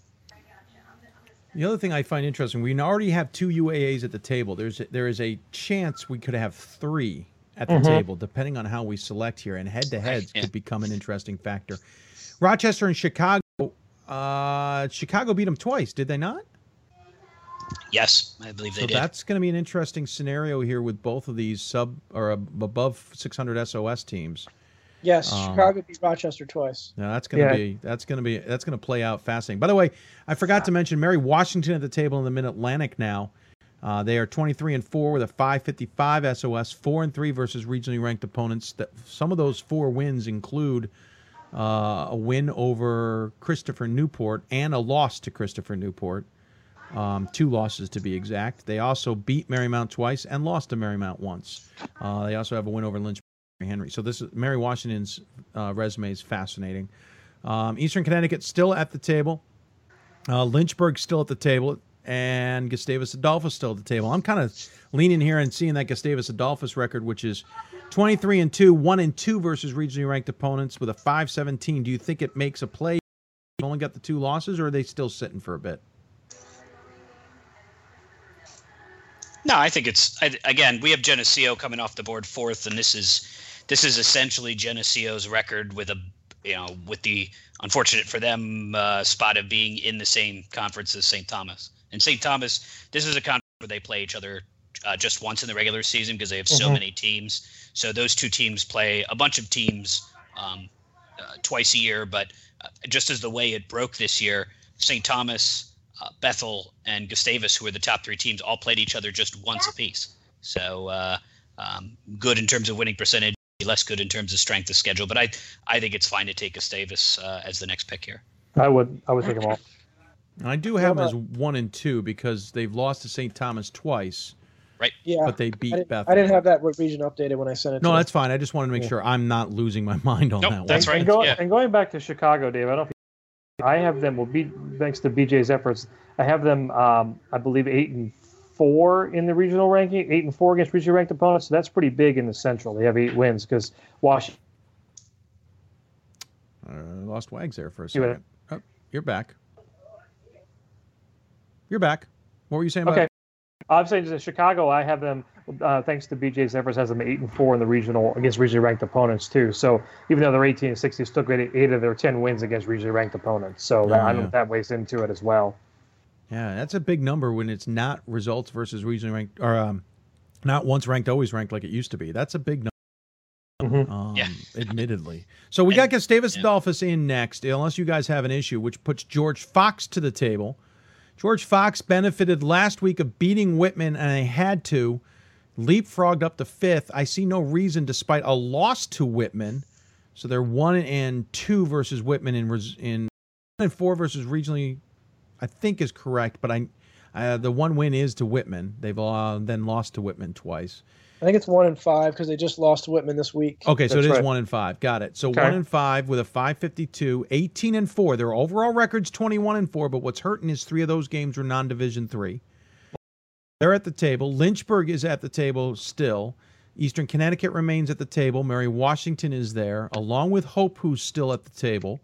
The other thing I find interesting, we already have two UAAs at the table. There's there is a chance we could have three at the Mhm. table, depending on how we select here, and head to heads could become an interesting factor. Rochester and Chicago. Uh, Chicago beat them twice, did they not? Yes, I believe they so did. that's going to be an interesting scenario here with both of these sub or above 600 SOS teams. Yes, Um, Chicago beat Rochester twice. Now that's going to Yeah. be that's going to be that's going to play out fascinating. By the way, I forgot to mention Mary Washington at the table in the Mid Atlantic now. Uh, they are 23 and four with a 555 SOS, four and three versus regionally ranked opponents. That some of those four wins include uh, a win over Christopher Newport and a loss to Christopher Newport. Um, two losses to be exact. They also beat Marymount twice and lost to Marymount once. Uh, they also have a win over Lynch Henry. So this is Mary Washington's uh, resume is fascinating. Um, Eastern Connecticut still at the table. Uh, Lynchburg still at the table, and Gustavus Adolphus still at the table. I'm kind of leaning here and seeing that Gustavus Adolphus record, which is 23 and two, one and two versus regionally ranked opponents with a 517. Do you think it makes a play? You've Only got the two losses, or are they still sitting for a bit? No, I think it's I, again. We have Geneseo coming off the board fourth, and this is this is essentially Geneseo's record with a you know with the unfortunate for them uh, spot of being in the same conference as St. Thomas. And St. Thomas, this is a conference where they play each other uh, just once in the regular season because they have so Mhm. many teams. So those two teams play a bunch of teams um, uh, twice a year. But uh, just as the way it broke this year, St. Thomas, uh, Bethel, and Gustavus, who are the top three teams, all played each other just once apiece. So uh, um, good in terms of winning percentage, less good in terms of strength of schedule. But I I think it's fine to take Gustavus uh, as the next pick here. I would I would take them all. [LAUGHS] I do have them as one and two because they've lost to St. Thomas twice. Right. Yeah, But they beat I Bethel. I didn't have that region updated when I sent it. No, to that's fine. I just wanted to make Yeah. sure I'm not losing my [LAUGHS] mind on that one. that's right. And, go, yeah. and going back to Chicago, Dave, I don't know if you, I have them. Well, be, thanks to BJ's efforts, I have them. Um, I believe eight and four in the regional ranking, eight and four against regionally ranked opponents. So that's pretty big in the Central. They have eight wins because Washington. Uh, lost Wags there for a second. Oh, you're back. You're back. What were you saying about? Okay. I'm saying that Chicago, I have them, uh, thanks to BJ's efforts, has them eight and four in the regional against regionally ranked opponents too. So even though they're 18 and 60, still get eight of their 10 wins against regionally ranked opponents. So that, Oh, I don't know if that weighs into it as well. Yeah, that's a big number when it's not results versus regionally ranked, or um, not once ranked, always ranked like it used to be. That's a big number. Um, Yeah. [LAUGHS] admittedly. So we got Gustavus Adolphus in next, unless you guys have an issue, which puts George Fox to the table. George Fox benefited last week of beating Whitman, and they had to leapfrogged up to fifth. I see no reason, despite a loss to Whitman. So they're one and two versus Whitman in in and four versus regionally. I think is correct, but I uh, the one win is to Whitman. They've uh, then lost to Whitman twice. I think it's one and five because they just lost to Whitman this week. Okay, so it is right. one and five. Got it. So Okay. one and five with a 552, 18 and four. Their overall record's 21 and four, but what's hurting is three of those games were non-division three. they're at the table. Lynchburg is at the table still. Eastern Connecticut remains at the table. Mary Washington is there, along with Hope, who's still at the table.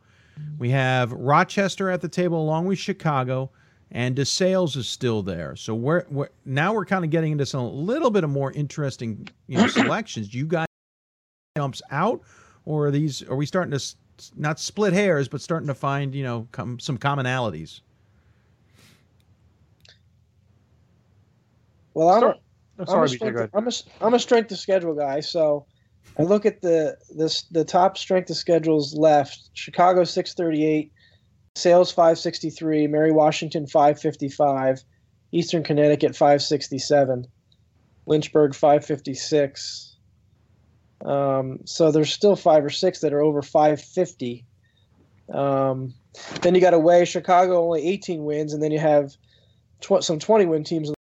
We have Rochester at the table, along with Chicago, and DeSales is still there. So we're, we're now we're kind of getting into some a little bit of more interesting you know [CLEARS THROAT] selections. Do you guys jumps out, or are these are we starting to not split hairs, but starting to find you know com- some commonalities? Well, I'm, a, oh, I'm I'm, sorry, a BJ, strength, go ahead. I'm a I'm a strength of schedule guy. So I look at the this the top strength of schedules left: Chicago 638, Sales 563, Mary Washington 555, Eastern Connecticut 567, Lynchburg 556. Um, so there's still five or six that are over 550. Um, then you got away Chicago only 18 wins, and then you have tw- some 20 win teams.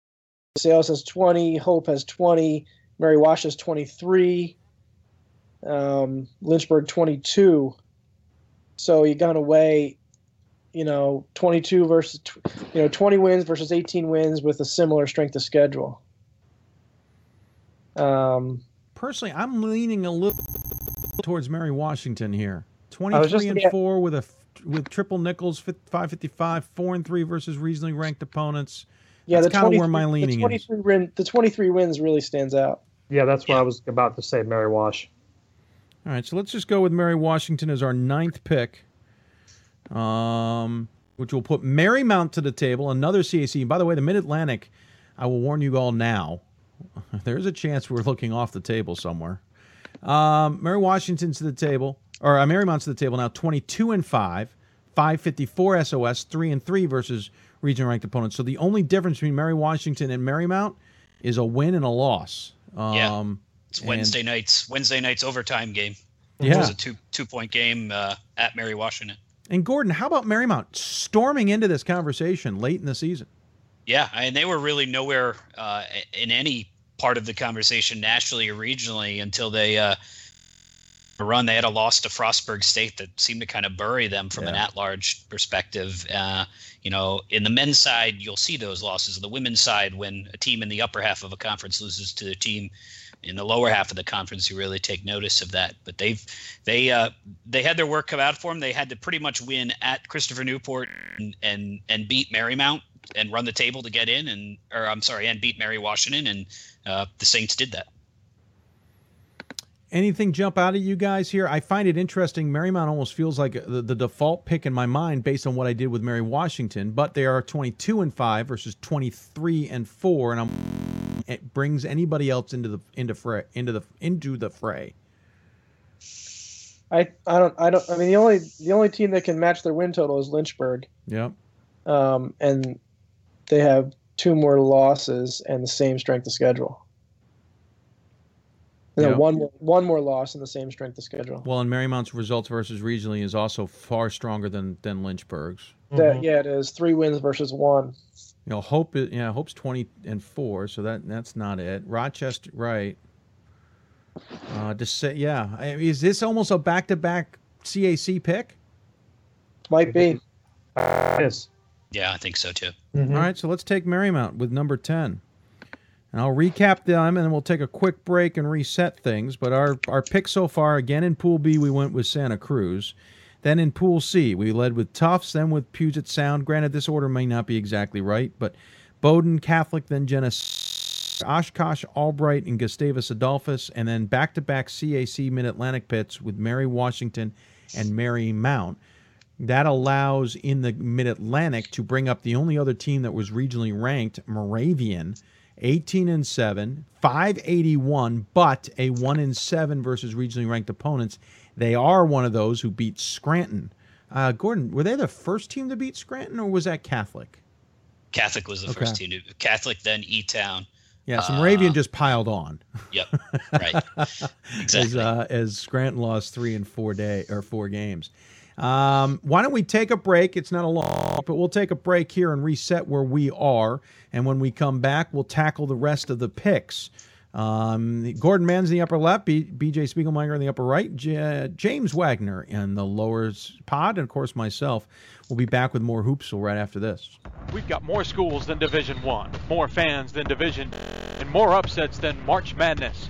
Sales has 20, Hope has 20, Mary Wash has 23, um, Lynchburg 22. So you got away, you know, 22 versus, you know, 20 wins versus 18 wins with a similar strength of schedule. Um, Personally, I'm leaning a little towards Mary Washington here. I was just 23 and looking at- 4 with a with triple nickels, 555, 4 and 3 versus reasonably ranked opponents. yeah, That's kind of where 23 my the leaning is. win, the 23 wins really stands out. Yeah, that's what I was about to say. Mary Wash. All right, so let's just go with Mary Washington as our ninth pick, um, which will put Marymount to the table, another CAC. By the way, the Mid Atlantic, I will warn you all now, [LAUGHS] there's a chance we're looking off the table somewhere. Um, Mary Washington's to the table, or uh, Marymount's to the table now, 22 and 5, 554 SOS, 3 and 3 versus region ranked opponents. So the only difference between Mary Washington and Marymount is a win and a loss. Um, Yeah. It's and- Wednesday nights. Wednesday nights overtime game. Yeah. It was a two two point game uh, at Mary Washington. And Gordon, how about Marymount storming into this conversation late in the season? Yeah, and they were really nowhere uh, in any part of the conversation nationally or regionally until they uh, run. They had a loss to Frostburg State that seemed to kind of bury them from an at-large perspective. Uh, you know, in the men's side, you'll see those losses. On the women's side, when a team in the upper half of a conference loses to a team in the lower half of the conference, you really take notice of that. But they've they uh, they had their work come out for them. They had to pretty much win at Christopher Newport and and, and beat Marymount and run the table to get in, and or I'm sorry, and beat Mary Washington, and uh, the Saints did that. Anything jump out at you guys here? I find it interesting. Marymount almost feels like the, the default pick in my mind based on what I did with Mary Washington, but they are 22 and 5 versus 23 and 4 and I'm, it brings anybody else into the into fray into the into the fray. I, I don't I don't I mean the only the only team that can match their win total is Lynchburg. Yep. um, and they have two more losses and the same strength of schedule. And then one more, one more loss in the same strength of schedule. Well, and Marymount's results versus regionally is also far stronger than than Lynchburg's. That, yeah, it is three wins versus one. You know, Hope is yeah, Hope's 20 and 4, so that that's not it. Rochester right. Uh to say yeah, I- is this almost a back-to-back CAC pick? Might be. Yes. Yeah, I think so too. All right, so let's take Marymount with number 10. And I'll recap them and then we'll take a quick break and reset things. But our, our pick so far, again in Pool B, we went with Santa Cruz. Then in Pool C, we led with Tufts, then with Puget Sound. Granted, this order may not be exactly right, but Bowdoin, Catholic, then Geneseo, Oshkosh, Albright, and Gustavus Adolphus, and then back to back CAC Mid Atlantic pits with Mary Washington and Marymount. That allows in the Mid Atlantic to bring up the only other team that was regionally ranked, Moravian, 18 and 7, 581, but a 1 and 7 versus regionally ranked opponents. They are one of those who beat Scranton. Uh, Gordon, were they the first team to beat Scranton, or was that Catholic? Catholic was the Okay. first team. To, Catholic, then E Town. Yeah, so Uh, just piled on. Yep. [LAUGHS] Right. as, Exactly. uh, as Scranton lost three and four day or four games. Um, why don't we take a break? It's not a long, but we'll take a break here and reset where we are. And when we come back, we'll tackle the rest of the picks. Um, Gordon Mann's in the upper left, BJ Spiegelmeyer in the upper right, J- James Wagner in the lower pod, and of course myself. We'll be back with more hoops right after this. We've got more schools than Division One, more fans than Division, and more upsets than March Madness.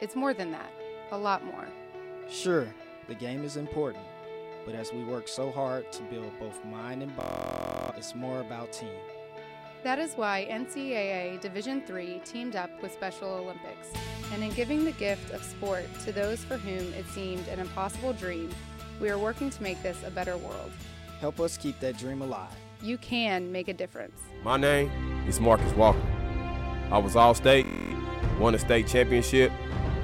it's more than that. A lot more. Sure, the game is important, but as we work so hard to build both mind and body, it's more about team. That is why NCAA Division III teamed up with Special Olympics. And in giving the gift of sport to those for whom it seemed an impossible dream, we are working to make this a better world. Help us keep that dream alive. You can make a difference. My name is Marcus Walker. I was All State, won a state championship,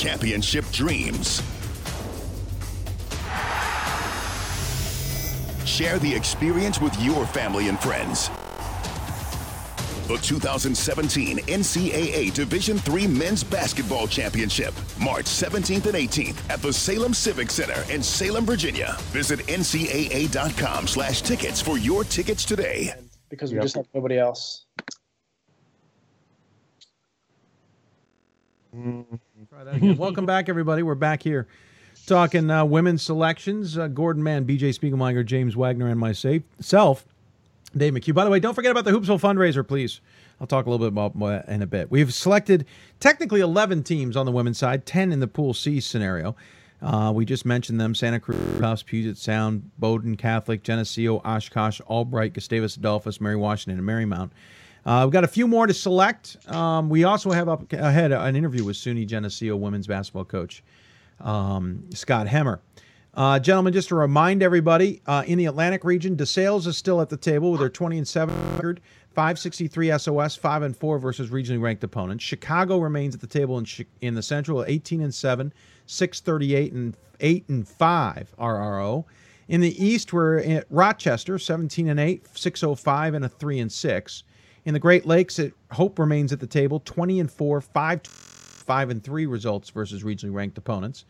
Championship dreams. Share the experience with your family and friends. The 2017 NCAA Division III Men's Basketball Championship, March 17th and 18th at the Salem Civic Center in Salem, Virginia. Visit ncaa.com slash tickets for your tickets today. because we just have nobody else. Mm. That. Welcome back, everybody. We're back here talking uh, women's selections. Uh, Gordon Mann, BJ Spiegelmeyer, James Wagner, and myself, Dave McHugh. By the way, don't forget about the Hoopsville fundraiser, please. I'll talk a little bit about more in a bit. We've selected technically 11 teams on the women's side, 10 in the Pool C scenario. Uh, we just mentioned them Santa Cruz, Tufts, Puget Sound, Bowdoin Catholic, Geneseo, Oshkosh, Albright, Gustavus Adolphus, Mary Washington, and Marymount. Uh, we've got a few more to select. Um, we also have up ahead an interview with SUNY Geneseo women's basketball coach um, Scott Hemer. Uh, gentlemen, just to remind everybody, uh, in the Atlantic region, DeSales is still at the table with their 20 and 7 record, 563 SOS, 5 and 4 versus regionally ranked opponents. Chicago remains at the table in in the Central, 18 and 7, 638 and 8 and 5 RRO. In the East, we're at Rochester, 17 and 8, 605 and a 3 and 6. In the Great Lakes, it, Hope remains at the table, 20 and 4, 5 5 and 3 results versus regionally ranked opponents.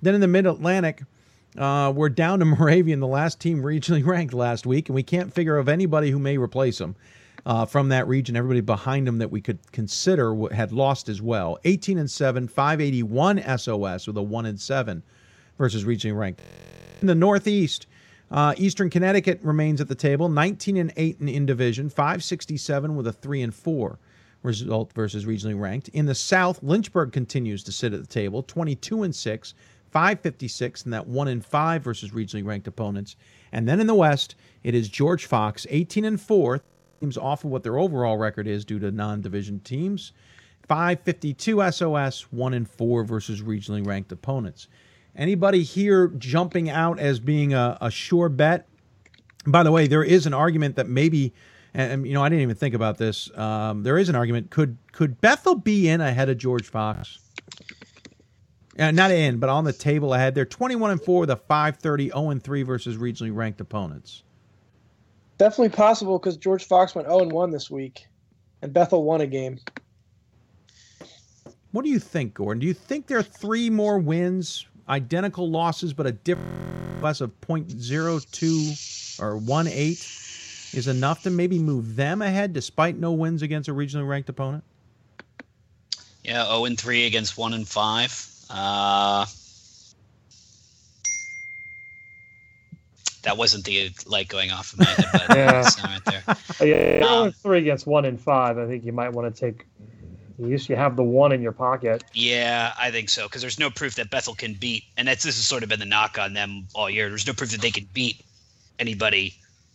Then in the Mid Atlantic, uh, we're down to [LAUGHS] Moravian, the last team regionally ranked last week, and we can't figure of anybody who may replace them uh, from that region. Everybody behind them that we could consider had lost as well. 18 and 7, 581 SOS with a 1 and 7 versus regionally ranked. In the Northeast, uh, Eastern Connecticut remains at the table, 19 and 8 in, in division, 567 with a 3 and 4 result versus regionally ranked. In the South, Lynchburg continues to sit at the table, 22 and 6, 556 and that 1 and 5 versus regionally ranked opponents. And then in the West, it is George Fox, 18 and 4, teams off of what their overall record is due to non-division teams. 552 SOS, 1 and 4 versus regionally ranked opponents. Anybody here jumping out as being a, a sure bet? By the way, there is an argument that maybe, and, you know, I didn't even think about this. Um, there is an argument: could could Bethel be in ahead of George Fox? Uh, not in, but on the table ahead. They're 21 and four with a 530, 0 and three versus regionally ranked opponents. Definitely possible because George Fox went 0 and 1 this week, and Bethel won a game. What do you think, Gordon? Do you think there are three more wins, identical losses, but a difference less of 0.02 or 1.8 is enough to maybe move them ahead despite no wins against a regionally ranked opponent? Yeah, 0 and 3 against 1 and 5. Uh, that wasn't the light going off of my head, but [LAUGHS] Yeah. it's not right there. Oh, yeah, Um, only three against one and five. I think you might want to take At least you have the one in your pocket. Yeah, I think so because there's no proof that Bethel can beat, and that's this has sort of been the knock on them all year. There's no proof that they can beat anybody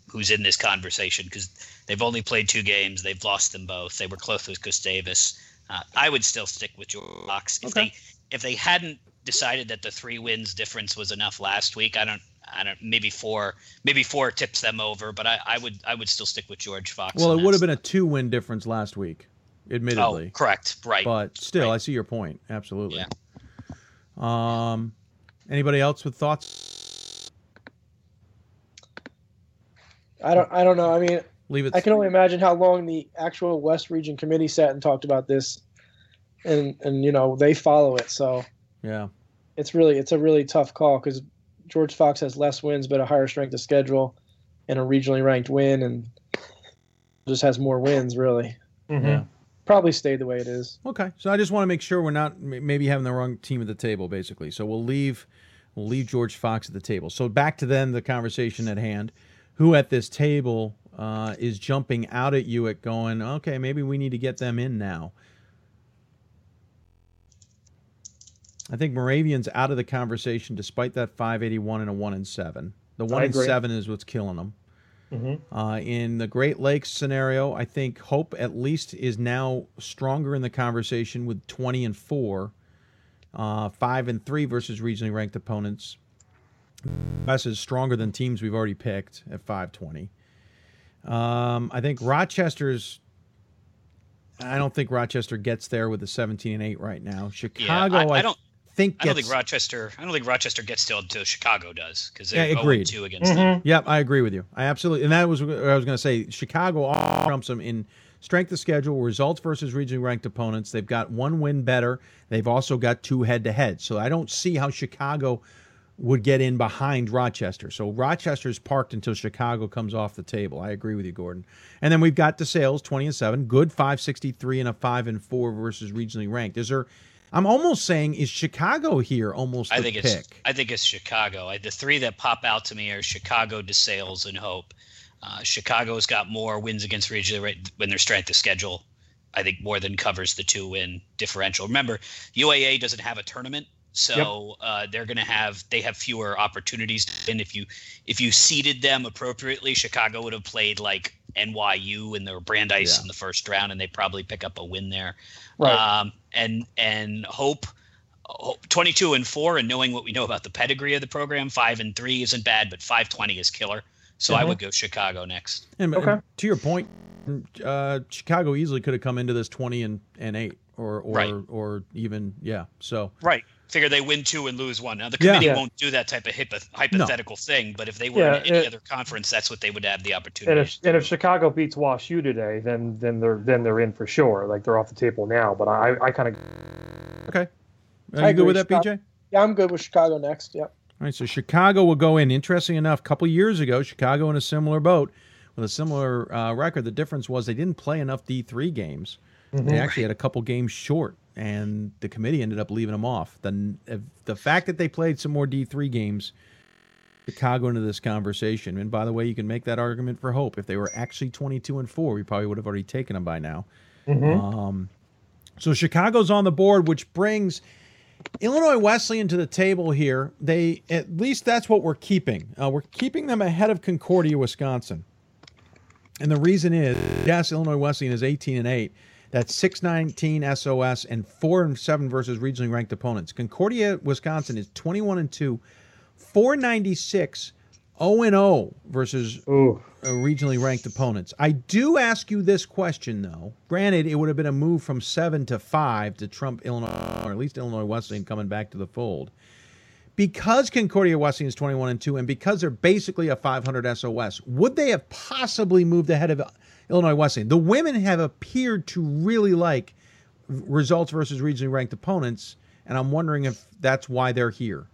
who's in this conversation because they've only played two games. They've lost them both. They were close with Gustavus. Uh, I would still stick with George Fox if Okay. they if they hadn't decided that the three wins difference was enough last week. I don't. I don't. Maybe four. Maybe four tips them over, but I, I would. I would still stick with George Fox. Well, it would have been a two-win difference last week, admittedly. Oh, correct. Right. But still, I see your point. Absolutely. Yeah. Um, anybody else with thoughts? I don't. I don't know. I mean, Leave it. I can only imagine how long the actual West Region Committee sat and talked about this, and and you know they follow it. So Yeah. it's really it's a really tough call because George Fox has less wins but a higher strength of schedule, and a regionally ranked win, and just has more wins really. Yeah. Probably stayed the way it is. Okay, so I just want to make sure we're not maybe having the wrong team at the table, basically. So we'll leave, we'll leave George Fox at the table. So back to then the conversation at hand. Who at this table uh, is jumping out at you at going? Okay, maybe we need to get them in now. I think Moravian's out of the conversation despite that 581 and a one and seven. The one and seven is what's killing them. Mhm. Uh, in the Great Lakes scenario, I think Hope at least is now stronger in the conversation with 20 and 4, uh, 5 and 3 versus regionally ranked opponents. Wes is stronger than teams we've already picked at 520. Um, I think Rochester's. I don't think Rochester gets there with the 17 and 8 right now. Yeah, Chicago, I, I, I don't. Think I don't think Rochester. I don't think Rochester gets to until Chicago does because they're 0 agreed. 2 against mm-hmm. them. Yep, I agree with you. I absolutely, and that was what I was going to say. Chicago all trumps them in strength of schedule, results versus regionally ranked opponents. They've got one win better. They've also got two head to head. So I don't see how Chicago would get in behind Rochester. So Rochester's parked until Chicago comes off the table. I agree with you, Gordon. And then we've got DeSales, twenty and seven, good five sixty three and a five and four versus regionally ranked. Is there? I'm almost saying is Chicago here almost I the think pick? it's. I think it's Chicago. I, the three that pop out to me are Chicago, DeSales, and Hope. Uh, Chicago's got more wins against regionally ranked when their strength of schedule. I think more than covers the two win differential. Remember, UAA doesn't have a tournament, so uh, they're going to have they have fewer opportunities. And if you if you seeded them appropriately, Chicago would have played like NYU and their Brandeis Yeah. in the first round, and they probably pick up a win there. Right. Um, and and Hope. Hope- 22 and 4 and knowing what we know about the pedigree of the program 5 and 3 isn't bad but 520 is killer so i Mhm. would go chicago next And, and to your point, uh, Chicago easily could have come into this twenty and, and eight, or or Right. or even yeah. So right figure they win two and lose one now the committee Yeah. won't do that type of hypo- hypothetical thing but if they were Yeah, in any it- other conference that's what they would have the And opportunity if and if Chicago beats Wash U today, then then they're then they're in for sure. Like they're off the table now. But I I kind of okay. Are I you good with that, Chicago- PJ? Yeah, I'm good with Chicago next. Yep. All right, so Chicago will go in. Interesting enough, a couple years ago, Chicago in a similar boat with a similar uh, record. The difference was they didn't play enough D three games. Mhm. They actually had a couple games short, and the committee ended up leaving them off. The the fact that they played some more D three games, Chicago into this conversation. And by the way, you can make that argument for Hope. If they were actually twenty two and four, we probably would have already taken them by now. Mhm. Um, so Chicago's on the board, which brings Illinois Wesleyan to the table here. They at least that's what we're keeping. Uh, we're keeping them ahead of Concordia, Wisconsin. And the reason is, yes, Illinois Wesleyan is 18 and 8. That's 619 SOS and 4 and 7 versus regionally ranked opponents. Concordia, Wisconsin is 21 and 2, 496, 0 and 0 versus uh, regionally ranked opponents. I do ask you this question though. Granted, it would have been a move from 7 to 5 to trump Illinois or at least Illinois Wesleyan coming back to the fold because Concordia Wesleyan is 21 and 2 and because they're basically a 500 SOS, would they have possibly moved ahead of Illinois Wesleyan? The women have appeared to really like results versus regionally ranked opponents, and I'm wondering if that's why they're here.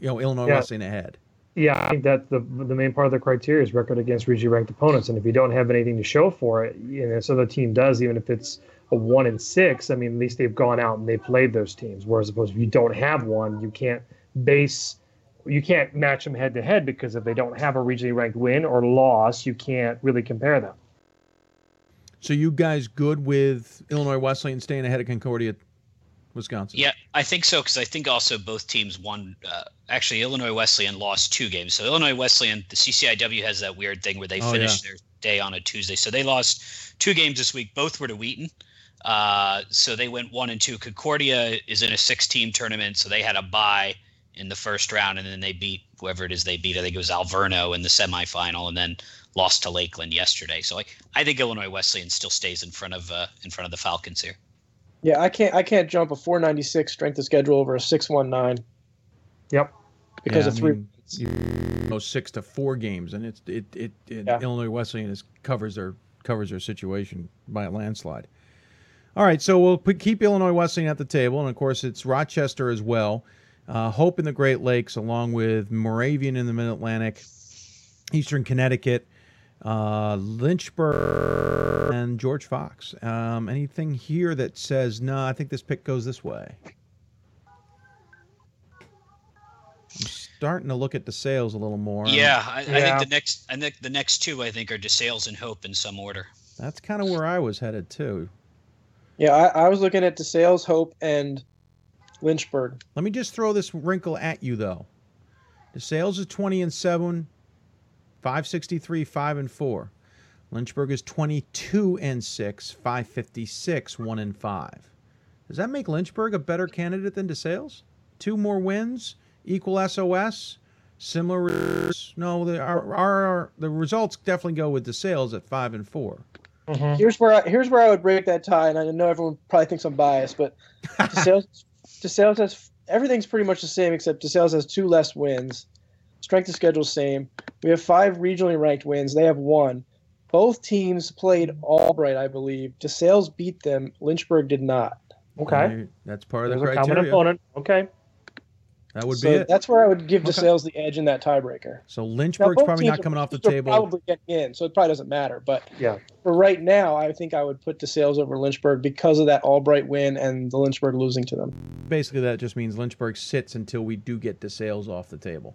You know, Illinois Yeah. Wesleyan ahead. Yeah, I think that the the main part of the criteria is record against regionally ranked opponents, and if you don't have anything to show for it, you know, so the team does, even if it's a one and six, I mean, at least they've gone out and they played those teams. Whereas, opposed if you don't have one, you can't base, you can't match them head to head because if they don't have a regionally ranked win or loss, you can't really compare them. So you guys good with Illinois Wesleyan staying ahead of Concordia, Wisconsin? Yeah, I think so because I think also both teams won. Uh, actually, Illinois Wesleyan lost two games. So Illinois Wesleyan, the CCIW has that weird thing where they Oh, finish yeah. their day on a Tuesday. So they lost two games this week. Both were to Wheaton. Uh, so they went one and two. Concordia is in a six-team tournament, so they had a bye in the first round, and then they beat whoever it is they beat. I think it was Alverno in the semifinal, and then lost to Lakeland yesterday. So I, I think Illinois Wesleyan still stays in front of uh, in front of the Falcons here. Yeah, I can't I can't jump a 496 strength of schedule over a 619 Yep. because Yeah, of I three. mean, you know, six to four games, and it's it it, it Illinois Wesleyan is covers their covers their situation by a landslide. All right, so we'll put, keep Illinois Wesleyan at the table, and of course it's Rochester as well. Uh, Hope in the Great Lakes, along with Moravian in the Mid Atlantic, Eastern Connecticut, uh, Lynchburg, and George Fox. Um, anything here that says no? I think this pick goes this way. I'm starting to look at DeSales a little more. Yeah, I, I think the next I think the next two I think are DeSales and Hope in some order. That's kind of where I was headed too. Yeah, I, I was looking at DeSales, Hope, and Lynchburg. Let me just throw this wrinkle at you though. DeSales is 20 and 7, 563, 5 and 4. Lynchburg is 22 and 6, 556, 1 and 5. Does that make Lynchburg a better candidate than DeSales? Two more wins, equal SOS, similar. res- No, the, our, our, the results definitely go with DeSales at 5 and 4. Mm-hmm. Here's where I, here's where I would break that tie, and I know everyone probably thinks I'm biased, but [LAUGHS] DeSales, DeSales has everything's pretty much the same except DeSales has two less wins. Strength of schedule same. We have five regionally ranked wins. They have one. Both teams played Albright, I believe. DeSales beat them. Lynchburg did not. Okay. That's part of There's the a common criteria. opponent. Okay. That would so be it. That's where I would give Okay. DeSales the edge in that tiebreaker. So Now, Lynchburg's both probably teams not are- coming off the table. Probably getting in, so it probably doesn't matter. But Yeah. for right now, I think I would put DeSales over Lynchburg because of that Albright win and the Lynchburg losing to them. Basically, that just means Lynchburg sits until we do get DeSales off the table.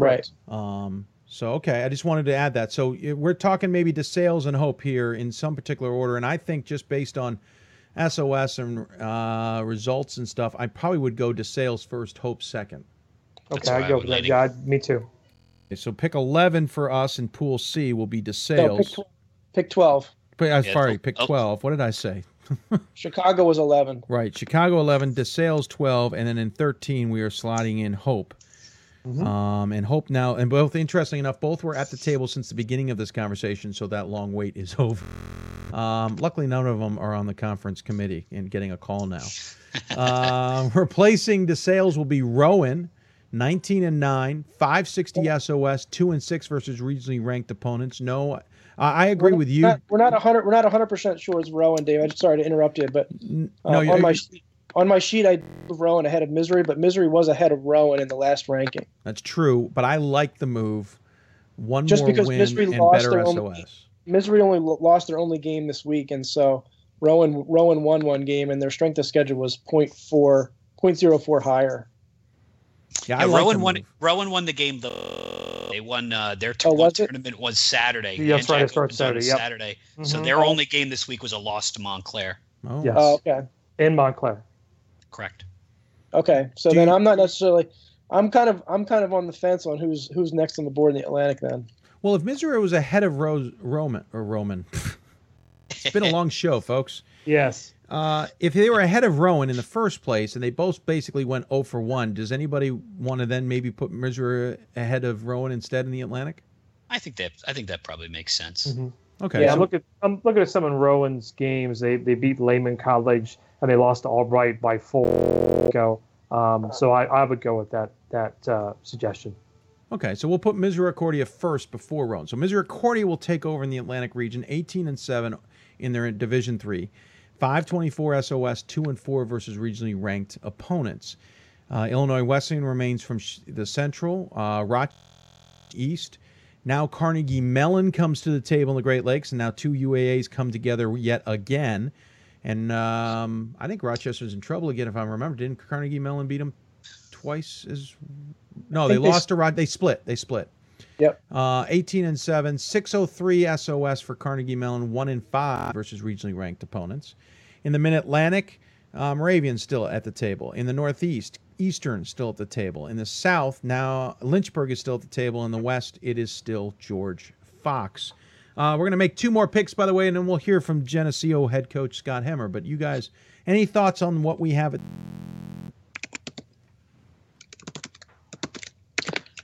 Right. Um, so okay, I just wanted to add that. So we're talking maybe DeSales and Hope here in some particular order, and I think just based on SOS and uh, results and stuff, I probably would go DeSales first, Hope second. Okay, I go with that. Yeah, me too. Okay, so pick eleven for us in Pool C will be No, pick, tw- pick 12. Pick- uh, Yeah, sorry, pick oh. twelve. What did I say? [LAUGHS] Chicago was 11. Right, Chicago eleven, DeSales twelve, and then in thirteen we are sliding in Hope. Mm-hmm. Um, and Hope now, and both interesting enough, both were at the table since the beginning of this conversation, so that long wait is [LAUGHS] over. Um, luckily, none of them are on the conference committee and getting a call now. uh, [LAUGHS] replacing DeSales will be Rowan, 19 and 9, 560 SOS, 2 and 6 versus regionally ranked opponents. No, I, I agree with you. We're not, we're not 100 we're not 100% sure it's Rowan, Dave. I'm sorry to interrupt you, but uh, no, on my sheet, on my sheet I have Rowan ahead of Misery, but Misery was ahead of Rowan in the last ranking. That's true, but I like the move. One Just more because win Misery and lost better their SOS. only Misery only lost their only game this week, and so Rowan Rowan won one game, and their strength of schedule was 0.4, 0.04 higher. Yeah, Yeah, Rowan won. Rowan won the game though. They won uh, their Oh, was it? tournament was Saturday. Yeah, that's right, it starts Saturday, yep. Saturday. So Mhm. their only game this week was a loss to Montclair. Oh, Yes. Oh, okay. In Montclair. Correct. Okay, so then I'm not necessarily. I'm kind of I'm kind of on the fence on who's who's next on the board in the Atlantic. Then Well, if Missouri was ahead of Rose, Roman or Roman, it's been a [LAUGHS] long show, folks. Yes. Uh, if they were ahead of Rowan in the first place, and they both basically went 0 for 1, does anybody want to then maybe put Missouri ahead of Rowan instead in the Atlantic? I think that I think that probably makes sense. Mhm. Okay. Yeah, so- I'm looking. I'm looking at some of Rowan's games. They they beat Lehman College and they lost to Albright by four. Go. Um, so I, I would go with that that uh, suggestion. Okay, so we'll put Misericordia first before Rowan. So Misericordia will take over in the Atlantic region, 18 and 7 in their Division 3. 524 SOS, 2 and 4 versus regionally ranked opponents. Uh, Illinois Wesleyan remains from sh- the Central, uh, Rock East. Now Carnegie Mellon comes to the table in the Great Lakes, and now two UAAs come together yet again. And um, I think Rochester's in trouble again, if I remember. Didn't Carnegie Mellon beat them twice as? No, they they lost to Rod. They split. They split. Yep. Uh, 18 and 7, 603 SOS for Carnegie Mellon, 1 and 5 versus regionally ranked opponents. In the Mid Atlantic, uh, Moravian's still at the table. In the Northeast, Eastern still at the table. In the South, now Lynchburg is still at the table. In the West, it is still George Fox. Uh, we're going to make two more picks, by the way, and then we'll hear from Geneseo head coach Scott Hemer. But you guys, any thoughts on what we have? At-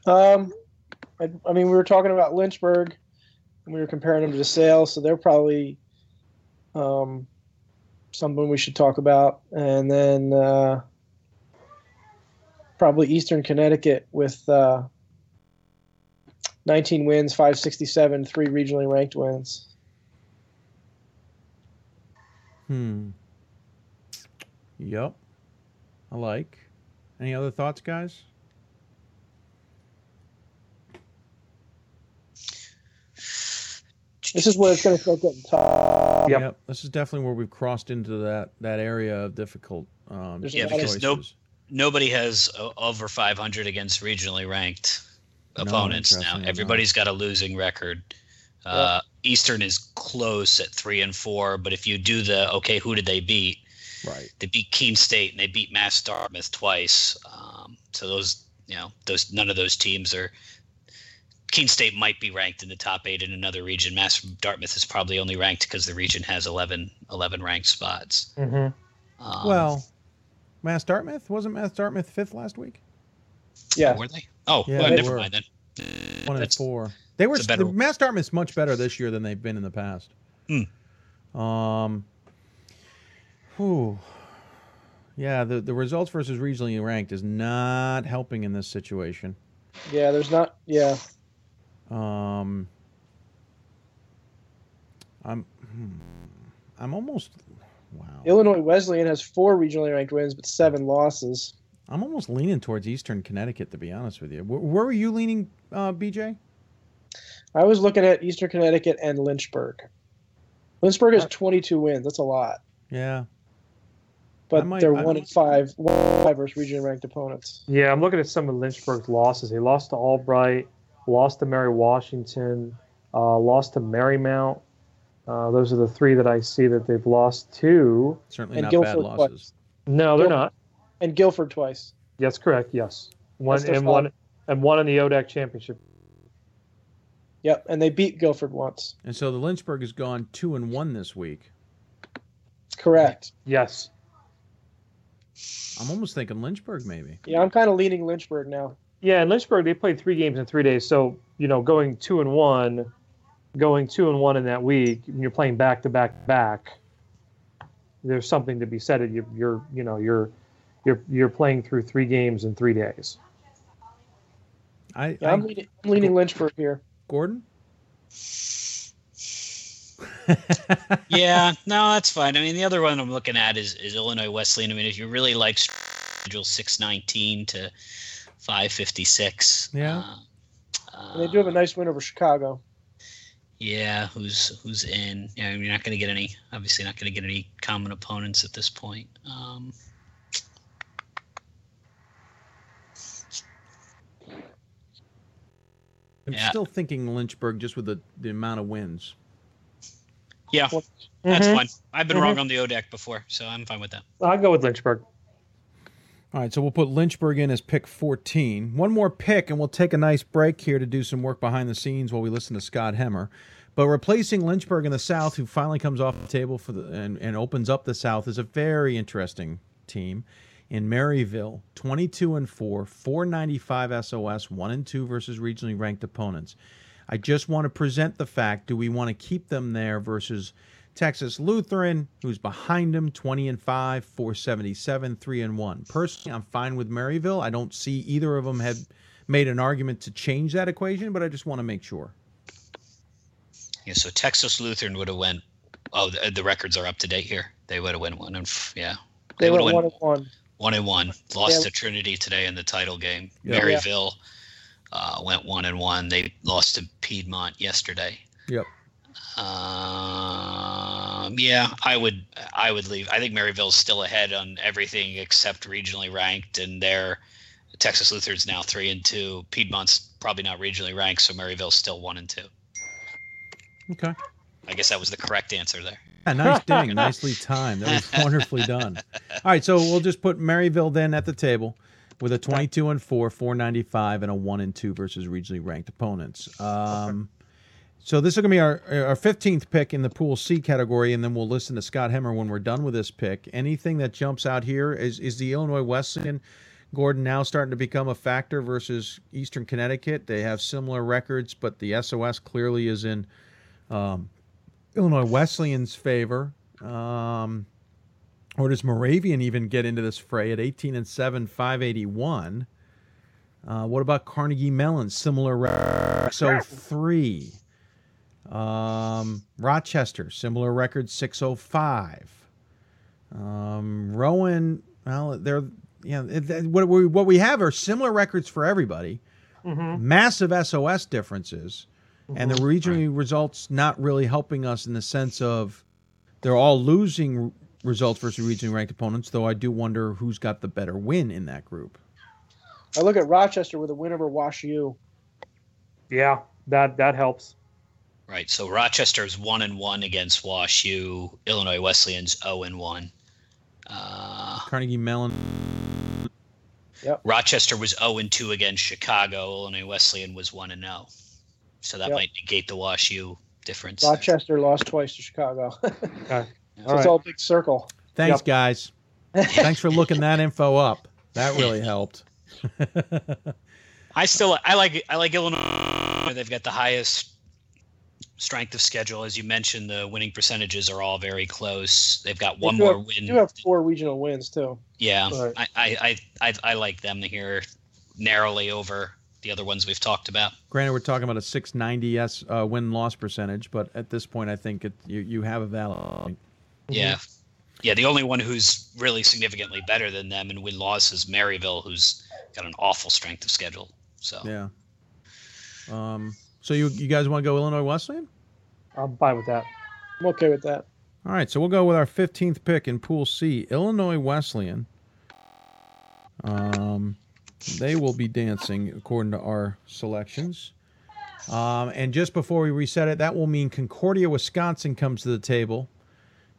Um, I, I mean, we were talking about Lynchburg, and we were comparing them to DeSale, so they're probably um, someone we should talk about. And then uh, probably Eastern Connecticut with uh, 19 wins, 567, three regionally ranked wins. Hmm. Yep. I like. Any other thoughts, guys? This is where it's going to start getting tough. Yep. This is definitely where we've crossed into that that area of difficult. Um, yeah, because no, choices. Nobody has o- over 500 against regionally ranked No, opponents now. interestingly Everybody's got a losing record. Uh, Eastern is close at three and four, but if you do the okay, who did they beat? Right. They beat Keene State and they beat Mass Dartmouth twice. Um, so those, you know, those none of those teams are. Keene State might be ranked in the top eight in another region. Mass Dartmouth is probably only ranked because the region has 11, 11 ranked spots. Mm-hmm. Um, well, Mass Dartmouth wasn't Mass Dartmouth fifth last week. Yeah. Were they? Oh, Yeah, well, they never were. mind then. One and four. They were better- the Mass Dartmouth's much better this year than they've been in the past. Hmm. Um. Whew. Yeah, the the results versus regionally ranked is not helping in this situation. Yeah, there's not. Yeah. Um. I'm. hmm, I'm almost. Illinois Wesleyan has four regionally ranked wins, but seven losses. I'm almost leaning towards Eastern Connecticut, to be honest with you. Where, where were you leaning, uh, BJ? I was looking at Eastern Connecticut and Lynchburg. Lynchburg has 22 wins. That's a lot. Yeah. But might- they're I- one and five, one and five versus regionally ranked opponents. Yeah, I'm looking at some of Lynchburg's losses. He lost to Albright, lost to Mary Washington, uh, lost to Marymount. Uh, those are the three that I see that they've lost to. Certainly And not Guilford bad losses. twice. No, they're Guil- not. And Guilford twice. That's correct. Yes, one That's their and one fault. and one in the ODAC championship. Yep, and they beat Guilford once. And so the Lynchburg has gone two and one this week. Correct. Yes. I'm almost thinking Lynchburg, maybe. Yeah, I'm kind of leaning Lynchburg now. Yeah, in Lynchburg they played three games in three days. So you know, going two and one, going two and one in that week, and you're playing back to back back. There's something to be said. you're, you're you know you're you're you're playing through three games in three days. I, Yeah, I'm leaning, I'm leaning Lynchburg here. Gordon? [LAUGHS] yeah, no, that's fine. I mean, the other one I'm looking at is, is Illinois Wesleyan. I mean, if you really like schedule 619 to 556, Yeah. Uh, and they do have a nice win over Chicago. Yeah, who's who's in? Yeah, I mean, you're not going to get any. Obviously, not going to get any common opponents at this point. Um, I'm Yeah. still thinking Lynchburg just with the, the amount of wins. yeah, that's Mhm. fine. I've been Mhm. wrong on the ODAC before, so I'm fine with that. I'll go with Lynchburg. All right, so we'll put Lynchburg in as pick 14. One more pick, and we'll take a nice break here to do some work behind the scenes while we listen to Scott Hemer. But replacing Lynchburg in the South, who finally comes off the table for the and, and opens up the South, is a very interesting team. In Maryville, 22 and 4, 495 SOS, 1 and 2 versus regionally ranked opponents. I just want to present the fact do we want to keep them there versus Texas Lutheran, who's behind them, 20 and 5, 477, 3 and 1. Personally, I'm fine with Maryville. I don't see either of them have made an argument to change that equation, but I just want to make sure. Yeah, so Texas Lutheran would have went. Oh, the, the records are up to date here. They would have went one and yeah. They would've won one one. One and one. Lost Yeah. to Trinity today in the title game. Yeah. Maryville uh, went one and one. They lost to Piedmont yesterday. Yep. Um, yeah, I would. I would leave. I think Maryville's still ahead on everything except regionally ranked, and they're Texas Lutheran's now three and two. Piedmont's probably not regionally ranked, so Maryville's still one and two. Okay. I guess that was the correct answer there. Yeah, nice [LAUGHS] ding. Nicely timed. That was [LAUGHS] wonderfully done. All right, so we'll just put Maryville then at the table with a 22 and 4, 495, and a 1 and 2 versus regionally ranked opponents. Um, So this is going to be our, our 15th pick in the Pool C category, and then we'll listen to Scott Hemer when we're done with this pick. Anything that jumps out here is, is the Illinois Wesleyan Gordon now starting to become a factor versus Eastern Connecticut. They have similar records, but the SOS clearly is in um, Illinois Wesleyan's favor. Um, or does Moravian even get into this fray at 18 and 7, 581? Uh, what about Carnegie Mellon? Similar record, so three. Um, Rochester, similar record, 605. Um, Rowan, well, they're yeah. it- it- what we what we have are similar records for everybody. Mhm. Massive SOS differences, and the regional results not really helping us in the sense of they're all losing results versus regionally ranked opponents. Though I do wonder who's got the better win in that group. I look at Rochester with a win over Wash U. Yeah, that that helps. Right. So Rochester's one and one against Wash U. Illinois Wesleyan's zero and one. Uh, Carnegie Mellon. Yep. Rochester was zero and two against Chicago. Illinois Wesleyan was one and zero. So that Yep. might negate the Wash U difference. Rochester lost twice to Chicago. [LAUGHS] so All it's right. all a big circle. Thanks, Yep. guys. [LAUGHS] Thanks for looking that info up. That really helped. [LAUGHS] I still I like I like Illinois. They've got the highest strength of schedule, as you mentioned. The winning percentages are all very close. They've got one more have, win. do have four regional wins too. Yeah, Right. I, I, I, I, I like them to here narrowly over the other ones we've talked about. Granted, we're talking about a 690 s uh, win loss percentage, but at this point, I think it, you you have a valid. point. Yeah. Yeah, the only one who's really significantly better than them in win loss is Maryville, who's got an awful strength of schedule. So Yeah. Um. So you you guys want to go Illinois Wesleyan? I'm fine with that. I'm okay with that. All right, so we'll go with our 15th pick in Pool C, Illinois Wesleyan. Um, they will be dancing according to our selections. Um, and just before we reset it, that will mean Concordia, Wisconsin comes to the table,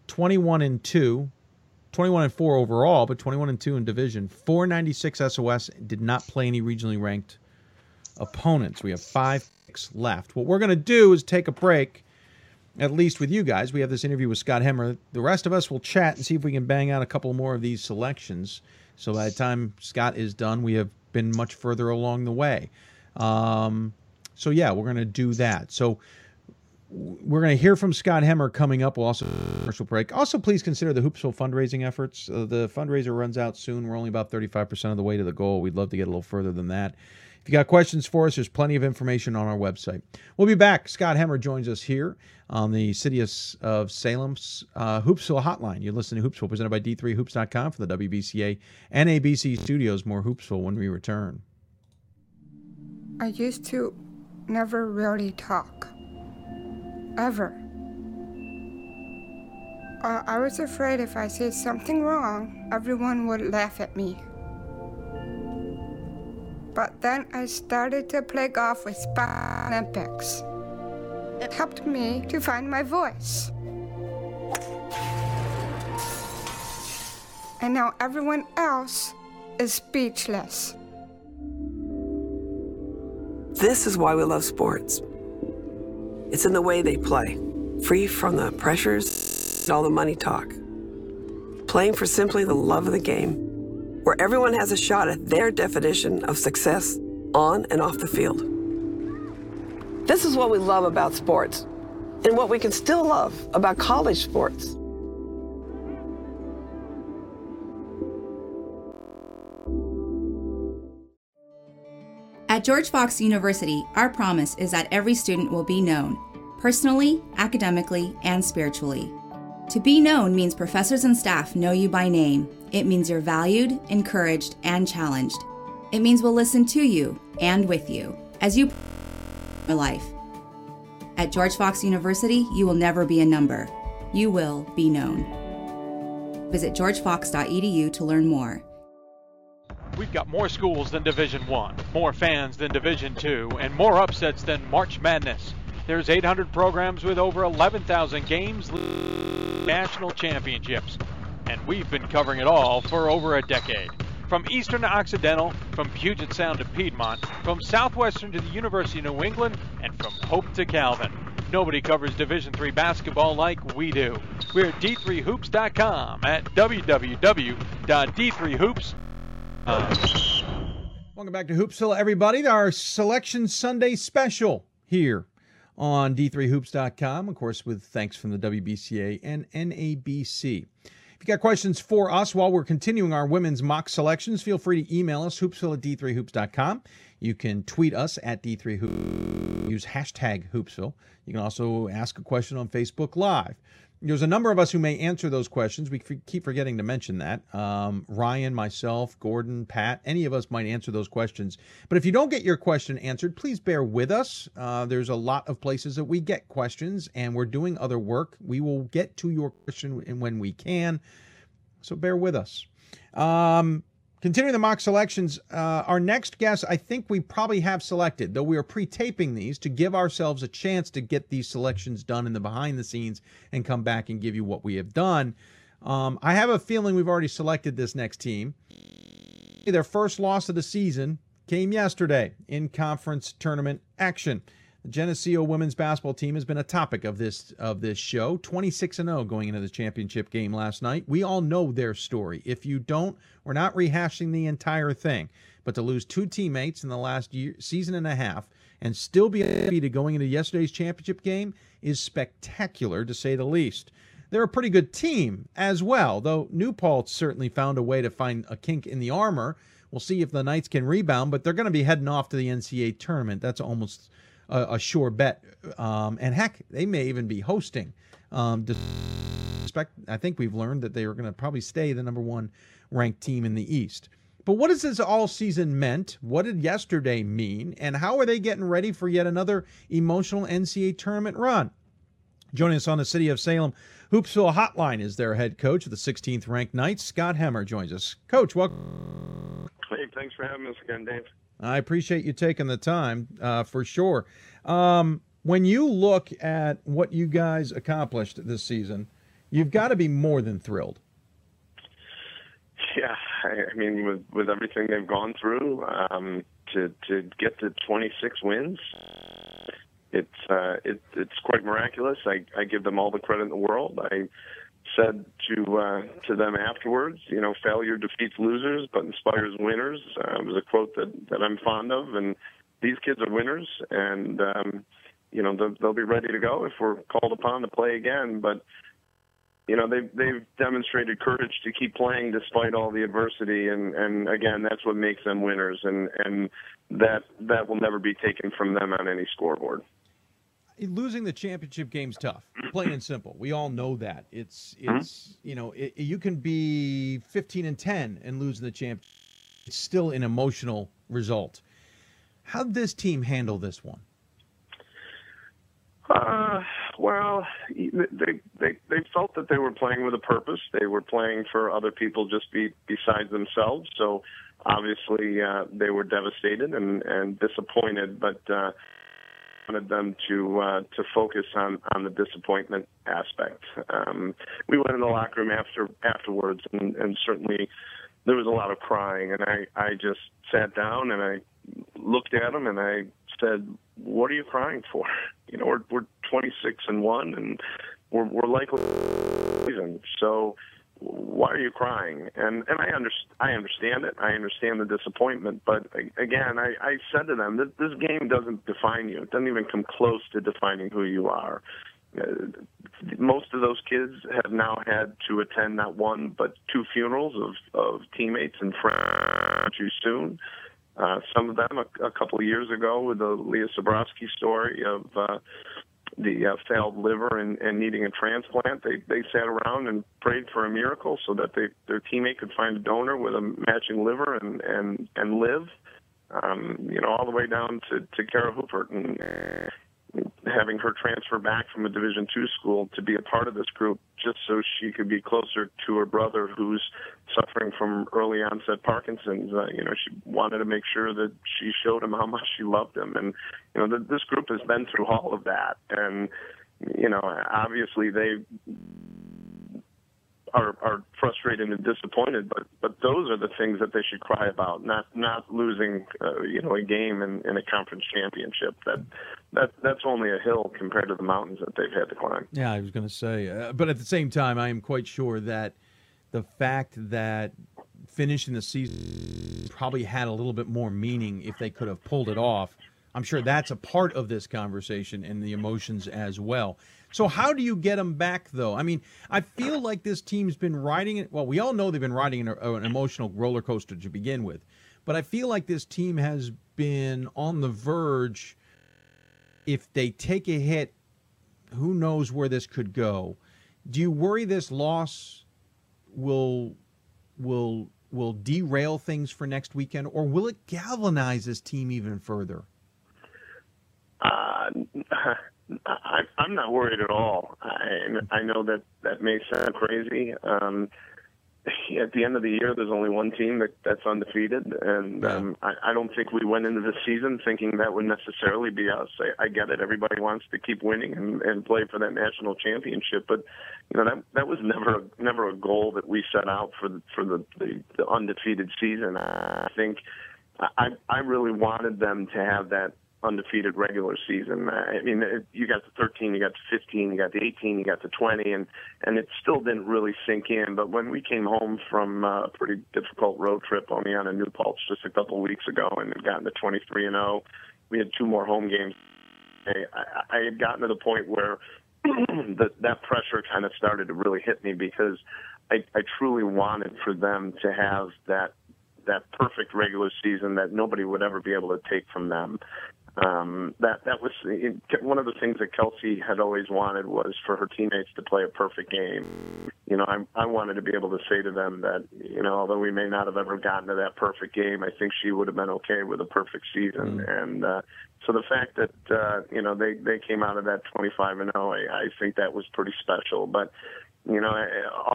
21 and 2, 21 and 4 overall, but 21 and 2 in division. 496 SOS did not play any regionally ranked opponents. We have five left. What we're going to do is take a break at least with you guys. We have this interview with Scott Hemer. The rest of us will chat and see if we can bang out a couple more of these selections. So by the time Scott is done, we have been much further along the way. Um, so yeah, we're going to do that. So we're going to hear from Scott Hemer coming up. We'll also commercial break. Also, please consider the Hoopsville fundraising efforts. Uh, the fundraiser runs out soon. We're only about 35% of the way to the goal. We'd love to get a little further than that. If you got questions for us, there's plenty of information on our website. We'll be back. Scott Hemer joins us here on the City of, Salem's uh, Hoopsville Hotline. You're listening to Hoopsville, presented by D3Hoops.com for the WBCA and NABC studios. More Hoopsville when we return. I used to never really talk. Ever. Uh, I was afraid if I said something wrong, everyone would laugh at me. But then I started to play golf with Special Olympics. It helped me to find my voice. And now everyone else is speechless. This is why we love sports. It's in the way they play, free from the pressures and all the money talk. Playing for simply the love of the game, where everyone has a shot at their definition of success on and off the field. This is what we love about sports, and what we can still love about college sports. At George Fox University, our promise is that every student will be known, personally, academically, and spiritually. To be known means professors and staff know you by name. It means you're valued, encouraged, and challenged. It means we'll listen to you and with you as you [LAUGHS] your life. At George Fox University, you will never be a number. You will be known. Visit georgefox.edu to learn more. We've got more schools than Division 1, more fans than Division 2, and more upsets than March Madness. There's 800 programs with over 11,000 games, national championships, and we've been covering it all for over a decade. From Eastern to Occidental, from Puget Sound to Piedmont, from Southwestern to the University of New England, and from Hope to Calvin. Nobody covers Division III basketball like we do. We're at d3hoops.com at www.d3hoops.com. Welcome back to Hoopsville, everybody. Our Selection Sunday special here on d3hoops.com, of course, with thanks from the WBCA and NABC. If you got questions for us while we're continuing our women's mock selections, feel free to email us, hoopsville at d3hoops.com. You can tweet us at d3hoops, use hashtag hoopsville. You can also ask a question on Facebook Live. There's a number of us who may answer those questions. We keep forgetting to mention that. Um, Ryan, myself, Gordon, Pat, any of us might answer those questions. But if you don't get your question answered, please bear with us. Uh, there's a lot of places that we get questions, and we're doing other work. We will get to your question when we can. So bear with us. Um, Continuing the mock selections, uh, our next guest, I think we probably have selected, though we are pre taping these to give ourselves a chance to get these selections done in the behind the scenes and come back and give you what we have done. Um, I have a feeling we've already selected this next team. Their first loss of the season came yesterday in conference tournament action. The Geneseo women's basketball team has been a topic of this of this show. 26 and 0 going into the championship game last night. We all know their story. If you don't, we're not rehashing the entire thing. But to lose two teammates in the last year, season and a half and still be undefeated going into yesterday's championship game is spectacular to say the least. They're a pretty good team as well, though New Paltz certainly found a way to find a kink in the armor. We'll see if the Knights can rebound, but they're going to be heading off to the NCAA tournament. That's almost a, a sure bet. Um, and heck, they may even be hosting. Um, despite, I think we've learned that they are going to probably stay the number one ranked team in the East. But what has this all season meant? What did yesterday mean? And how are they getting ready for yet another emotional NCAA tournament run? Joining us on the City of Salem Hoopsville Hotline is their head coach of the 16th ranked Knights. Scott Hemer joins us. Coach, welcome. Hey, thanks for having us again, Dave. I appreciate you taking the time uh, for sure. Um, when you look at what you guys accomplished this season, you've got to be more than thrilled. Yeah, I, I mean, with with everything they've gone through, um, to to get to 26 wins, it's uh, it, it's quite miraculous. I, I give them all the credit in the world. I said to uh, to them afterwards, you know, failure defeats losers, but inspires winners. Uh, it was a quote that that I'm fond of, and these kids are winners, and um, you know they'll, they'll be ready to go if we're called upon to play again. But you know they've they've demonstrated courage to keep playing despite all the adversity, and and again that's what makes them winners, and and that that will never be taken from them on any scoreboard losing the championship game's tough, plain and simple. We all know that. It's mm-hmm. it's you know it, you can be 15 and 10 and losing the champ. It's still an emotional result. How did this team handle this one? Uh, well, they, they they felt that they were playing with a purpose. They were playing for other people just be besides themselves. So obviously uh, they were devastated and and disappointed, but. Uh, wanted them to uh, to focus on on the disappointment aspect. Um, we went in the locker room after afterwards, and, and certainly there was a lot of crying. And I I just sat down and I looked at them and I said, "What are you crying for? [LAUGHS] You know, we're we're 26 and one, and we're we're likely so." Why are you crying? And and I understand I understand it. I understand the disappointment. But again, I, I said to them that this game doesn't define you. It doesn't even come close to defining who you are. Uh, most of those kids have now had to attend not one but two funerals of of teammates and friends too soon. Uh, some of them a, a couple of years ago with the Leah Sobrowski story of uh, the uh, failed liver and, and needing a transplant, they they sat around and prayed for a miracle so that they, their teammate could find a donor with a matching liver and and and live. Um, you know, all the way down to to Kara Hoopert and having her transfer back from a Division two school to be a part of this group, just so she could be closer to her brother, who's suffering from early onset Parkinson's. Uh, you know, she wanted to make sure that she showed him how much she loved him, and you know, this group has been through all of that, and you know, obviously they are are frustrated and disappointed, but but those are the things that they should cry about, not not losing uh, you know a game in, in a conference championship. That that that's only a hill compared to the mountains that they've had to climb. Yeah, I was going to say, uh, but at the same time, I am quite sure that the fact that finishing the season probably had a little bit more meaning if they could have pulled it off. I'm sure that's a part of this conversation and the emotions as well. So how do you get them back, though? I mean, I feel like this team's been riding it. Well, we all know they've been riding an, an emotional roller coaster to begin with, but I feel like this team has been on the verge. If they take a hit, who knows where this could go? Do you worry this loss will will will derail things for next weekend, or will it galvanize this team even further? Uh, I, I'm not worried at all. I, I know that that may sound crazy. Um, at the end of the year, there's only one team that, that's undefeated, and um, I, I don't think we went into the season thinking that would necessarily be us. I, I get it; everybody wants to keep winning and, and play for that national championship, but you know that that was never never a goal that we set out for the, for the, the the undefeated season. I think I I really wanted them to have that undefeated regular season. I mean, you got the 13, you got the 15, you got the 18, you got the 20, and and it still didn't really sink in. But when we came home from uh, a pretty difficult road trip, Oneonta New Paltz just a couple weeks ago, and had gotten to 23 and 0, we had two more home games. I, I had gotten to the point where [CLEARS THROAT] that that pressure kind of started to really hit me because I, I truly wanted for them to have that that perfect regular season that nobody would ever be able to take from them um, that that was one of the things that Kelsey had always wanted was for her teammates to play a perfect game. You know, I, I wanted to be able to say to them that you know, although we may not have ever gotten to that perfect game, I think she would have been okay with a perfect season. Mm. And uh, so the fact that uh, you know they they came out of that 25 and 0, I, I think that was pretty special. But you know,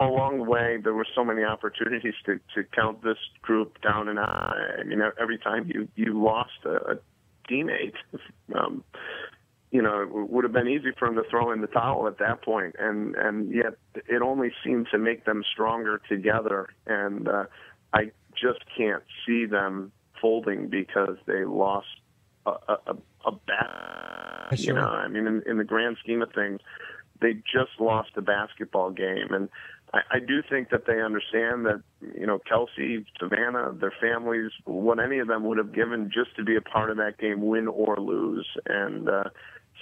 all along the way, there were so many opportunities to to count this group down and out. I mean, every time you you lost a teammate. Um, you know, it would have been easy for him to throw in the towel at that point, and and yet it only seemed to make them stronger together. And uh, I just can't see them folding because they lost a a, a bat. Sure. You know, I mean, in, in the grand scheme of things, they just lost a basketball game, and I, I do think that they understand that you know Kelsey, Savannah, their families, what any of them would have given just to be a part of that game, win or lose, and uh,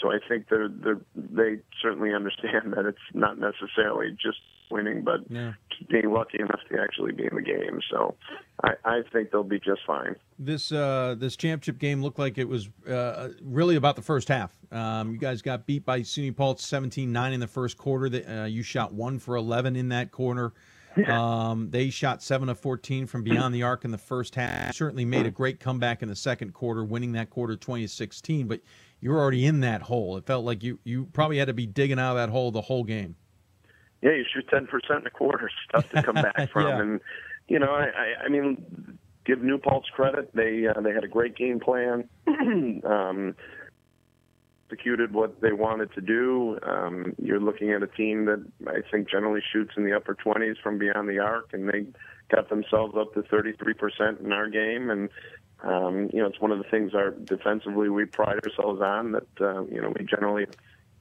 so I think they're they certainly [LAUGHS] understand that it's not necessarily just winning, but Yeah. being lucky enough to actually be in the game. So I, I think they'll be just fine. This uh, this championship game looked like it was uh, really about the first half. Um, you guys got beat by SUNY Paltz 17-9 in the first quarter. That uh, you shot one for 11 in that corner. Um, they shot seven of 14 from beyond the arc in the first half. Certainly made a great comeback in the second quarter, winning that quarter 20 16. But you were already in that hole. It felt like you you probably had to be digging out of that hole the whole game. Yeah, you shoot ten percent in a quarter. It's tough to come back [LAUGHS] from, Yeah. and you know, I, I, I mean, give New Paltz credit. They uh, they had a great game plan. [CLEARS THROAT] um, executed what they wanted to do. Um, you're looking at a team that I think generally shoots in the upper 20s from beyond the arc, and they got themselves up to 33% in our game. And um, you know, it's one of the things our defensively we pride ourselves on that uh, you know we generally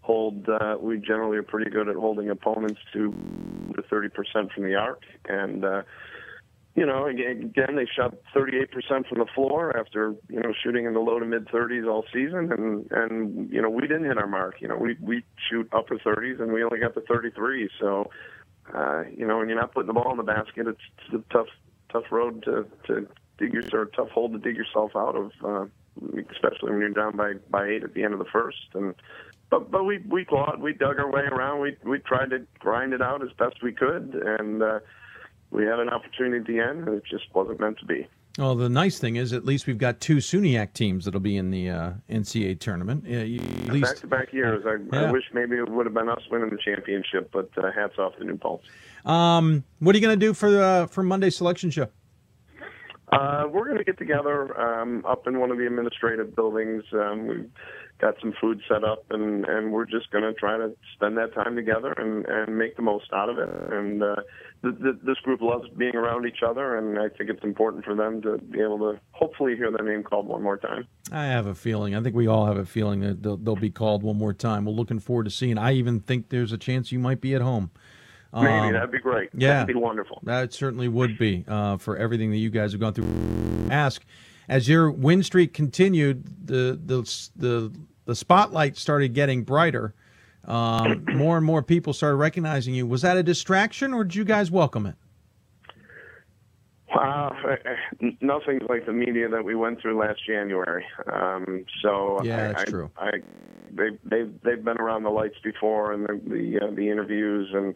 hold uh, we generally are pretty good at holding opponents to to 30% from the arc. And uh, you know again they shot 38% from the floor after you know shooting in the low to mid 30s all season. And and you know we didn't hit our mark. You know we we shoot upper 30s and we only got to 33 so uh, you know when you're not putting the ball in the basket it's, it's a tough tough road to to dig your or a tough hole to dig yourself out of uh, especially when you're down by by eight at the end of the first. And but but we we clawed, we dug our way around. We we tried to grind it out as best we could, and uh, we had an opportunity at the end, and it just wasn't meant to be. Well, the nice thing is, at least we've got two SUNYAC teams that'll be in the uh, NCAA tournament. Yeah, you, at least Back to back years. I, Yeah. I wish maybe it would have been us winning the championship, but uh, hats off to New Paltz. Um, what are you going to do for uh, for Monday selection show? Uh, we're going to get together um, up in one of the administrative buildings. Um, we've got some food set up, and, and we're just going to try to spend that time together and, and make the most out of it. And uh, th- th- this group loves being around each other, and I think it's important for them to be able to hopefully hear their name called one more time. I have a feeling. I think we all have a feeling that they'll, they'll be called one more time. We're looking forward to seeing. I even think there's a chance you might be at home. Maybe Um, that'd be great. Yeah, that'd be wonderful. That certainly would be uh, for everything that you guys have gone through. Ask as your win streak continued, the the the the spotlight started getting brighter. Um, more and more people started recognizing you. Was that a distraction, or did you guys welcome it? Uh, nothing like the media that we went through last January. Um, so Yeah, I, that's I, true. I, they they they've been around the lights before and the the, uh, the interviews and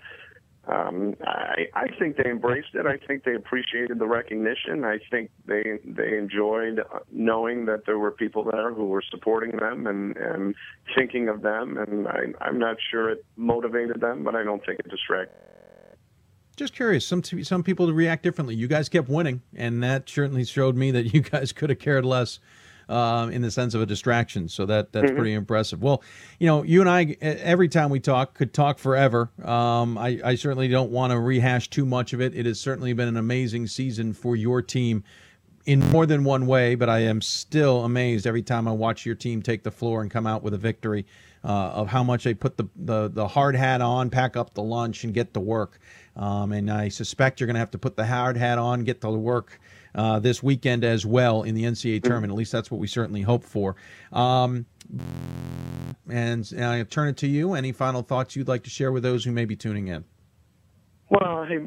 um, I I think they embraced it. I think they appreciated the recognition. I think they they enjoyed knowing that there were people there who were supporting them and and thinking of them. And I I'm not sure it motivated them, but I don't think it distracted. Just curious. Some some people react differently. You guys kept winning, and that certainly showed me that [LAUGHS] you guys could have cared less. Um, in the sense of a distraction, so that that's Mhm. pretty impressive. Well, you know, you and I every time we talk, could talk forever. Um, I, I certainly don't want to rehash too much of it. It has certainly been an amazing season for your team in more than one way, but I am still amazed every time I watch your team take the floor and come out with a victory uh, of how much they put the, the, the hard hat on, pack up the lunch, and get to work. Um, and I suspect you're going to have to put the hard hat on, get to work uh, this weekend as well in the NCAA tournament. At least that's what we certainly hope for. Um, and, and I turn it to you. Any final thoughts you'd like to share with those who may be tuning in? Well, hey,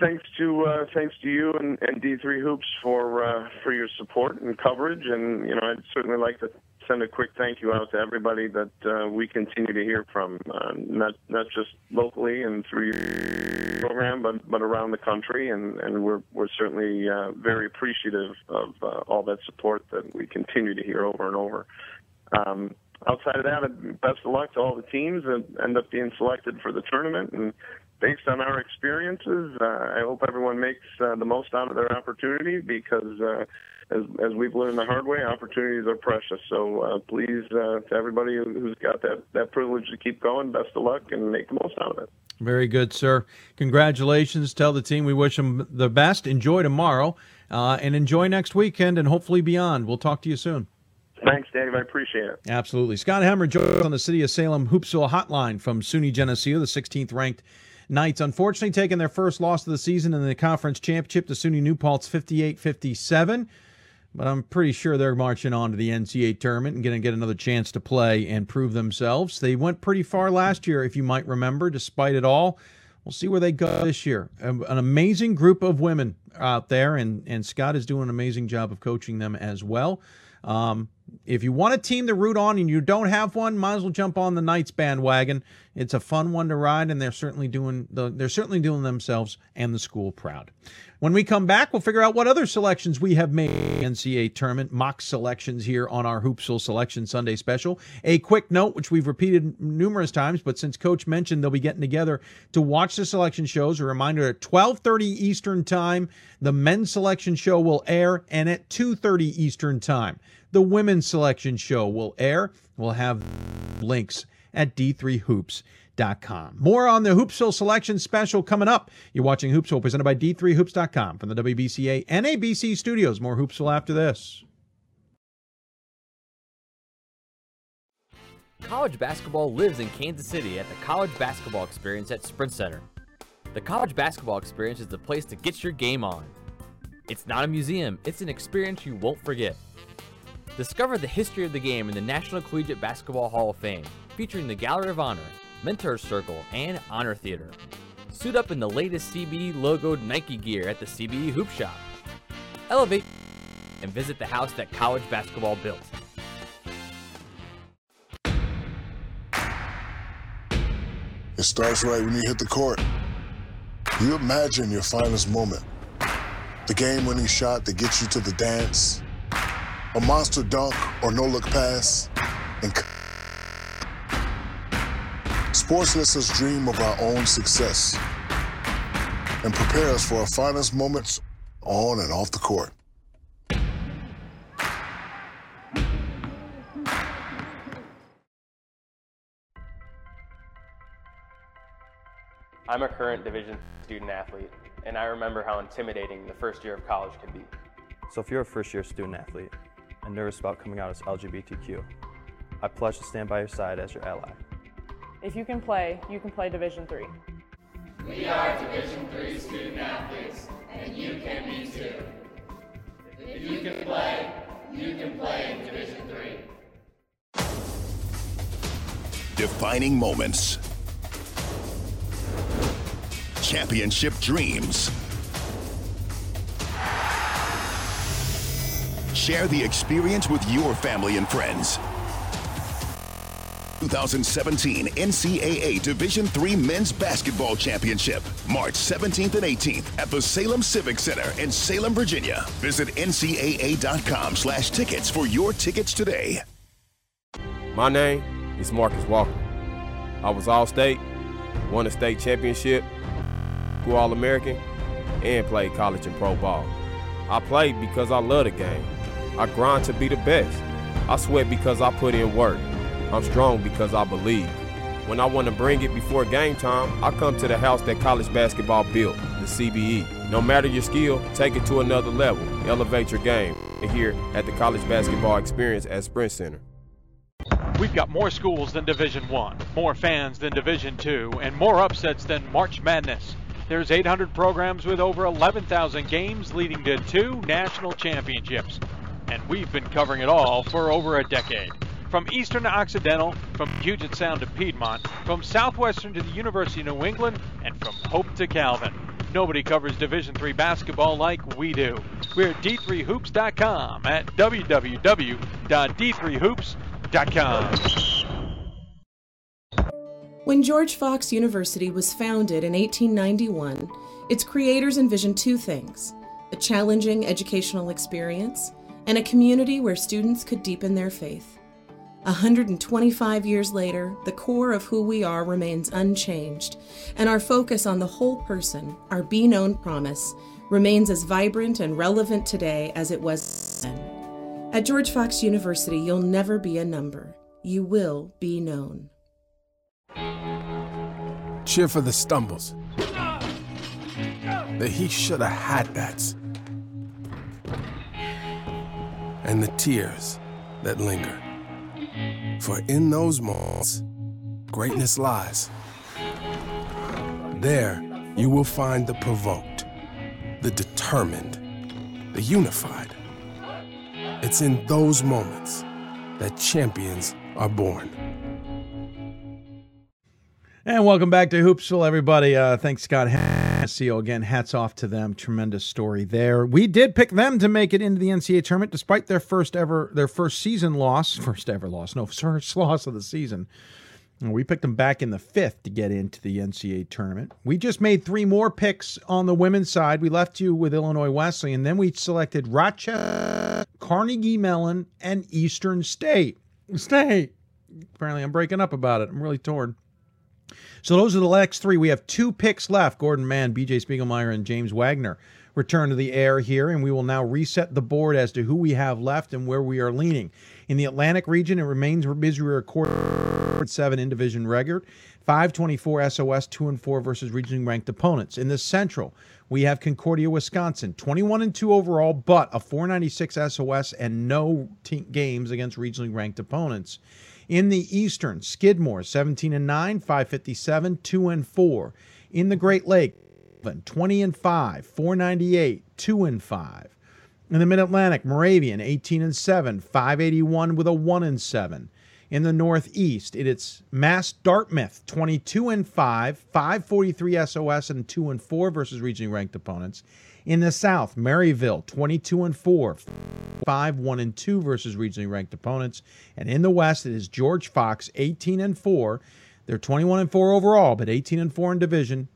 thanks to uh, thanks to you and, and D3 Hoops for uh, for your support and coverage, and you know I'd certainly like to send a quick thank you out to everybody that uh, we continue to hear from, uh, not not just locally and through your program, but but around the country, and, and we're we're certainly uh, very appreciative of uh, all that support that we continue to hear over and over. Um, outside of that, best of luck to all the teams that end up being selected for the tournament. And based on our experiences, uh, I hope everyone makes uh, the most out of their opportunity because, as, as we've learned the hard way, opportunities are precious. So uh, please, uh, to everybody who- who's got that, that privilege to keep going, best of luck and make the most out of it. Very good, sir. Congratulations. Tell the team we wish them the best. Enjoy tomorrow uh, and enjoy next weekend and hopefully beyond. We'll talk to you soon. Thanks, Dave. I appreciate it. Absolutely. Scott Hemer joins us on the City of Salem Hoopsville hotline from SUNY Geneseo, the 16th ranked Knights. Unfortunately, taking their first loss of the season in the conference championship to SUNY New Paltz 58 57. But I'm pretty sure they're marching on to the NCAA tournament and going to get another chance to play and prove themselves. They went pretty far last year, if you might remember, despite it all. We'll see where they go this year. Um, An amazing group of women out there, and, and Scott is doing an amazing job of coaching them as well. Um, if you want a team to root on and you don't have one, might as well jump on the Knights bandwagon. It's a fun one to ride, and they're certainly doing the, they're certainly doing themselves and the school proud. When we come back, we'll figure out what other selections we have made NCAA tournament mock selections here on our Hoopsville Selection Sunday special. A quick note, which we've repeated numerous times, but since Coach mentioned they'll be getting together to watch the selection shows, a reminder at 12:30 Eastern Time, the men's selection show will air, and at 2:30 Eastern Time, the women's selection show will air. We'll have links at d3hoops.com. More on the Hoopsville selection special coming up. You're watching Hoopsville presented by d3hoops.com from the WBCA and NABC studios. More Hoopsville after this. College basketball lives in Kansas City at the College Basketball Experience at Sprint Center. The College Basketball Experience is the place to get your game on. It's not a museum, it's an experience you won't forget. Discover the history of the game in the National Collegiate Basketball Hall of Fame, featuring the Gallery of Honor, Mentor Circle, and Honor Theater. Suit up in the latest CBE logoed Nike gear at the CBE Hoop Shop. Elevate and visit the house that college basketball built. It starts right when you hit the court. You imagine your finest moment. The game winning shot that gets you to the dance, a monster dunk or no look pass, and sports lets us dream of our own success and prepare us for our finest moments on and off the court. I'm a current Division student athlete, and I remember how intimidating the first year of college can be. So if you're a first year student athlete and nervous about coming out as LGBTQ, I pledge to stand by your side as your ally. If you can play, you can play Division 3. We are Division 3 student athletes, and you can be too. If you can play, you can play in Division 3. Defining moments. Championship dreams. Share the experience with your family and friends. 2017 NCAA Division III Men's Basketball Championship, March 17th and 18th at the Salem Civic Center in Salem, Virginia. Visit ncaa.com slash tickets for your tickets today. My name is Marcus Walker. I was All-State, won a state championship, grew All-American, and played college and pro ball. I played because I love the game. I grind to be the best. I sweat because I put in work. I'm strong because I believe. When I want to bring it before game time, I come to the house that college basketball built, the CBE. No matter your skill, take it to another level. Elevate your game. Here at the College Basketball Experience at Sprint Center. We've got more schools than Division 1, more fans than Division 2, and more upsets than March Madness. There's 800 programs with over 11,000 games leading to two national championships. And we've been covering it all for over a decade. From eastern to occidental, from Puget Sound to Piedmont, from southwestern to the University of New England, and from Hope to Calvin. Nobody covers Division III basketball like we do. We're at d3hoops.com at www.d3hoops.com. When George Fox University was founded in 1891, its creators envisioned two things a challenging educational experience and a community where students could deepen their faith. 125 years later, the core of who we are remains unchanged, and our focus on the whole person, our be known promise, remains as vibrant and relevant today as it was then. At George Fox University, you'll never be a number. You will be known. Cheer for the stumbles. The he shoulda had that's. And the tears that linger. For in those moments, greatness lies. There, you will find the provoked, the determined, the unified. It's in those moments that champions are born. And welcome back to Hoopsville, everybody. Uh, thanks, Scott Hassio. Again, hats off to them. Tremendous story there. We did pick them to make it into the NCAA tournament, despite their first ever, their first season loss, [LAUGHS] first ever loss, no, first [LAUGHS] loss of the season. We picked them back in the fifth to get into the NCAA tournament. We just made three more picks on the women's side. We left you with Illinois Wesleyan, and then we selected Rochester, Carnegie Mellon, and Eastern State. State. Apparently, I'm breaking up about it. I'm really torn. So those are the next three. We have two picks left. Gordon Mann, BJ Spiegelmeyer, and James Wagner return to the air here, and we will now reset the board as to who we have left and where we are leaning. In the Atlantic region, it remains Misericordia seven in division record, 524 SOS, two and four versus regionally ranked opponents. In the Central, we have Concordia, Wisconsin, 21 and two overall, but a 496 SOS and no te- games against regionally ranked opponents. In the Eastern, Skidmore 17 and 9, 557, 2 and 4. In the Great Lake, 20 and 5, 498, 2 and 5. In the Mid Atlantic, Moravian 18 and 7, 581 with a 1 and 7. In the Northeast, it's Mass Dartmouth 22 and 5, 543 SOS and 2 and 4 versus regionally ranked opponents. In the South, Maryville 22 and 4, 5 1 and 2 versus regionally ranked opponents. And in the West, it is George Fox 18 and 4. They're 21 and 4 overall, but 18 and 4 in division.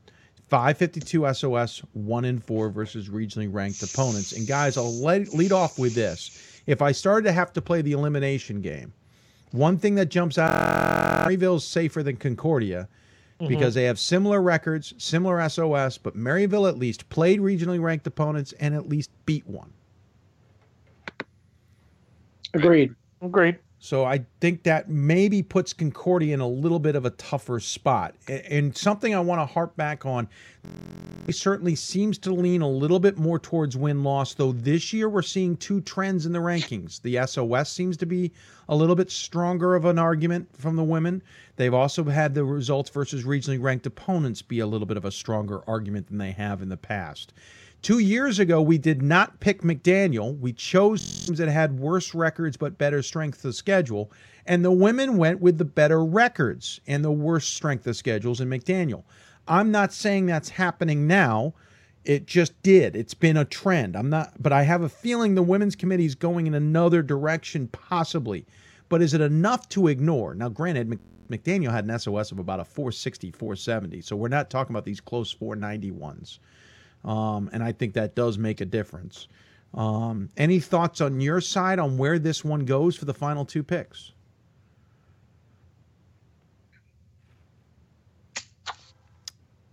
552 SOS, one and four versus regionally ranked opponents. And guys, I'll let, lead off with this. If I started to have to play the elimination game, one thing that jumps out, Maryville's safer than Concordia Mhm. because they have similar records, similar SOS, but Maryville at least played regionally ranked opponents and at least beat one. Agreed. Agreed. So I think that maybe puts Concordia in a little bit of a tougher spot. And something I want to harp back on, it certainly seems to lean a little bit more towards win loss, though this year we're seeing two trends in the rankings. The SOS seems to be a little bit stronger of an argument from the women. They've also had the results versus regionally ranked opponents be a little bit of a stronger argument than they have in the past. Two years ago, we did not pick McDaniel. We chose teams that had worse records but better strength of schedule. And the women went with the better records and the worse strength of schedules in McDaniel. I'm not saying that's happening now. It just did. It's been a trend. I'm not, but I have a feeling the women's committee is going in another direction, possibly. But is it enough to ignore? Now, granted, Mc- McDaniel had an SOS of about a 460, 470. So we're not talking about these close 490 ones. Um, and I think that does make a difference. Um, any thoughts on your side on where this one goes for the final two picks?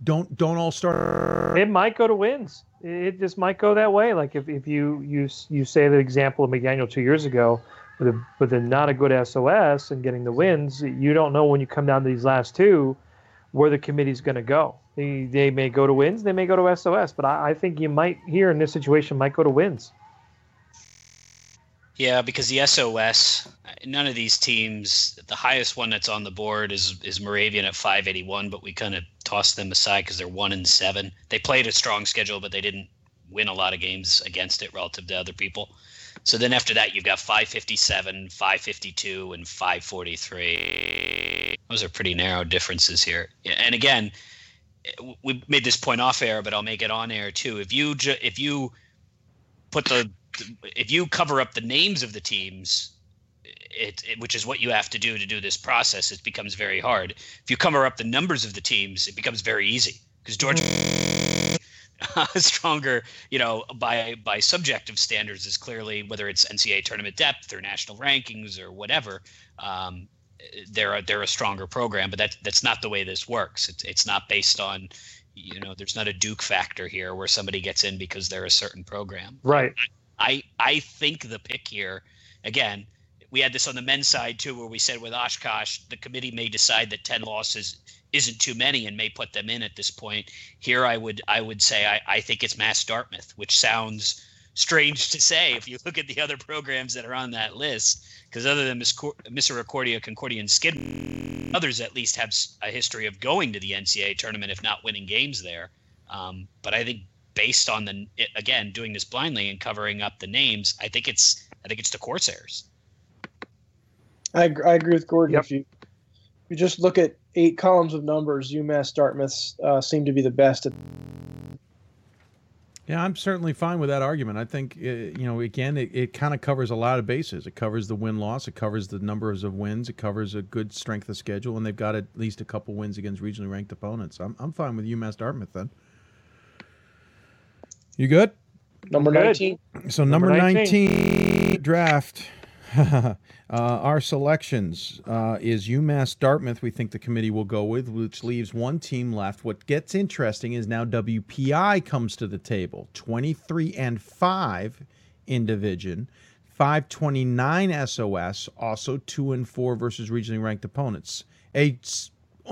Don't don't all start. It might go to wins. It just might go that way. Like if, if you you you say the example of McDaniel two years ago with a with a not a good SOS and getting the wins, you don't know when you come down to these last two where the committee's going to go. They, they may go to wins, they may go to SOS, but I, I think you might here in this situation might go to wins. Yeah, because the SOS, none of these teams, the highest one that's on the board is is Moravian at 581, but we kind of tossed them aside because they're one and seven. They played a strong schedule, but they didn't win a lot of games against it relative to other people. So then after that, you've got 557, 552, and 543. Those are pretty narrow differences here. And again, we made this point off air, but I'll make it on air too. If you ju- if you put the if you cover up the names of the teams, it, it, which is what you have to do to do this process, it becomes very hard. If you cover up the numbers of the teams, it becomes very easy because Georgia [LAUGHS] stronger, you know, by by subjective standards is clearly whether it's NCAA tournament depth or national rankings or whatever. Um, they're a, they're a stronger program, but that that's not the way this works. It's it's not based on, you know, there's not a Duke factor here where somebody gets in because they're a certain program. Right. I I think the pick here, again, we had this on the men's side too, where we said with Oshkosh, the committee may decide that ten losses isn't too many and may put them in at this point. Here, I would I would say I, I think it's Mass Dartmouth, which sounds strange to say if you look at the other programs that are on that list, because other than Misericordia, Concordia, and Skid, others at least have a history of going to the NCAA tournament, if not winning games there. Um, but I think based on the again doing this blindly and covering up the names, I think it's I think it's the Corsairs. I, ag- I agree with Gordon. If you if you just look at eight columns of numbers, UMass Dartmouth uh, seem to be the best. At, Yeah, I'm certainly fine with that argument. I think, uh, you know, again, it, it kind of covers a lot of bases. It covers the win loss, it covers the numbers of wins, it covers a good strength of schedule, and they've got at least a couple wins against regionally ranked opponents. I'm, I'm fine with UMass Dartmouth then. You good? Number Good. 19. So number, Number 19. 19. draft. [LAUGHS] uh, our selections uh, is UMass Dartmouth. We think the committee will go with, which leaves one team left. What gets interesting is now WPI comes to the table, twenty three and five in division, five twenty nine SOS, also two and four versus regionally ranked opponents. A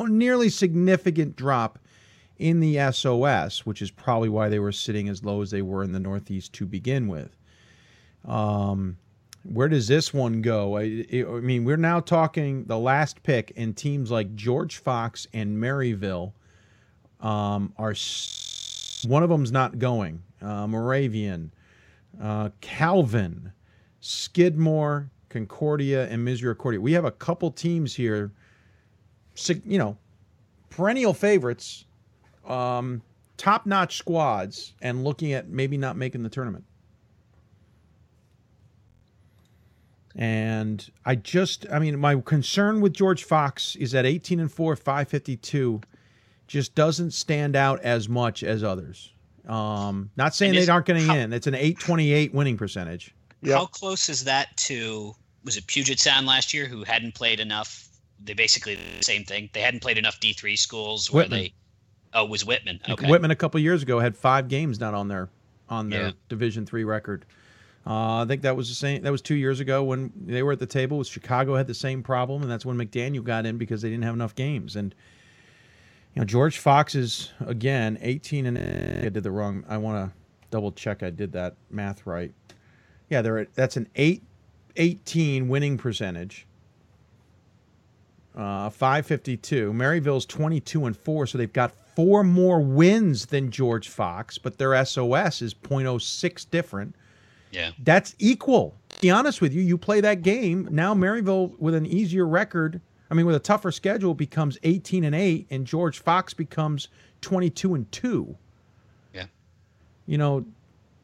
nearly significant drop in the SOS, which is probably why they were sitting as low as they were in the Northeast to begin with. Um, where does this one go? I, I mean, we're now talking the last pick, and teams like George Fox and Maryville um, are one of them's not going. Uh, Moravian, uh, Calvin, Skidmore, Concordia, and Misericordia. We have a couple teams here, you know, perennial favorites, um, top-notch squads, and looking at maybe not making the tournament. And I just, I mean, my concern with George Fox is that 18 and 4, 552. just doesn't stand out as much as others. Um, not saying they aren't getting how- in. It's an 828 winning percentage. How close is that to was it Puget Sound last year who hadn't played enough? They basically did the same thing. They hadn't played enough D three schools where Whitman. they. Oh, it was Whitman. Okay. Whitman a couple years ago had five games not on their on their Yeah. Division three record. Uh, I think that was the same. That was two years ago when they were at the table. With Chicago had the same problem, and that's when McDaniel got in because they didn't have enough games. And you know George Fox is again 18 and I did the wrong. I want to double check I did that math right. Yeah, they're at, that's an eight 18 winning percentage. Uh, 552. Maryville's 22 and 4, so they've got four more wins than George Fox, but their SOS is 0.06 different. Yeah. That's equal. To be honest with you, you play that game. Now Maryville with an easier record, I mean with a tougher schedule becomes 18 and 8 and George Fox becomes 22 and 2. Yeah. You know,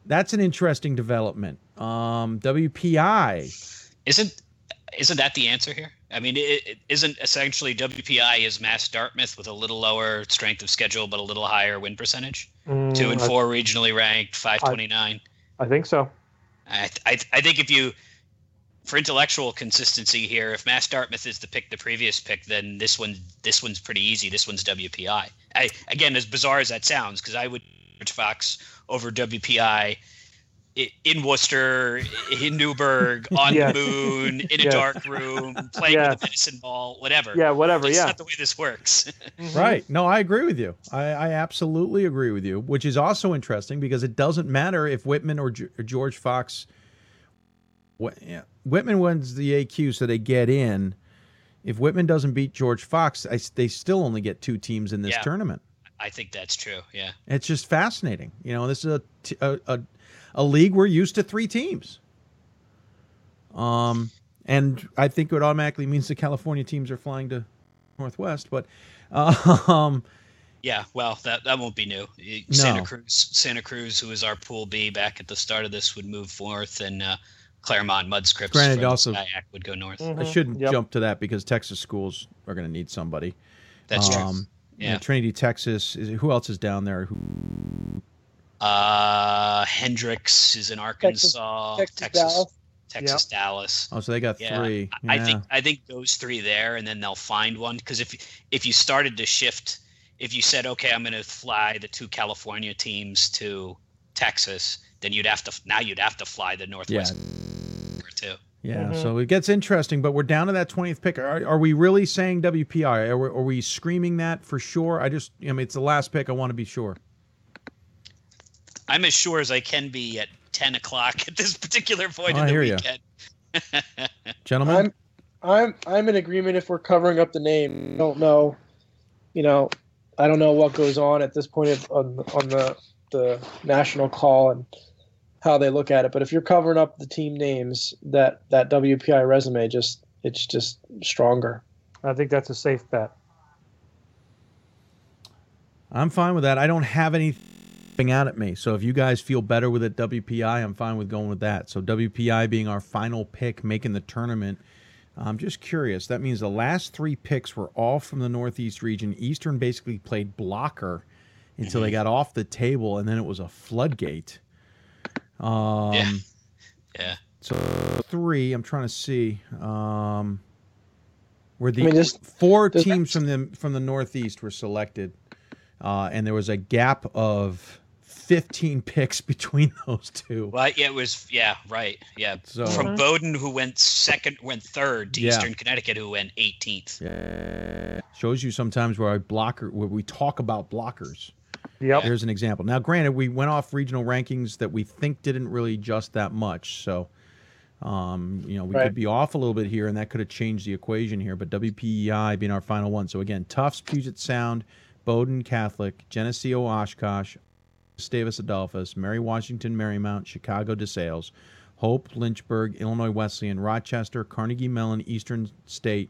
that's an interesting development. Um WPI Isn't isn't that the answer here? I mean, it, it isn't essentially WPI is Mass Dartmouth with a little lower strength of schedule but a little higher win percentage. Mm, Two and I- four regionally ranked, five twenty nine. I think so. I, I I think if you for intellectual consistency here, if Mass Dartmouth is the pick, the previous pick, then this one this one's pretty easy. This one's WPI. I again, as bizarre as that sounds, because I would Fox over WPI in Worcester, in Newberg, [LAUGHS] on Yes. the moon, in a Yes. dark room, playing Yes. with a medicine ball, whatever. Yeah, whatever, That's yeah. not the way this works. [LAUGHS] Mhm. Right. No, I agree with you. I, I absolutely agree with you, which is also interesting because it doesn't matter if Whitman or, Ge- or George Fox. Wh- yeah, Whitman wins the AQ, so they get in. If Whitman doesn't beat George Fox, I s they still only get two teams in this Yeah. tournament. I think that's true. Yeah. It's just fascinating. You know, this is a, t- a, a, a league we're used to three teams. Um, and I think it automatically means the California teams are flying to Northwest, but [LAUGHS] um, Yeah, well, that that won't be new. Santa No. Cruz, Santa Cruz, who is our Pool B back at the start of this, would move north, and uh, Claremont-Mudd-Scripps Granted, also- SCIAC would go north. I shouldn't jump to that because Texas schools are going to need somebody. That's true. you know, Yeah. Trinity, Texas. Is, who else is down there? Who, Uh, Hendrix is in Arkansas, Texas Texas, Dallas. Texas, Dallas. oh, so they got Yeah, three. I I think I think those three there, and then they'll find one. Because if if you started to shift, if you said, okay, I'm going to fly the two California teams to Texas, then you'd have to now you'd have to fly the Northwest yeah. too. Yeah, so it gets interesting, but we're down to that 20th pick. Are, are we really saying WPI? Are we, are we screaming that for sure? I just, I mean, it's the last pick. I want to be sure. I'm as sure as I can be at 10 o'clock at this particular point oh, I in the hear ya. weekend. [LAUGHS] Gentlemen? I'm I'm I'm in agreement if we're covering up the name. I don't know, you know, I don't know what goes on at this point of, on on the the national call and how they look at it. But if you're covering up the team names, that that WPI resume just it's just stronger. I think that's a safe bet. I'm fine with that. I don't have anything out at me. So if you guys feel better with it, WPI, I'm fine with going with that. So WPI being our final pick, making the tournament. I'm just curious. That means the last three picks were all from the Northeast region. Eastern basically played blocker until they got off the table, and then it was a floodgate. Um, Yeah. Yeah. So three. I'm trying to see. Um, where the I mean, this- four this- teams from the from the Northeast were selected, uh, and there was a gap of 15 picks between [LAUGHS] those two. Well, yeah, it was, yeah, right. Yeah. So- From Mhm. Bowdoin, who went second, went third, to Yeah. Eastern Connecticut, who went 18th. Yeah. Shows you sometimes where I blocker where we talk about blockers. Yep. Here's an example. Now, granted, we went off regional rankings that we think didn't really adjust that much. So, um, you know, we Right. could be off a little bit here, and that could have changed the equation here. But WPI being our final one. So again, Tufts, Puget Sound, Bowdoin Catholic, Geneseo Oshkosh, Gustavus Adolphus, Mary Washington Marymount, Chicago DeSales, Hope, Lynchburg, Illinois Wesleyan, Rochester, Carnegie Mellon, Eastern State,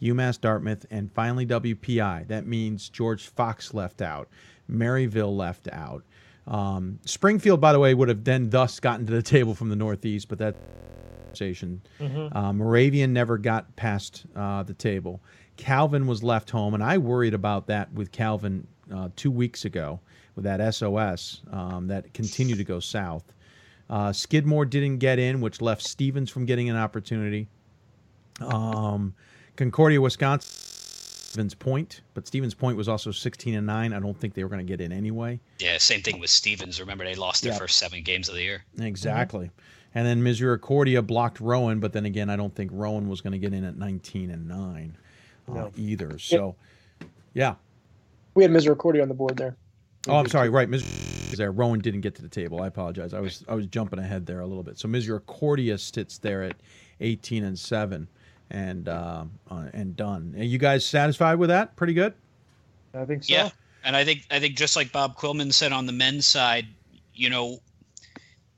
UMass Dartmouth, and finally WPI. That means George Fox left out, Maryville left out. Um, Springfield, by the way, would have then thus gotten to the [LAUGHS] table from the Northeast, but that conversation. Mhm. Uh, Moravian never got past uh, the table. Calvin was left home, and I worried about that with Calvin uh, two weeks ago with that SOS um, that continued to go south. Uh, Skidmore didn't get in, which left Stevens from getting an opportunity. Um, Concordia, Wisconsin, Stevens Point, but Stevens Point was also 16 and 9. I don't think they were going to get in anyway. Yeah, same thing with Stevens. Remember, they lost their Yep. first seven games of the year. Exactly. And then Misericordia blocked Rowan, but then again, I don't think Rowan was going to get in at 19 and 9 uh, No. either. So, yeah. We had Misericordia on the board there. Oh, I'm sorry. Right, Misericordia is there. Rowan didn't get to the table. I apologize. I was I was jumping ahead there a little bit. So Misericordia sits there at 18 and seven, and um, uh, and done. Are you guys satisfied with that? Pretty good. I think so. Yeah, and I think I think just like Bob Quillman said on the men's side, you know,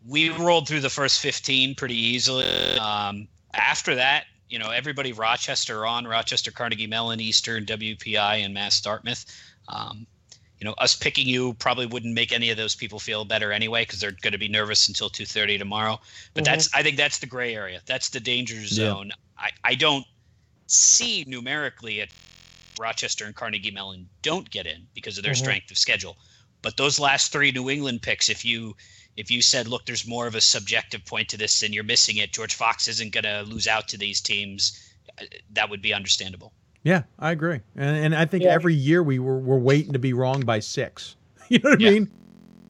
we rolled through the first 15 pretty easily. Um, after that, you know, everybody Rochester on Rochester, Carnegie Mellon, Eastern, WPI, and Mass Dartmouth. Um, you know, us picking you probably wouldn't make any of those people feel better anyway because they're going to be nervous until 2:30 tomorrow. But Mhm. that's I think that's the gray area. That's the danger zone. I, I don't see numerically at Rochester and Carnegie Mellon don't get in because of their Mhm. strength of schedule. But those last three New England picks, if you if you said, look, there's more of a subjective point to this and you're missing it, George Fox isn't going to lose out to these teams. uh, That would be understandable. Yeah, I agree. And, and I think Yeah. every year we were we're waiting to be wrong by six. [LAUGHS] You know what I mean?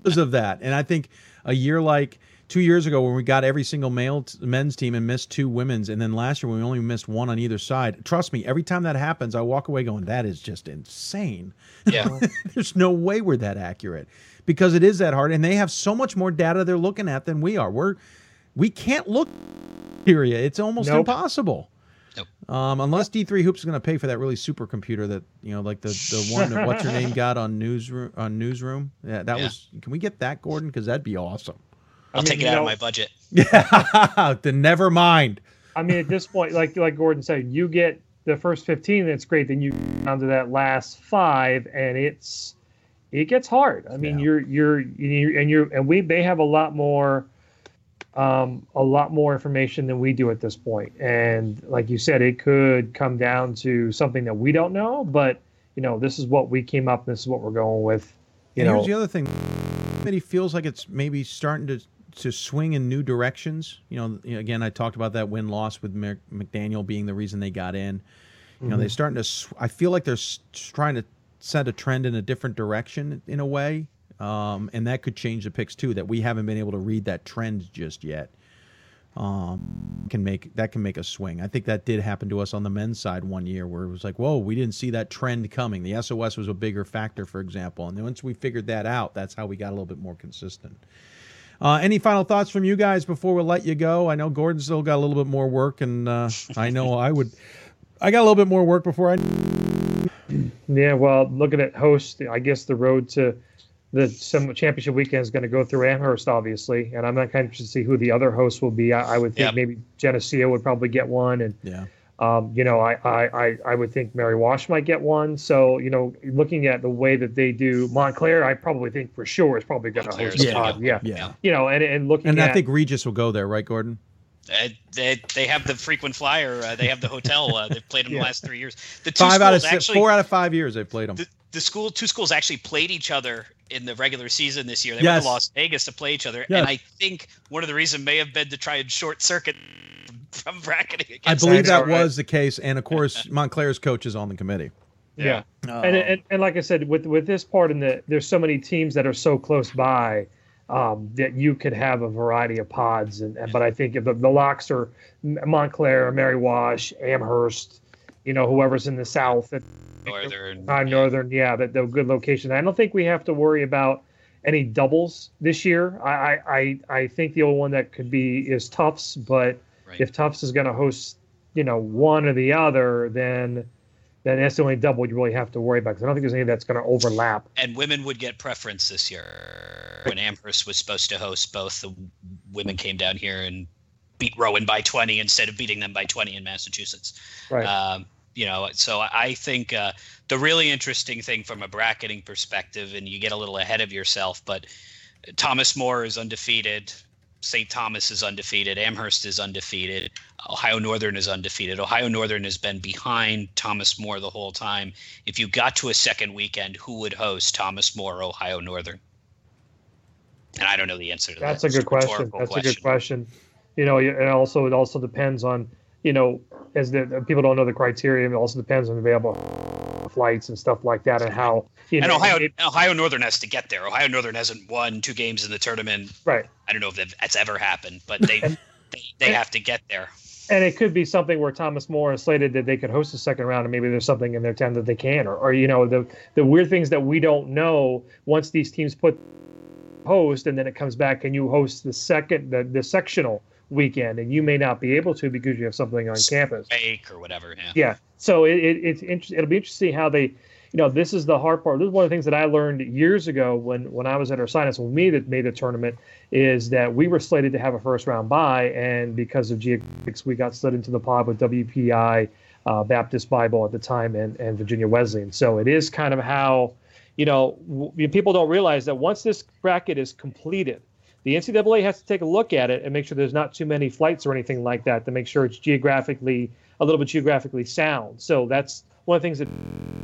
Because of that. And I think a year like two years ago when we got every single male t- men's team and missed two women's, and then last year when we only missed one on either side. Trust me, every time that happens, I walk away going, "That is just insane." [LAUGHS] Yeah. There's no way we're that accurate because it is that hard, and they have so much more data they're looking at than we are. We're we can't look area. It's almost Nope. impossible. Um, unless D3 Hoops is going to pay for that really super computer that you know, like the the [LAUGHS] one that what's her name got on newsroom on newsroom. Yeah, that Yeah. was. Can we get that, Gordon? Because that'd be awesome. I'll mean, take it out know- of my budget. [LAUGHS] Yeah, then never mind. I mean, at this point, like like Gordon said, you get the first fifteen, that's great. Then you get down to that last five, and it's it gets hard. I mean, you're you're you and you're and we may have a lot more um, a lot more information than we do at this point. And like you said, it could come down to something that we don't know, but you know, this is what we came up. This is what we're going with. You and know, here's the other thing. Committee feels like it's maybe starting to to swing in new directions. You know, again, I talked about that win loss with Mc- McDaniel being the reason they got in. You know, Mhm. they're starting to. I feel like they're s- trying to set a trend in a different direction in a way, um, and that could change the picks too. That we haven't been able to read that trend just yet. Um, can make that can make a swing. I think that did happen to us on the men's side one year, where it was like, whoa, we didn't see that trend coming. The SOS was a bigger factor, for example, and then once we figured that out, that's how we got a little bit more consistent. Uh, any final thoughts from you guys before we let you go? I know Gordon still got a little bit more work, and uh, I know I would. I got a little bit more work before I. Yeah, well, looking at host, I guess the road to the some championship weekend is going to go through Amherst, obviously, and I'm not kind of interested to see who the other hosts will be. I, I would think Yep. maybe Geneseo would probably get one, and Yeah. um, you know, I, I, I, I would think Mary Wash might get one. So, you know, looking at the way that they do Montclair, I probably think for sure is probably going to host Montclair's a gonna pod. go. Yeah. Yeah. You know, and, and looking And at I think Regis will go there, right, Gordon? Uh, they, they have the frequent flyer. Uh, they have the hotel. Uh, they've played them [LAUGHS] Yeah. the last three years. The two Five out of schools six, actually, four out of five years they've played them. the, the school two schools actually played each other in the regular season this year. They Yes. went to Las Vegas to play each other, Yes. and I think one of the reasons may have been to try and short circuit [LAUGHS] from bracketing. Against. I believe them. that was the case, and of course, [LAUGHS] Montclair's coach is on the committee. Yeah. Oh. And, and and like I said, with with this part in the there's so many teams that are so close by um, that you could have a variety of pods. And, and but I think if the, the locks are Montclair, Mary Wash, Amherst, you know, whoever's in the south that Northern. uh, northern, yeah, that the good location. I don't think we have to worry about any doubles this year. I I I, think the only one that could be is Tufts, but if Tufts is going to host, you know, one or the other, then then that's the only double you really have to worry about because I don't think there's any that's going to overlap. and women would get preference this year. When Amherst was supposed to host both, the women came down here and beat Rowan by 20 instead of beating them by 20 in Massachusetts. Right. Um, you know, so I think uh, the really interesting thing from a bracketing perspective, and you get a little ahead of yourself, but Thomas More is undefeated. St. Thomas is undefeated. Amherst is undefeated. Ohio Northern is undefeated. Ohio Northern has been behind Thomas More the whole time. If you got to a second weekend, who would host Thomas More, Ohio Northern? And I don't know the answer to That's that. That's a good question. That's a good question. You know, and also it also depends on, you know, as the people don't know the criteria. It also depends on available flights and stuff like that, and how you and know. Ohio it- Ohio Northern has to get there. Ohio Northern hasn't won two games in the tournament. Right. I don't know if that's ever happened, but they they, they have to get there. and it could be something where Thomas More is slated that they could host the second round, and maybe there's something in their ten that they can, or, or you know, the the weird things that we don't know once these teams put host, and then it comes back and you host the second the, the sectional weekend, and you may not be able to because you have something on campus. Fake or whatever. Yeah. Yeah. So it, it, it's interesting. It'll be interesting how they, you know, this is the hard part. This is one of the things that I learned years ago when when I was at Ursinus when we that made the tournament is that we were slated to have a first round bye, and because of geographics, we got slid into the pod with WPI, uh, Baptist Bible at the time, and and Virginia Wesleyan. So it is kind of how, you know, w- people don't realize that once this bracket is completed. The NCAA has to take a look at it and make sure there's not too many flights or anything like that to make sure it's geographically a little bit geographically sound. So that's one of the things that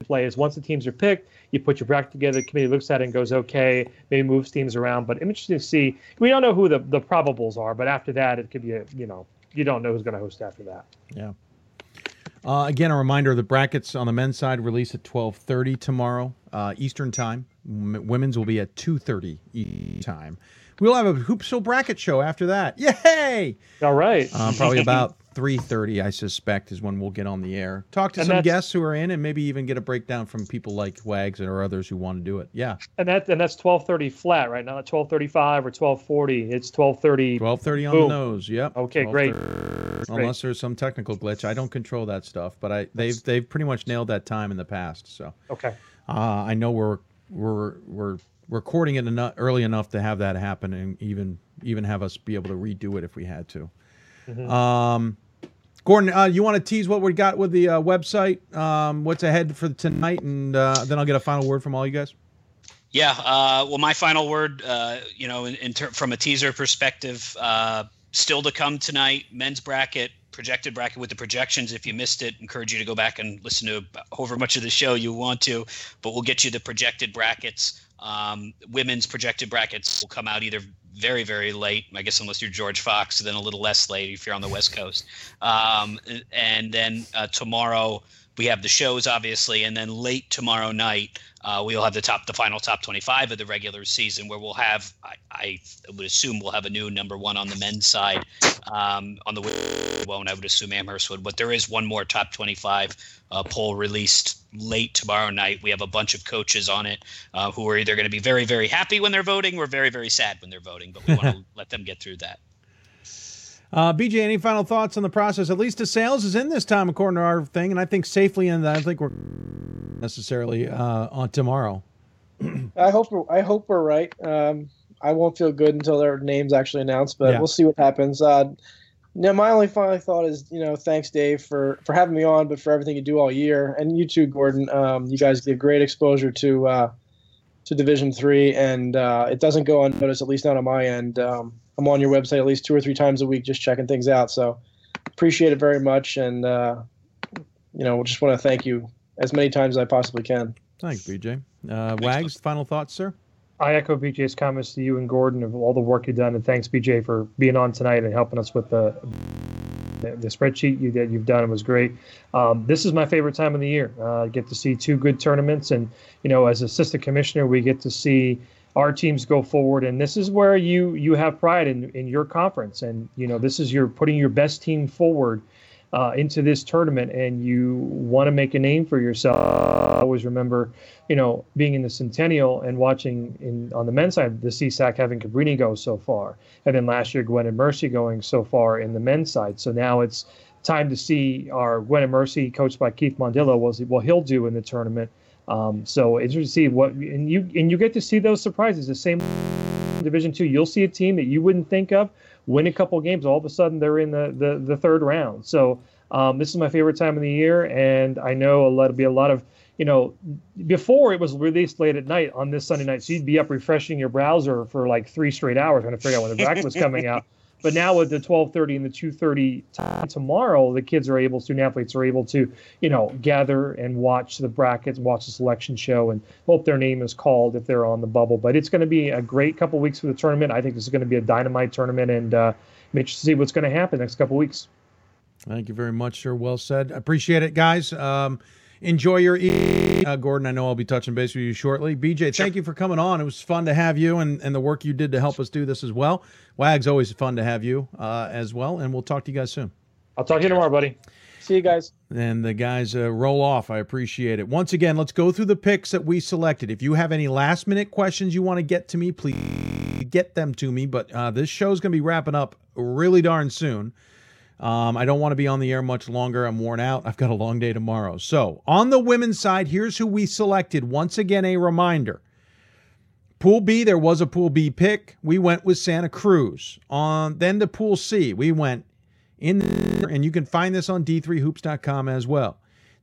play is once the teams are picked, you put your bracket together, the committee looks at it and goes, okay, maybe moves teams around. But interesting to see. We don't know who the, the probables are, but after that, it could be a, you know, you don't know who's going to host after that. Yeah. Uh, again, a reminder: the brackets on the men's side release at twelve thirty tomorrow uh, Eastern time. M- women's will be at two thirty time. We'll have a Hoopsville bracket show after that. Yay! All right. Uh, probably [LAUGHS] about three thirty, I suspect, is when we'll get on the air. Talk to And some guests who are in, and maybe even get a breakdown from people like Wags or others who want to do it. Yeah, And that and that's twelve thirty flat, right? Thirty five or twelve forty. It's twelve thirty. twelve thirty on Boom. the nose. Yep. Okay, great. Great. Unless there's some technical glitch, I don't control that stuff, but I they've they've pretty much nailed that time in the past. So Okay. uh, I know we're we're we're recording it enough early enough to have that happen, and even even have us be able to redo it if we had to. Mhm. Um, Gordon, uh, you want to tease what we got with the uh, website? Um, what's ahead for tonight, and uh, then I'll get a final word from all you guys. Yeah. Uh, well, my final word, uh, you know, in, in ter- from a teaser perspective, uh, still to come tonight. Men's bracket, projected bracket with the projections. If you missed it, encourage you to go back and listen to however much of the show you want to. But we'll get you the projected brackets. Um, women's projected brackets will come out either very very late i guess unless you're george fox then a little less late if you're on the west coast. Um, and then uh, tomorrow we have the shows obviously and then late tomorrow night uh, we'll have the top the final top 25 of the regular season where we'll have i, I would assume we'll have a new number one on the men's side um, on the women's won't i would assume amherst would but there is one more top 25 uh, poll released late tomorrow night. We have a bunch of coaches on it uh, who are either going to be very very happy when they're voting or very very sad when they're voting but we want to [LAUGHS] let them get through that Uh, BJ, any final thoughts on the process? At least DeSales is in this time, according to our thing, and I think safely in that. I think we're necessarily uh, on tomorrow. I hope we're, I hope we're right. Um, I won't feel good until their names actually announced, but Yeah. we'll see what happens. Uh, no, my only final thought is, you know, thanks Dave for for having me on, but for everything you do all year, and you too, Gordon. Um, you guys give great exposure to uh, to Division Three, and uh, it doesn't go unnoticed, at least not on my end. Um, I'm on your website at least two or three times a week, just checking things out. So appreciate it very much, and uh, you know, just want to thank you as many times as I possibly can. Thanks, BJ. Uh, Wags, final thoughts, sir? I echo BJ's comments to you and Gordon of all the work you've done, and thanks BJ for being on tonight and helping us with the the, the spreadsheet you that you've done. It was great. Um, this is my favorite time of the year. Uh, I get to see two good tournaments, and you know, as assistant commissioner, we get to see our teams go forward, and this is where you you have pride in in your conference, and you know, this is your putting your best team forward. Uh, into this tournament, and you want to make a name for yourself. I always remember, you know, being in the Centennial and watching in on the men's side the CSAC having Cabrini go so far, and then last year Gwynedd Mercy going so far in the men's side. So now it's time to see our Gwynedd Mercy, coached by Keith Mondillo, was what he'll do in the tournament. Um, so it's interesting to see what and you and you get to see those surprises. The same Division Two, you'll see a team that you wouldn't think of win a couple games. All of a sudden, they're in the the, the third round. So um, this is my favorite time of the year, and I know a lot, will be a lot of you you know, before it was released late at night on this Sunday night, so you'd be up refreshing your browser for like three straight hours trying to figure out when the bracket was coming out. [LAUGHS] But now with the 12:30 and the 2:30 time tomorrow, the kids are able, student athletes are able to, you know, gather and watch the brackets, watch the selection show, and hope their name is called if they're on the bubble. But it's going to be a great couple weeks for the tournament. I think this is going to be a dynamite tournament, and uh, I'm interested to see what's going to happen next couple weeks. Thank you very much, sir. Well said. Appreciate it, guys. Um, enjoy your evening. Uh, Gordon, I know I'll be touching base with you shortly. BJ, thank you for coming on. It was fun to have you and, and the work you did to help us do this as well. Wags, always fun to have you uh, as well. And we'll talk to you guys soon. I'll talk to you tomorrow, buddy. See you guys. And the guys uh, roll off. I appreciate it. Once again, let's go through the picks that we selected. If you have any last minute questions you want to get to me, please get them to me. But uh, this show's going to be wrapping up really darn soon. Um, I don't want to be on the air much longer. I'm worn out. I've got a long day tomorrow. So, on the women's side, here's who we selected. Once again, a reminder. Pool B, there was a Pool B pick. We went with Santa Cruz. On then to Pool C, we went in, the, and you can find this on d3hoops.com as well.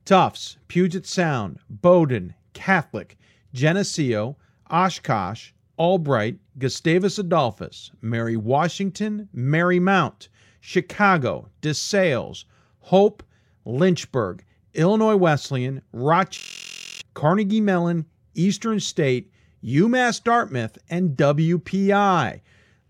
Tufts, Puget Sound, Bowdoin, Catholic, Geneseo, Oshkosh, Albright, Gustavus Adolphus, Mary Washington, Marymount, Chicago, DeSales, Hope, Lynchburg, Illinois Wesleyan, Rochester, Carnegie Mellon, Eastern State, UMass Dartmouth, and WPI.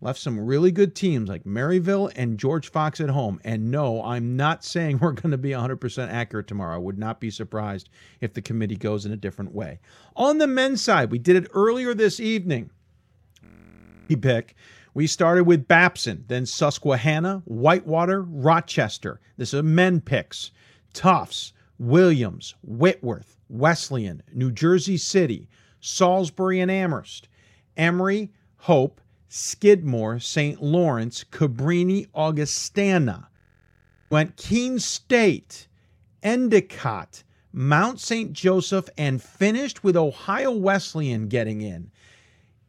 Left some really good teams like Maryville and George Fox at home. And no, I'm not saying we're going to be 100% accurate tomorrow. I would not be surprised if the committee goes in a different way. On the men's side, we did it earlier this evening. Pick. We started with Babson, then Susquehanna, Whitewater, Rochester. This is men picks. Tufts, Williams, Whitworth, Wesleyan, New Jersey City, Salisbury and Amherst, Emory, Hope, Skidmore, St. Lawrence, Cabrini, Augustana. Went Keene State, Endicott, Mount St. Joseph, and finished with Ohio Wesleyan getting in.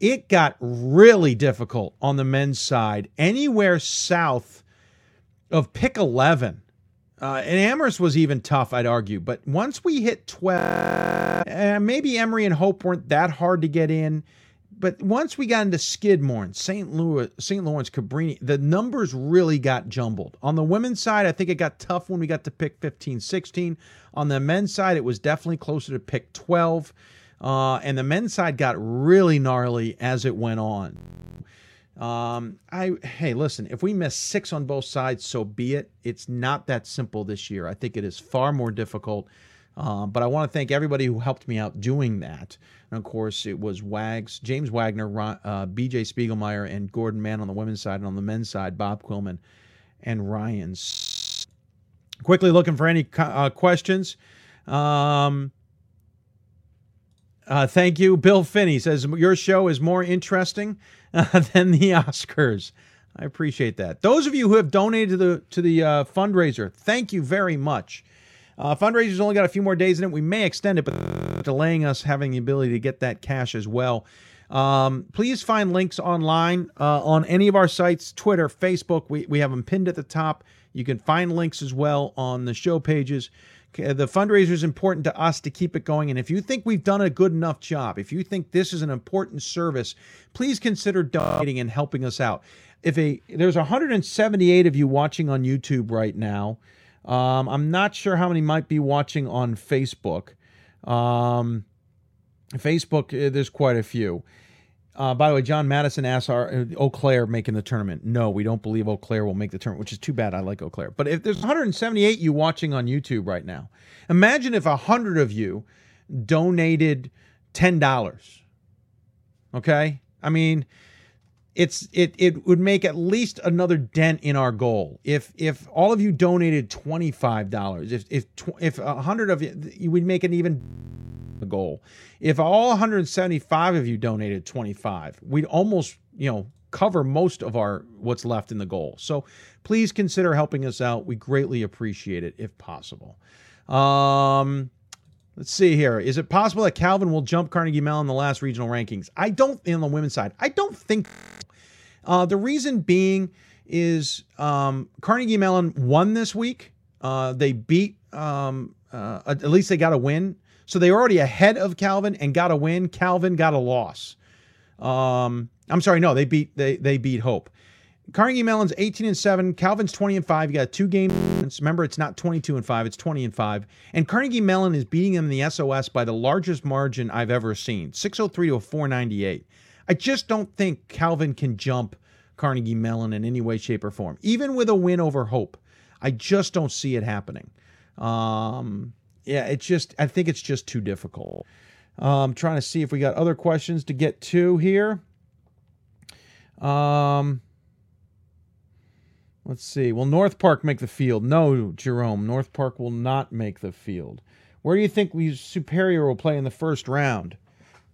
It got really difficult on the men's side, anywhere south of pick 11. Uh, and Amherst was even tough, I'd argue. But once we hit 12, uh, maybe Emory and Hope weren't that hard to get in. But once we got into Skidmore and St. Louis, St. Lawrence, Cabrini, the numbers really got jumbled. On the women's side, I think it got tough when we got to pick 15, 16. On the men's side, it was definitely closer to pick 12. Uh, and the men's side got really gnarly as it went on. Um, I hey, listen, if we miss six on both sides, so be it. It's not that simple this year. I think it is far more difficult. Uh, but I want to thank everybody who helped me out doing that. And of course, it was Wags, James Wagner, uh, BJ Spiegelmeyer, and Gordon Mann on the women's side, and on the men's side, Bob Quillman and Ryan. Quickly looking for any uh, questions. Um, uh, thank you. Bill Finney says your show is more interesting [LAUGHS] uh, than the Oscars. I appreciate that. Those of you who have donated to the to the uh, fundraiser, thank you very much. Uh, fundraiser's only got a few more days in it. We may extend it, but [LAUGHS] delaying us having the ability to get that cash as well. Um, please find links online uh, on any of our sites Twitter, Facebook. We, we have them pinned at the top. You can find links as well on the show pages. The fundraiser is important to us to keep it going. And if you think we've done a good enough job, if you think this is an important service, please consider donating and helping us out. If a there's 178 of you watching on YouTube right now, um, I'm not sure how many might be watching on Facebook. Um, Facebook, uh, there's quite a few. Uh, by the way, John Madison asks, "Are uh, Eau Claire making the tournament?" No, we don't believe Eau Claire will make the tournament, which is too bad. I like Eau Claire, but if there's 178 you watching on YouTube right now, imagine if hundred of you donated ten dollars. Okay, I mean, it's it it would make at least another dent in our goal. If if all of you donated twenty five dollars, if if if hundred of you, would make an even goal. If all 175 of you donated 25, we'd almost, you know, cover most of our what's left in the goal. So please consider helping us out. We greatly appreciate it if possible. Um, let's see here. Is it possible that Calvin will jump Carnegie Mellon in the last regional rankings? I don't in the women's side. I don't think. Uh, the reason being is um, Carnegie Mellon won this week. Uh, they beat um, uh, at least they got a win So they're already ahead of Calvin and got a win. Calvin got a loss. Um, I'm sorry, no, they beat they they beat Hope. Carnegie Mellon's 18 and 7. Calvin's 20 and 5. You got two games. Remember, it's not 22 and 5, it's 20 and 5. And Carnegie Mellon is beating them in the SOS by the largest margin I've ever seen 603 to a 498. I just don't think Calvin can jump Carnegie Mellon in any way, shape, or form, even with a win over Hope. I just don't see it happening. Um, yeah, it's just, I think it's just too difficult. Um, trying to see if we got other questions to get to here. Um, let's see. Will North Park make the field? No, Jerome. North Park will not make the field. Where do you think we Superior will play in the first round?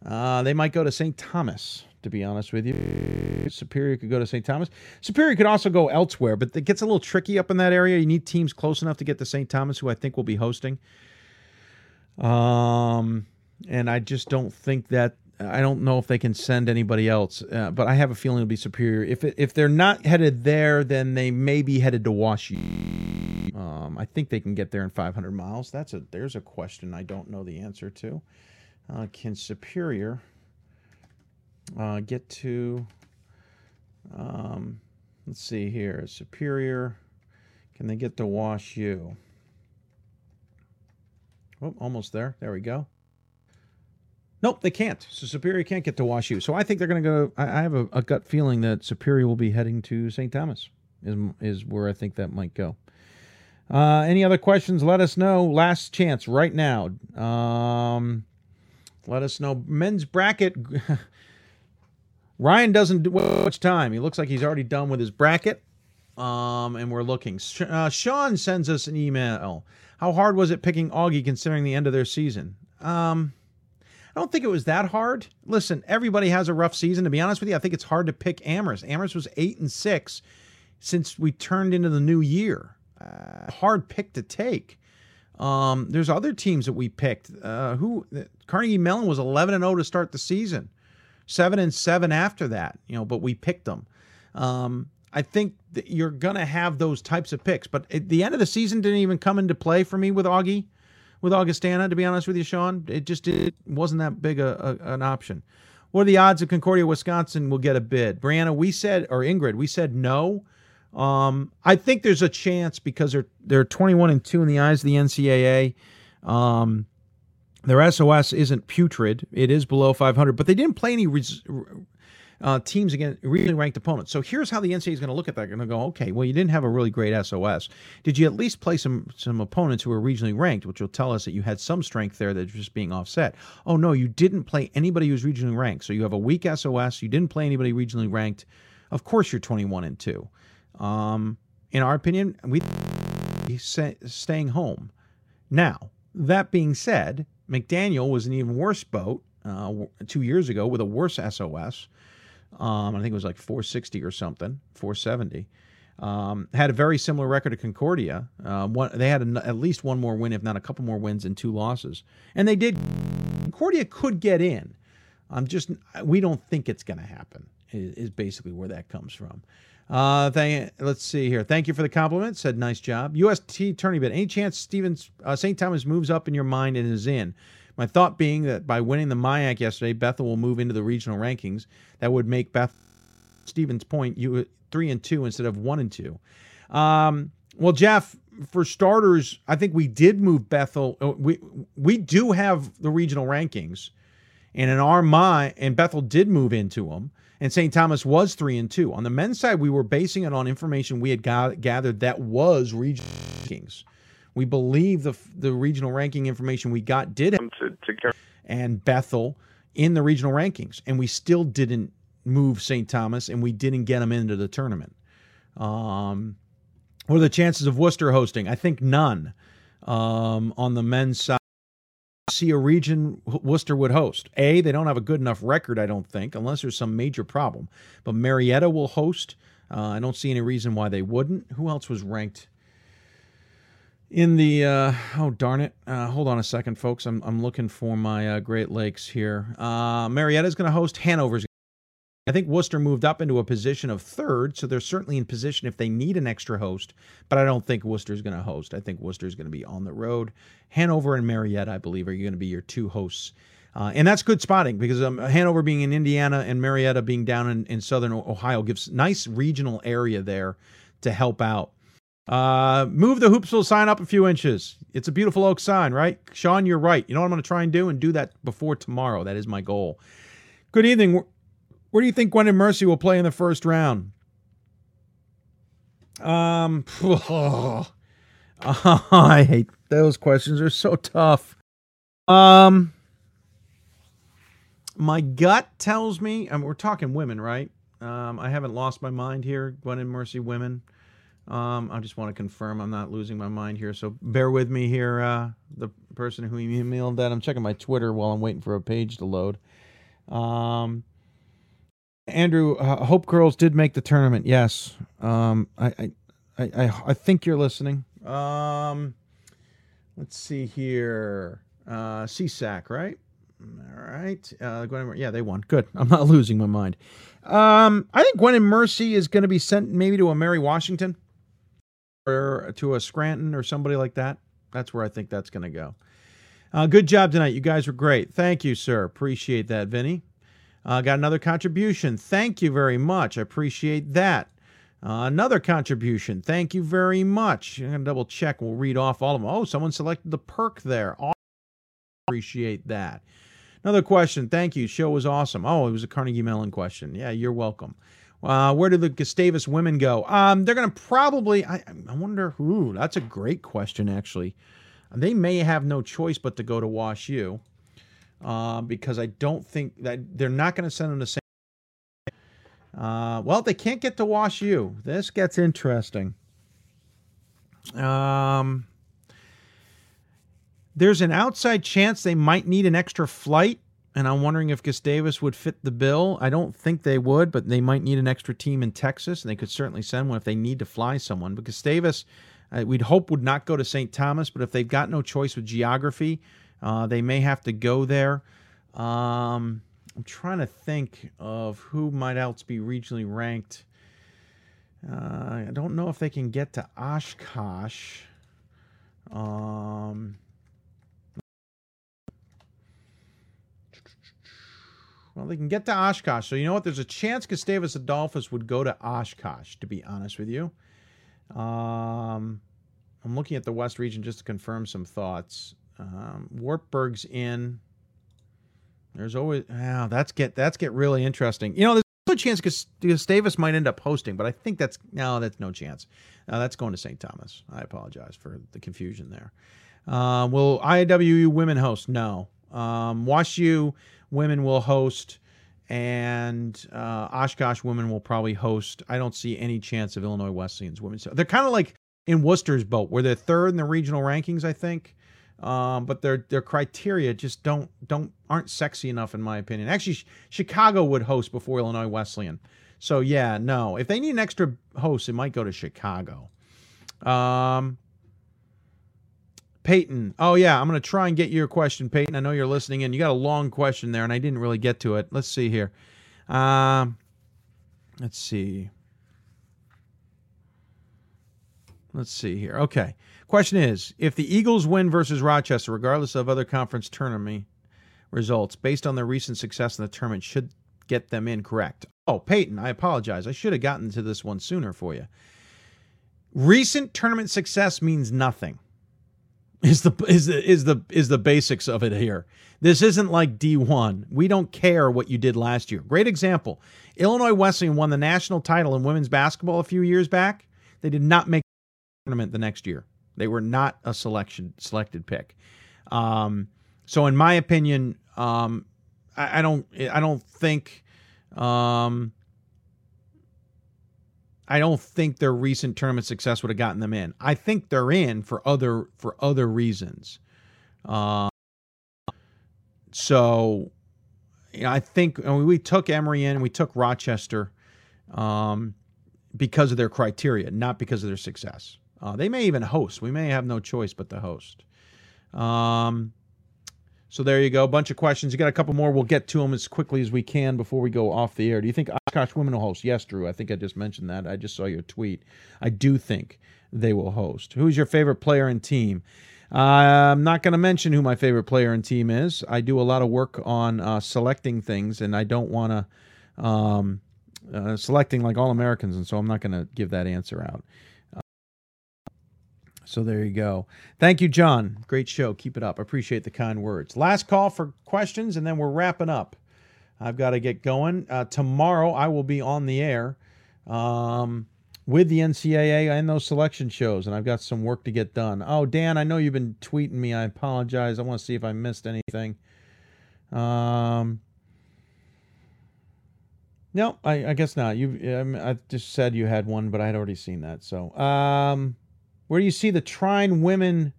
Uh, they might go to St. Thomas, to be honest with you. Superior could go to St. Thomas. Superior could also go elsewhere, but it gets a little tricky up in that area. You need teams close enough to get to St. Thomas, who I think will be hosting. Um, and I just don't think that I don't know if they can send anybody else, uh, but I have a feeling it'll be superior. If if they're not headed there, then they may be headed to Washington. Um, I think they can get there in 500 miles. That's a there's a question I don't know the answer to. Uh, can Superior uh, get to? Um, let's see here. Superior, can they get to Wash U? Oh, almost there. There we go. Nope, they can't. So Superior can't get to Wash U. So I think they're going to go. I, I have a, a, gut feeling that Superior will be heading to St. Thomas. Is is where I think that might go. Uh, any other questions? Let us know. Last chance right now. Um, let us know. Men's bracket. [LAUGHS] Ryan doesn't do much time. He looks like he's already done with his bracket. Um, and we're looking. Uh, Sean sends us an email. How hard was it picking Augie considering the end of their season? Um, I don't think it was that hard. Listen, everybody has a rough season. To be honest with you, I think it's hard to pick Amherst. Amherst was eight and six since we turned into the new year. Uh, hard pick to take. Um, there's other teams that we picked. Uh, who Carnegie Mellon was 11 and 0 to start the season, seven and seven after that. You know, but we picked them. Um, I think you're gonna have those types of picks, but the end of the season didn't even come into play for me with Augie with Augustana, to be honest with you, Sean. It just it wasn't that big a, a, an option. What are the odds of Concordia, Wisconsin will get a bid? Brianna, we said, or Ingrid, we said no. Um, I think there's a chance because they're they're 21 and two in the eyes of the NCAA. Um, their SOS isn't putrid; it is below 500, but they didn't play any res- uh, teams against really ranked opponents. So here's how the NCAA is going to look at that. They're going to go, okay, well, you didn't have a really great SOS. Did you at least play some some opponents who were regionally ranked, which will tell us that you had some strength there that's just being offset? Oh no, you didn't play anybody who's regionally ranked. So you have a weak SOS. You didn't play anybody regionally ranked. Of course, you're 21 and two. Um, in our opinion, we staying home. Now that being said, McDaniel was an even worse boat uh, two years ago with a worse SOS. Um, I think it was like 460 or something, 470. Um, had a very similar record to Concordia. Uh, one, they had at least one more win, if not a couple more wins, and two losses. And they did. Concordia could get in. I'm just we don't think it's going to happen. Is, basically where that comes from. Uh, thank, let's see here. Thank you for the compliment. Said nice job. UST tourney bid. Any chance Stevens uh, St. Thomas moves up in your mind and is in? My thought being that by winning the MIAC yesterday, Bethel will move into the regional rankings. That would make Beth Stevens Point you three and two instead of one and two. Um, well, Jeff, for starters, I think we did move Bethel. Uh, we we do have the regional rankings, and in our mind, and Bethel did move into them. And St. Thomas was three and two. On the men's side, we were basing it on information we had gathered that was regional rankings. We believe the the regional ranking information we got did have to, to and Bethel in the regional rankings, and we still didn't move St. Thomas, and we didn't get them into the tournament. Um, what are the chances of Wooster hosting? I think none. Um, on the men's side, see a region Wooster would host. A, they don't have a good enough record, I don't think, unless there's some major problem. But Marietta will host. Uh, I don't see any reason why they wouldn't. Who else was ranked? In the uh, oh darn it uh, hold on a second folks i'm, I'm looking for my uh, great lakes here uh, marietta's going to host hanover's I think Wooster moved up into a position of third, so they're certainly in position if they need an extra host. But I don't think Wooster's going to host. I think Wooster's going to be on the road. Hanover and Marietta, I believe, are going to be your two hosts. Uh, and that's good spotting because um, Hanover being in Indiana and Marietta being down in, in southern Ohio gives nice regional area there to help out. Uh, move the hoopsville sign up a few inches. It's a beautiful oak sign, right? Sean, you're right. You know what I'm going to try and do? And do that before tomorrow. That is my goal. Good evening. Where do you think Gwynedd Mercy will play in the first round? Um, [LAUGHS] oh, I hate those questions. They're so tough. Um, my gut tells me, and we're talking women, right? Um, I haven't lost my mind here. Gwynedd Mercy women. Um, I just want to confirm I'm not losing my mind here. So bear with me here. Uh, the person who emailed that, I'm checking my Twitter while I'm waiting for a page to load. Um, Andrew, uh, Hope Girls did make the tournament. Yes. Um, I, I, I, I think you're listening. Um, let's see here. Uh, CSAC, right? All right. Uh, Gwen, yeah, they won. Good. I'm not [LAUGHS] losing my mind. Um, I think Gwynedd Mercy is going to be sent maybe to a Mary Washington or to a Scranton or somebody like that. That's where I think that's going to go. Uh, good job tonight. You guys were great. Thank you, sir. Appreciate that, Vinny. Uh, got another contribution. Thank you very much. I appreciate that. Uh, another contribution. Thank you very much. I'm going to double check. We'll read off all of them. Oh, someone selected the perk there. Awesome. Appreciate that. Another question. Thank you. Show was awesome. Oh, it was a Carnegie Mellon question. Yeah, you're welcome. Uh, where do the Gustavus women go? Um, they're going to probably. I, I wonder. Ooh, that's a great question. Actually, they may have no choice but to go to Wash U uh, because I don't think that they're not going to send them to St. Uh, well, they can't get to Wash U. This gets interesting. Um, there's an outside chance they might need an extra flight, and I'm wondering if Gustavus would fit the bill. I don't think they would, but they might need an extra team in Texas, and they could certainly send one if they need to fly someone. But Gustavus, uh, we'd hope would not go to St. Thomas, but if they've got no choice with geography, uh, they may have to go there. Um, I'm trying to think of who might else be regionally ranked. Uh, I don't know if they can get to Oshkosh. Um, well, they can get to Oshkosh. So you know what? There's a chance Gustavus Adolphus would go to Oshkosh. To be honest with you, um, I'm looking at the West region just to confirm some thoughts. Um, Wartburg's in. There's always wow, that's get that's get really interesting. You know, there's a chance Gustavus might end up hosting, but I think that's no, that's no chance. Uh, that's going to St. Thomas. I apologize for the confusion there. Uh, will IWU women host? No. Um, WashU women will host, and uh, Oshkosh women will probably host. I don't see any chance of Illinois Wesleyan's women. So they're kind of like in Wooster's boat, where they're third in the regional rankings, I think um, but their their criteria just don't don't aren't sexy enough in my opinion. Actually, Chicago would host before Illinois Wesleyan. So yeah, no. If they need an extra host, it might go to Chicago. Um, Peyton. Oh yeah, I'm gonna try and get your question, Peyton. I know you're listening in. You got a long question there, and I didn't really get to it. Let's see here. Um, let's see. Let's see here. Okay. Question is if the Eagles win versus Rochester, regardless of other conference tournament results, based on their recent success in the tournament, should get them in correct. Oh, Peyton, I apologize. I should have gotten to this one sooner for you. Recent tournament success means nothing. Is the is the is the is the basics of it here. This isn't like D1. We don't care what you did last year. Great example. Illinois Wesleyan won the national title in women's basketball a few years back. They did not make the tournament the next year. They were not a selection selected pick. Um, so in my opinion, um, I, I, don't I don't think um, I don't think their recent tournament success would have gotten them in. I think they're in for other for other reasons. Uh, so you know, I think I mean, we took Emory in, we took Rochester um, because of their criteria, not because of their success. Uh, they may even host. We may have no choice but to host. Um, So there you go. A bunch of questions. You got a couple more. We'll get to them as quickly as we can before we go off the air. Do you think Oshkosh women will host? Yes, Drew. I think I just mentioned that. I just saw your tweet. I do think they will host. Who's your favorite player and team? Uh, I'm not going to mention who my favorite player and team is. I do a lot of work on uh, selecting things, and I don't want to um, uh, selecting like all Americans, and so I'm not going to give that answer out. So there you go. Thank you, John. Great show. Keep it up. Appreciate the kind words. Last call for questions, and then we're wrapping up. I've got to get going. Uh, tomorrow, I will be on the air um, with the NCAA and those selection shows, and I've got some work to get done. Oh, Dan, I know you've been tweeting me. I apologize. I want to see if I missed anything. Um, no, I, I guess not. You, I just said you had one, but I had already seen that. So, um, where do you see the Trine women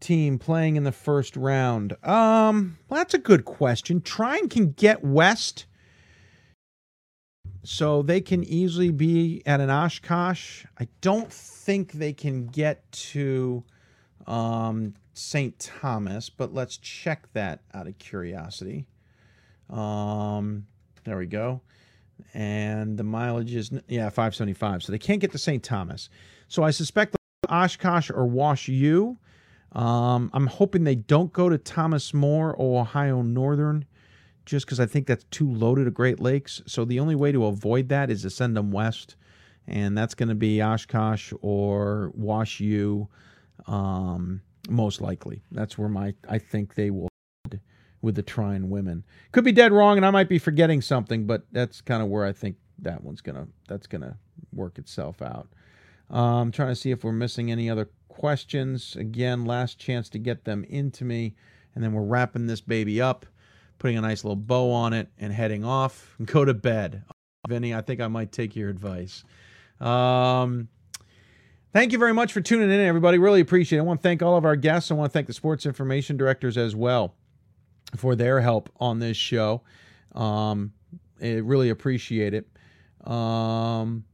team playing in the first round? Um, well, that's a good question. Trine can get west, so they can easily be at an Oshkosh. I don't think they can get to um, St. Thomas, but let's check that out of curiosity. Um, there we go. And the mileage is yeah 575, so they can't get to St. Thomas. So I suspect Oshkosh or Wash U. Um, I'm hoping they don't go to Thomas More or Ohio Northern just because I think that's too loaded of Great Lakes. So the only way to avoid that is to send them west. And that's going to be Oshkosh or Wash U, um, most likely. That's where my I think they will with the Trine women. Could be dead wrong, and I might be forgetting something, but that's kind of where I think that one's gonna that's gonna work itself out. I'm um, trying to see if we're missing any other questions. Again, last chance to get them into me. And then we're wrapping this baby up, putting a nice little bow on it, and heading off. And [LAUGHS] Go to bed. Vinny, I think I might take your advice. Um, thank you very much for tuning in, everybody. Really appreciate it. I want to thank all of our guests. I want to thank the sports information directors as well for their help on this show. Um, I really appreciate it. Um,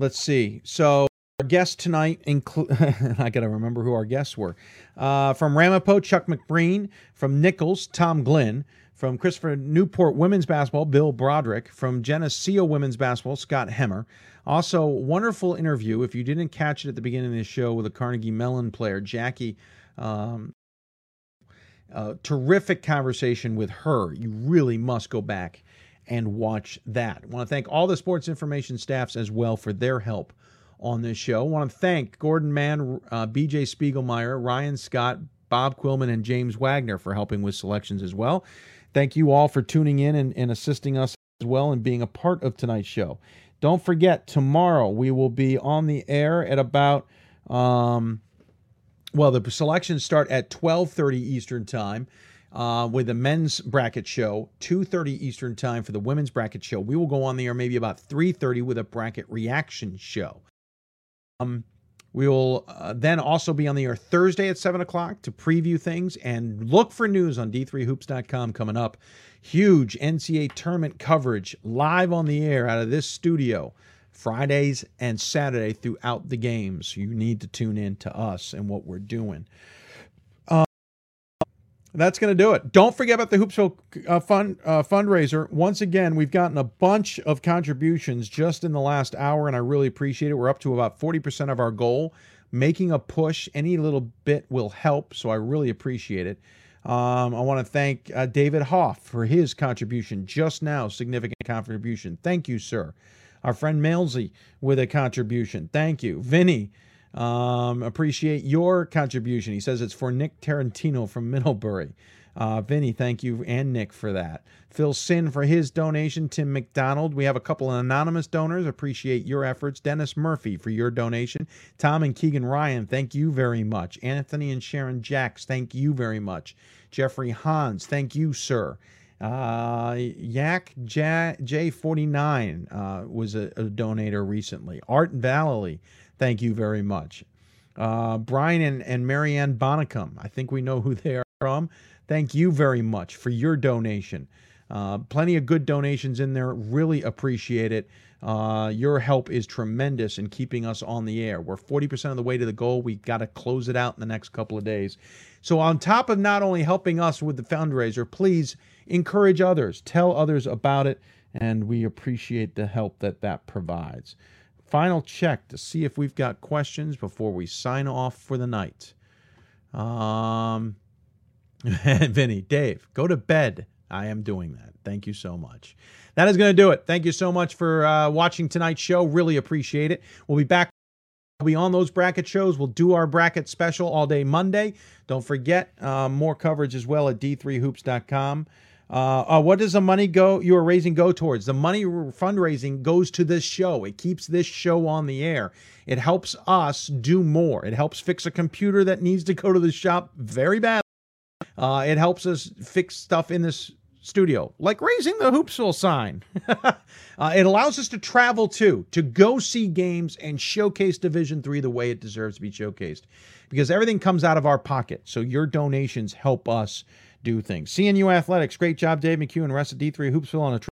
Let's see. So our guests tonight include. [LAUGHS] I got to remember who our guests were. Uh, from Ramapo, Chuck McBreen. From Nichols, Tom Glenn. From Christopher Newport Women's Basketball, Bill Broderick. From Geneseo Women's Basketball, Scott Hemer. Also, wonderful interview. If you didn't catch it at the beginning of the show with a Carnegie Mellon player, Jackie. Um, terrific conversation with her. You really must go back and watch that. I want to thank all the sports information staffs as well for their help on this show. I want to thank Gordon Mann, uh, BJ Spiegelmeyer, Ryan Scott, Bob Quillman, and James Wagner for helping with selections as well. Thank you all for tuning in and, and assisting us as well and being a part of tonight's show. Don't forget, tomorrow we will be on the air at about um, well, the selections start at 12:30 Eastern Time uh, with the men's bracket show, 2.30 Eastern Time for the women's bracket show. We will go on the air maybe about 3.30 with a bracket reaction show. Um, we will uh, then also be on the air Thursday at 7 o'clock to preview things and look for news on d3hoops.com coming up. Huge NCAA tournament coverage live on the air out of this studio. Fridays and Saturday throughout the games. You need to tune in to us and what we're doing. That's going to do it. Don't forget about the Hoopsville uh, fund uh, fundraiser. Once again, we've gotten a bunch of contributions just in the last hour, and I really appreciate it. We're up to about 40% of our goal. Making a push, any little bit will help, so I really appreciate it. Um, I want to thank uh, David Hoff for his contribution just now, significant contribution. Thank you, sir. Our friend Malesy with a contribution. Thank you. Vinny um, appreciate your contribution. He says it's for Nick Tarantino from Middlebury. Uh, Vinny, thank you, and Nick for that. Phil Sin for his donation. Tim McDonald. We have a couple of anonymous donors. Appreciate your efforts. Dennis Murphy for your donation. Tom and Keegan Ryan, thank you very much. Anthony and Sharon Jacks, thank you very much. Jeffrey Hans, thank you, sir. Uh, Yak J49 uh, was a, a donator recently. Art Valley, Thank you very much. Uh, Brian and, and Marianne Bonnicum, I think we know who they are from. Thank you very much for your donation. Uh, plenty of good donations in there. Really appreciate it. Uh, your help is tremendous in keeping us on the air. We're 40% of the way to the goal. We've got to close it out in the next couple of days. So, on top of not only helping us with the fundraiser, please encourage others, tell others about it, and we appreciate the help that that provides. Final check to see if we've got questions before we sign off for the night. Um, [LAUGHS] Vinny, Dave, go to bed. I am doing that. Thank you so much. That is going to do it. Thank you so much for uh, watching tonight's show. Really appreciate it. We'll be back. We'll be on those bracket shows. We'll do our bracket special all day Monday. Don't forget uh, more coverage as well at d3hoops.com. Uh, uh, what does the money go you are raising go towards? The money fundraising goes to this show. It keeps this show on the air. It helps us do more. It helps fix a computer that needs to go to the shop very badly. Uh, it helps us fix stuff in this studio, like raising the Hoopsville sign. [LAUGHS] uh, it allows us to travel too, to go see games and showcase Division Three the way it deserves to be showcased, because everything comes out of our pocket. So your donations help us do things. CNU Athletics, great job, Dave and rest of D3 Hoopsville on a trip.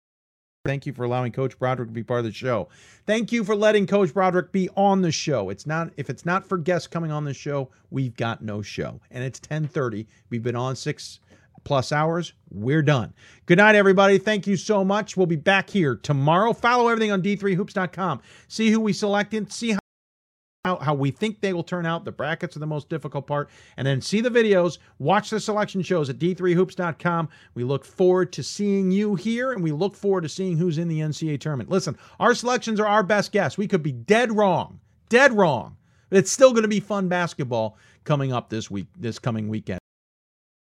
Thank you for allowing Coach Broderick to be part of the show. Thank you for letting Coach Broderick be on the show. It's not if it's not for guests coming on the show, we've got no show. And it's 10:30. We've been on 6 plus hours. We're done. Good night everybody. Thank you so much. We'll be back here tomorrow. Follow everything on d3hoops.com. See who we selected, see how how, how we think they will turn out. The brackets are the most difficult part. And then see the videos, watch the selection shows at d3hoops.com. We look forward to seeing you here, and we look forward to seeing who's in the NCAA tournament. Listen, our selections are our best guess. We could be dead wrong, dead wrong. But it's still going to be fun basketball coming up this week, this coming weekend.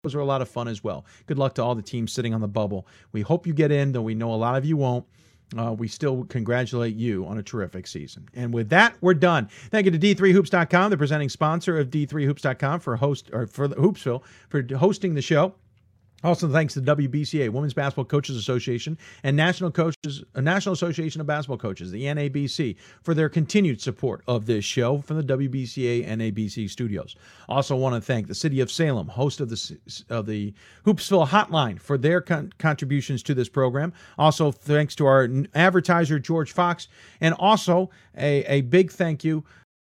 Those are a lot of fun as well. Good luck to all the teams sitting on the bubble. We hope you get in, though we know a lot of you won't uh, we still congratulate you on a terrific season. And with that, we're done. Thank you to D3Hoops.com, the presenting sponsor of D3Hoops.com for host or for Hoopsville for hosting the show. Also, thanks to WBCA, Women's Basketball Coaches Association, and National Coaches, uh, National Association of Basketball Coaches, the NABC, for their continued support of this show from the WBCA NABC studios. Also, want to thank the City of Salem, host of the of the Hoopsville Hotline, for their con- contributions to this program. Also, thanks to our advertiser George Fox, and also a, a big thank you.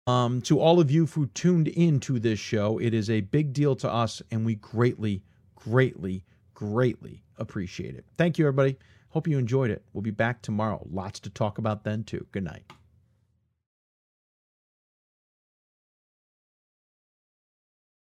Um, to all of you who tuned in to this show, it is a big deal to us, and we greatly greatly, greatly appreciate it. Thank you, everybody. Hope you enjoyed it. We'll be back tomorrow. Lots to talk about then, too. Good night.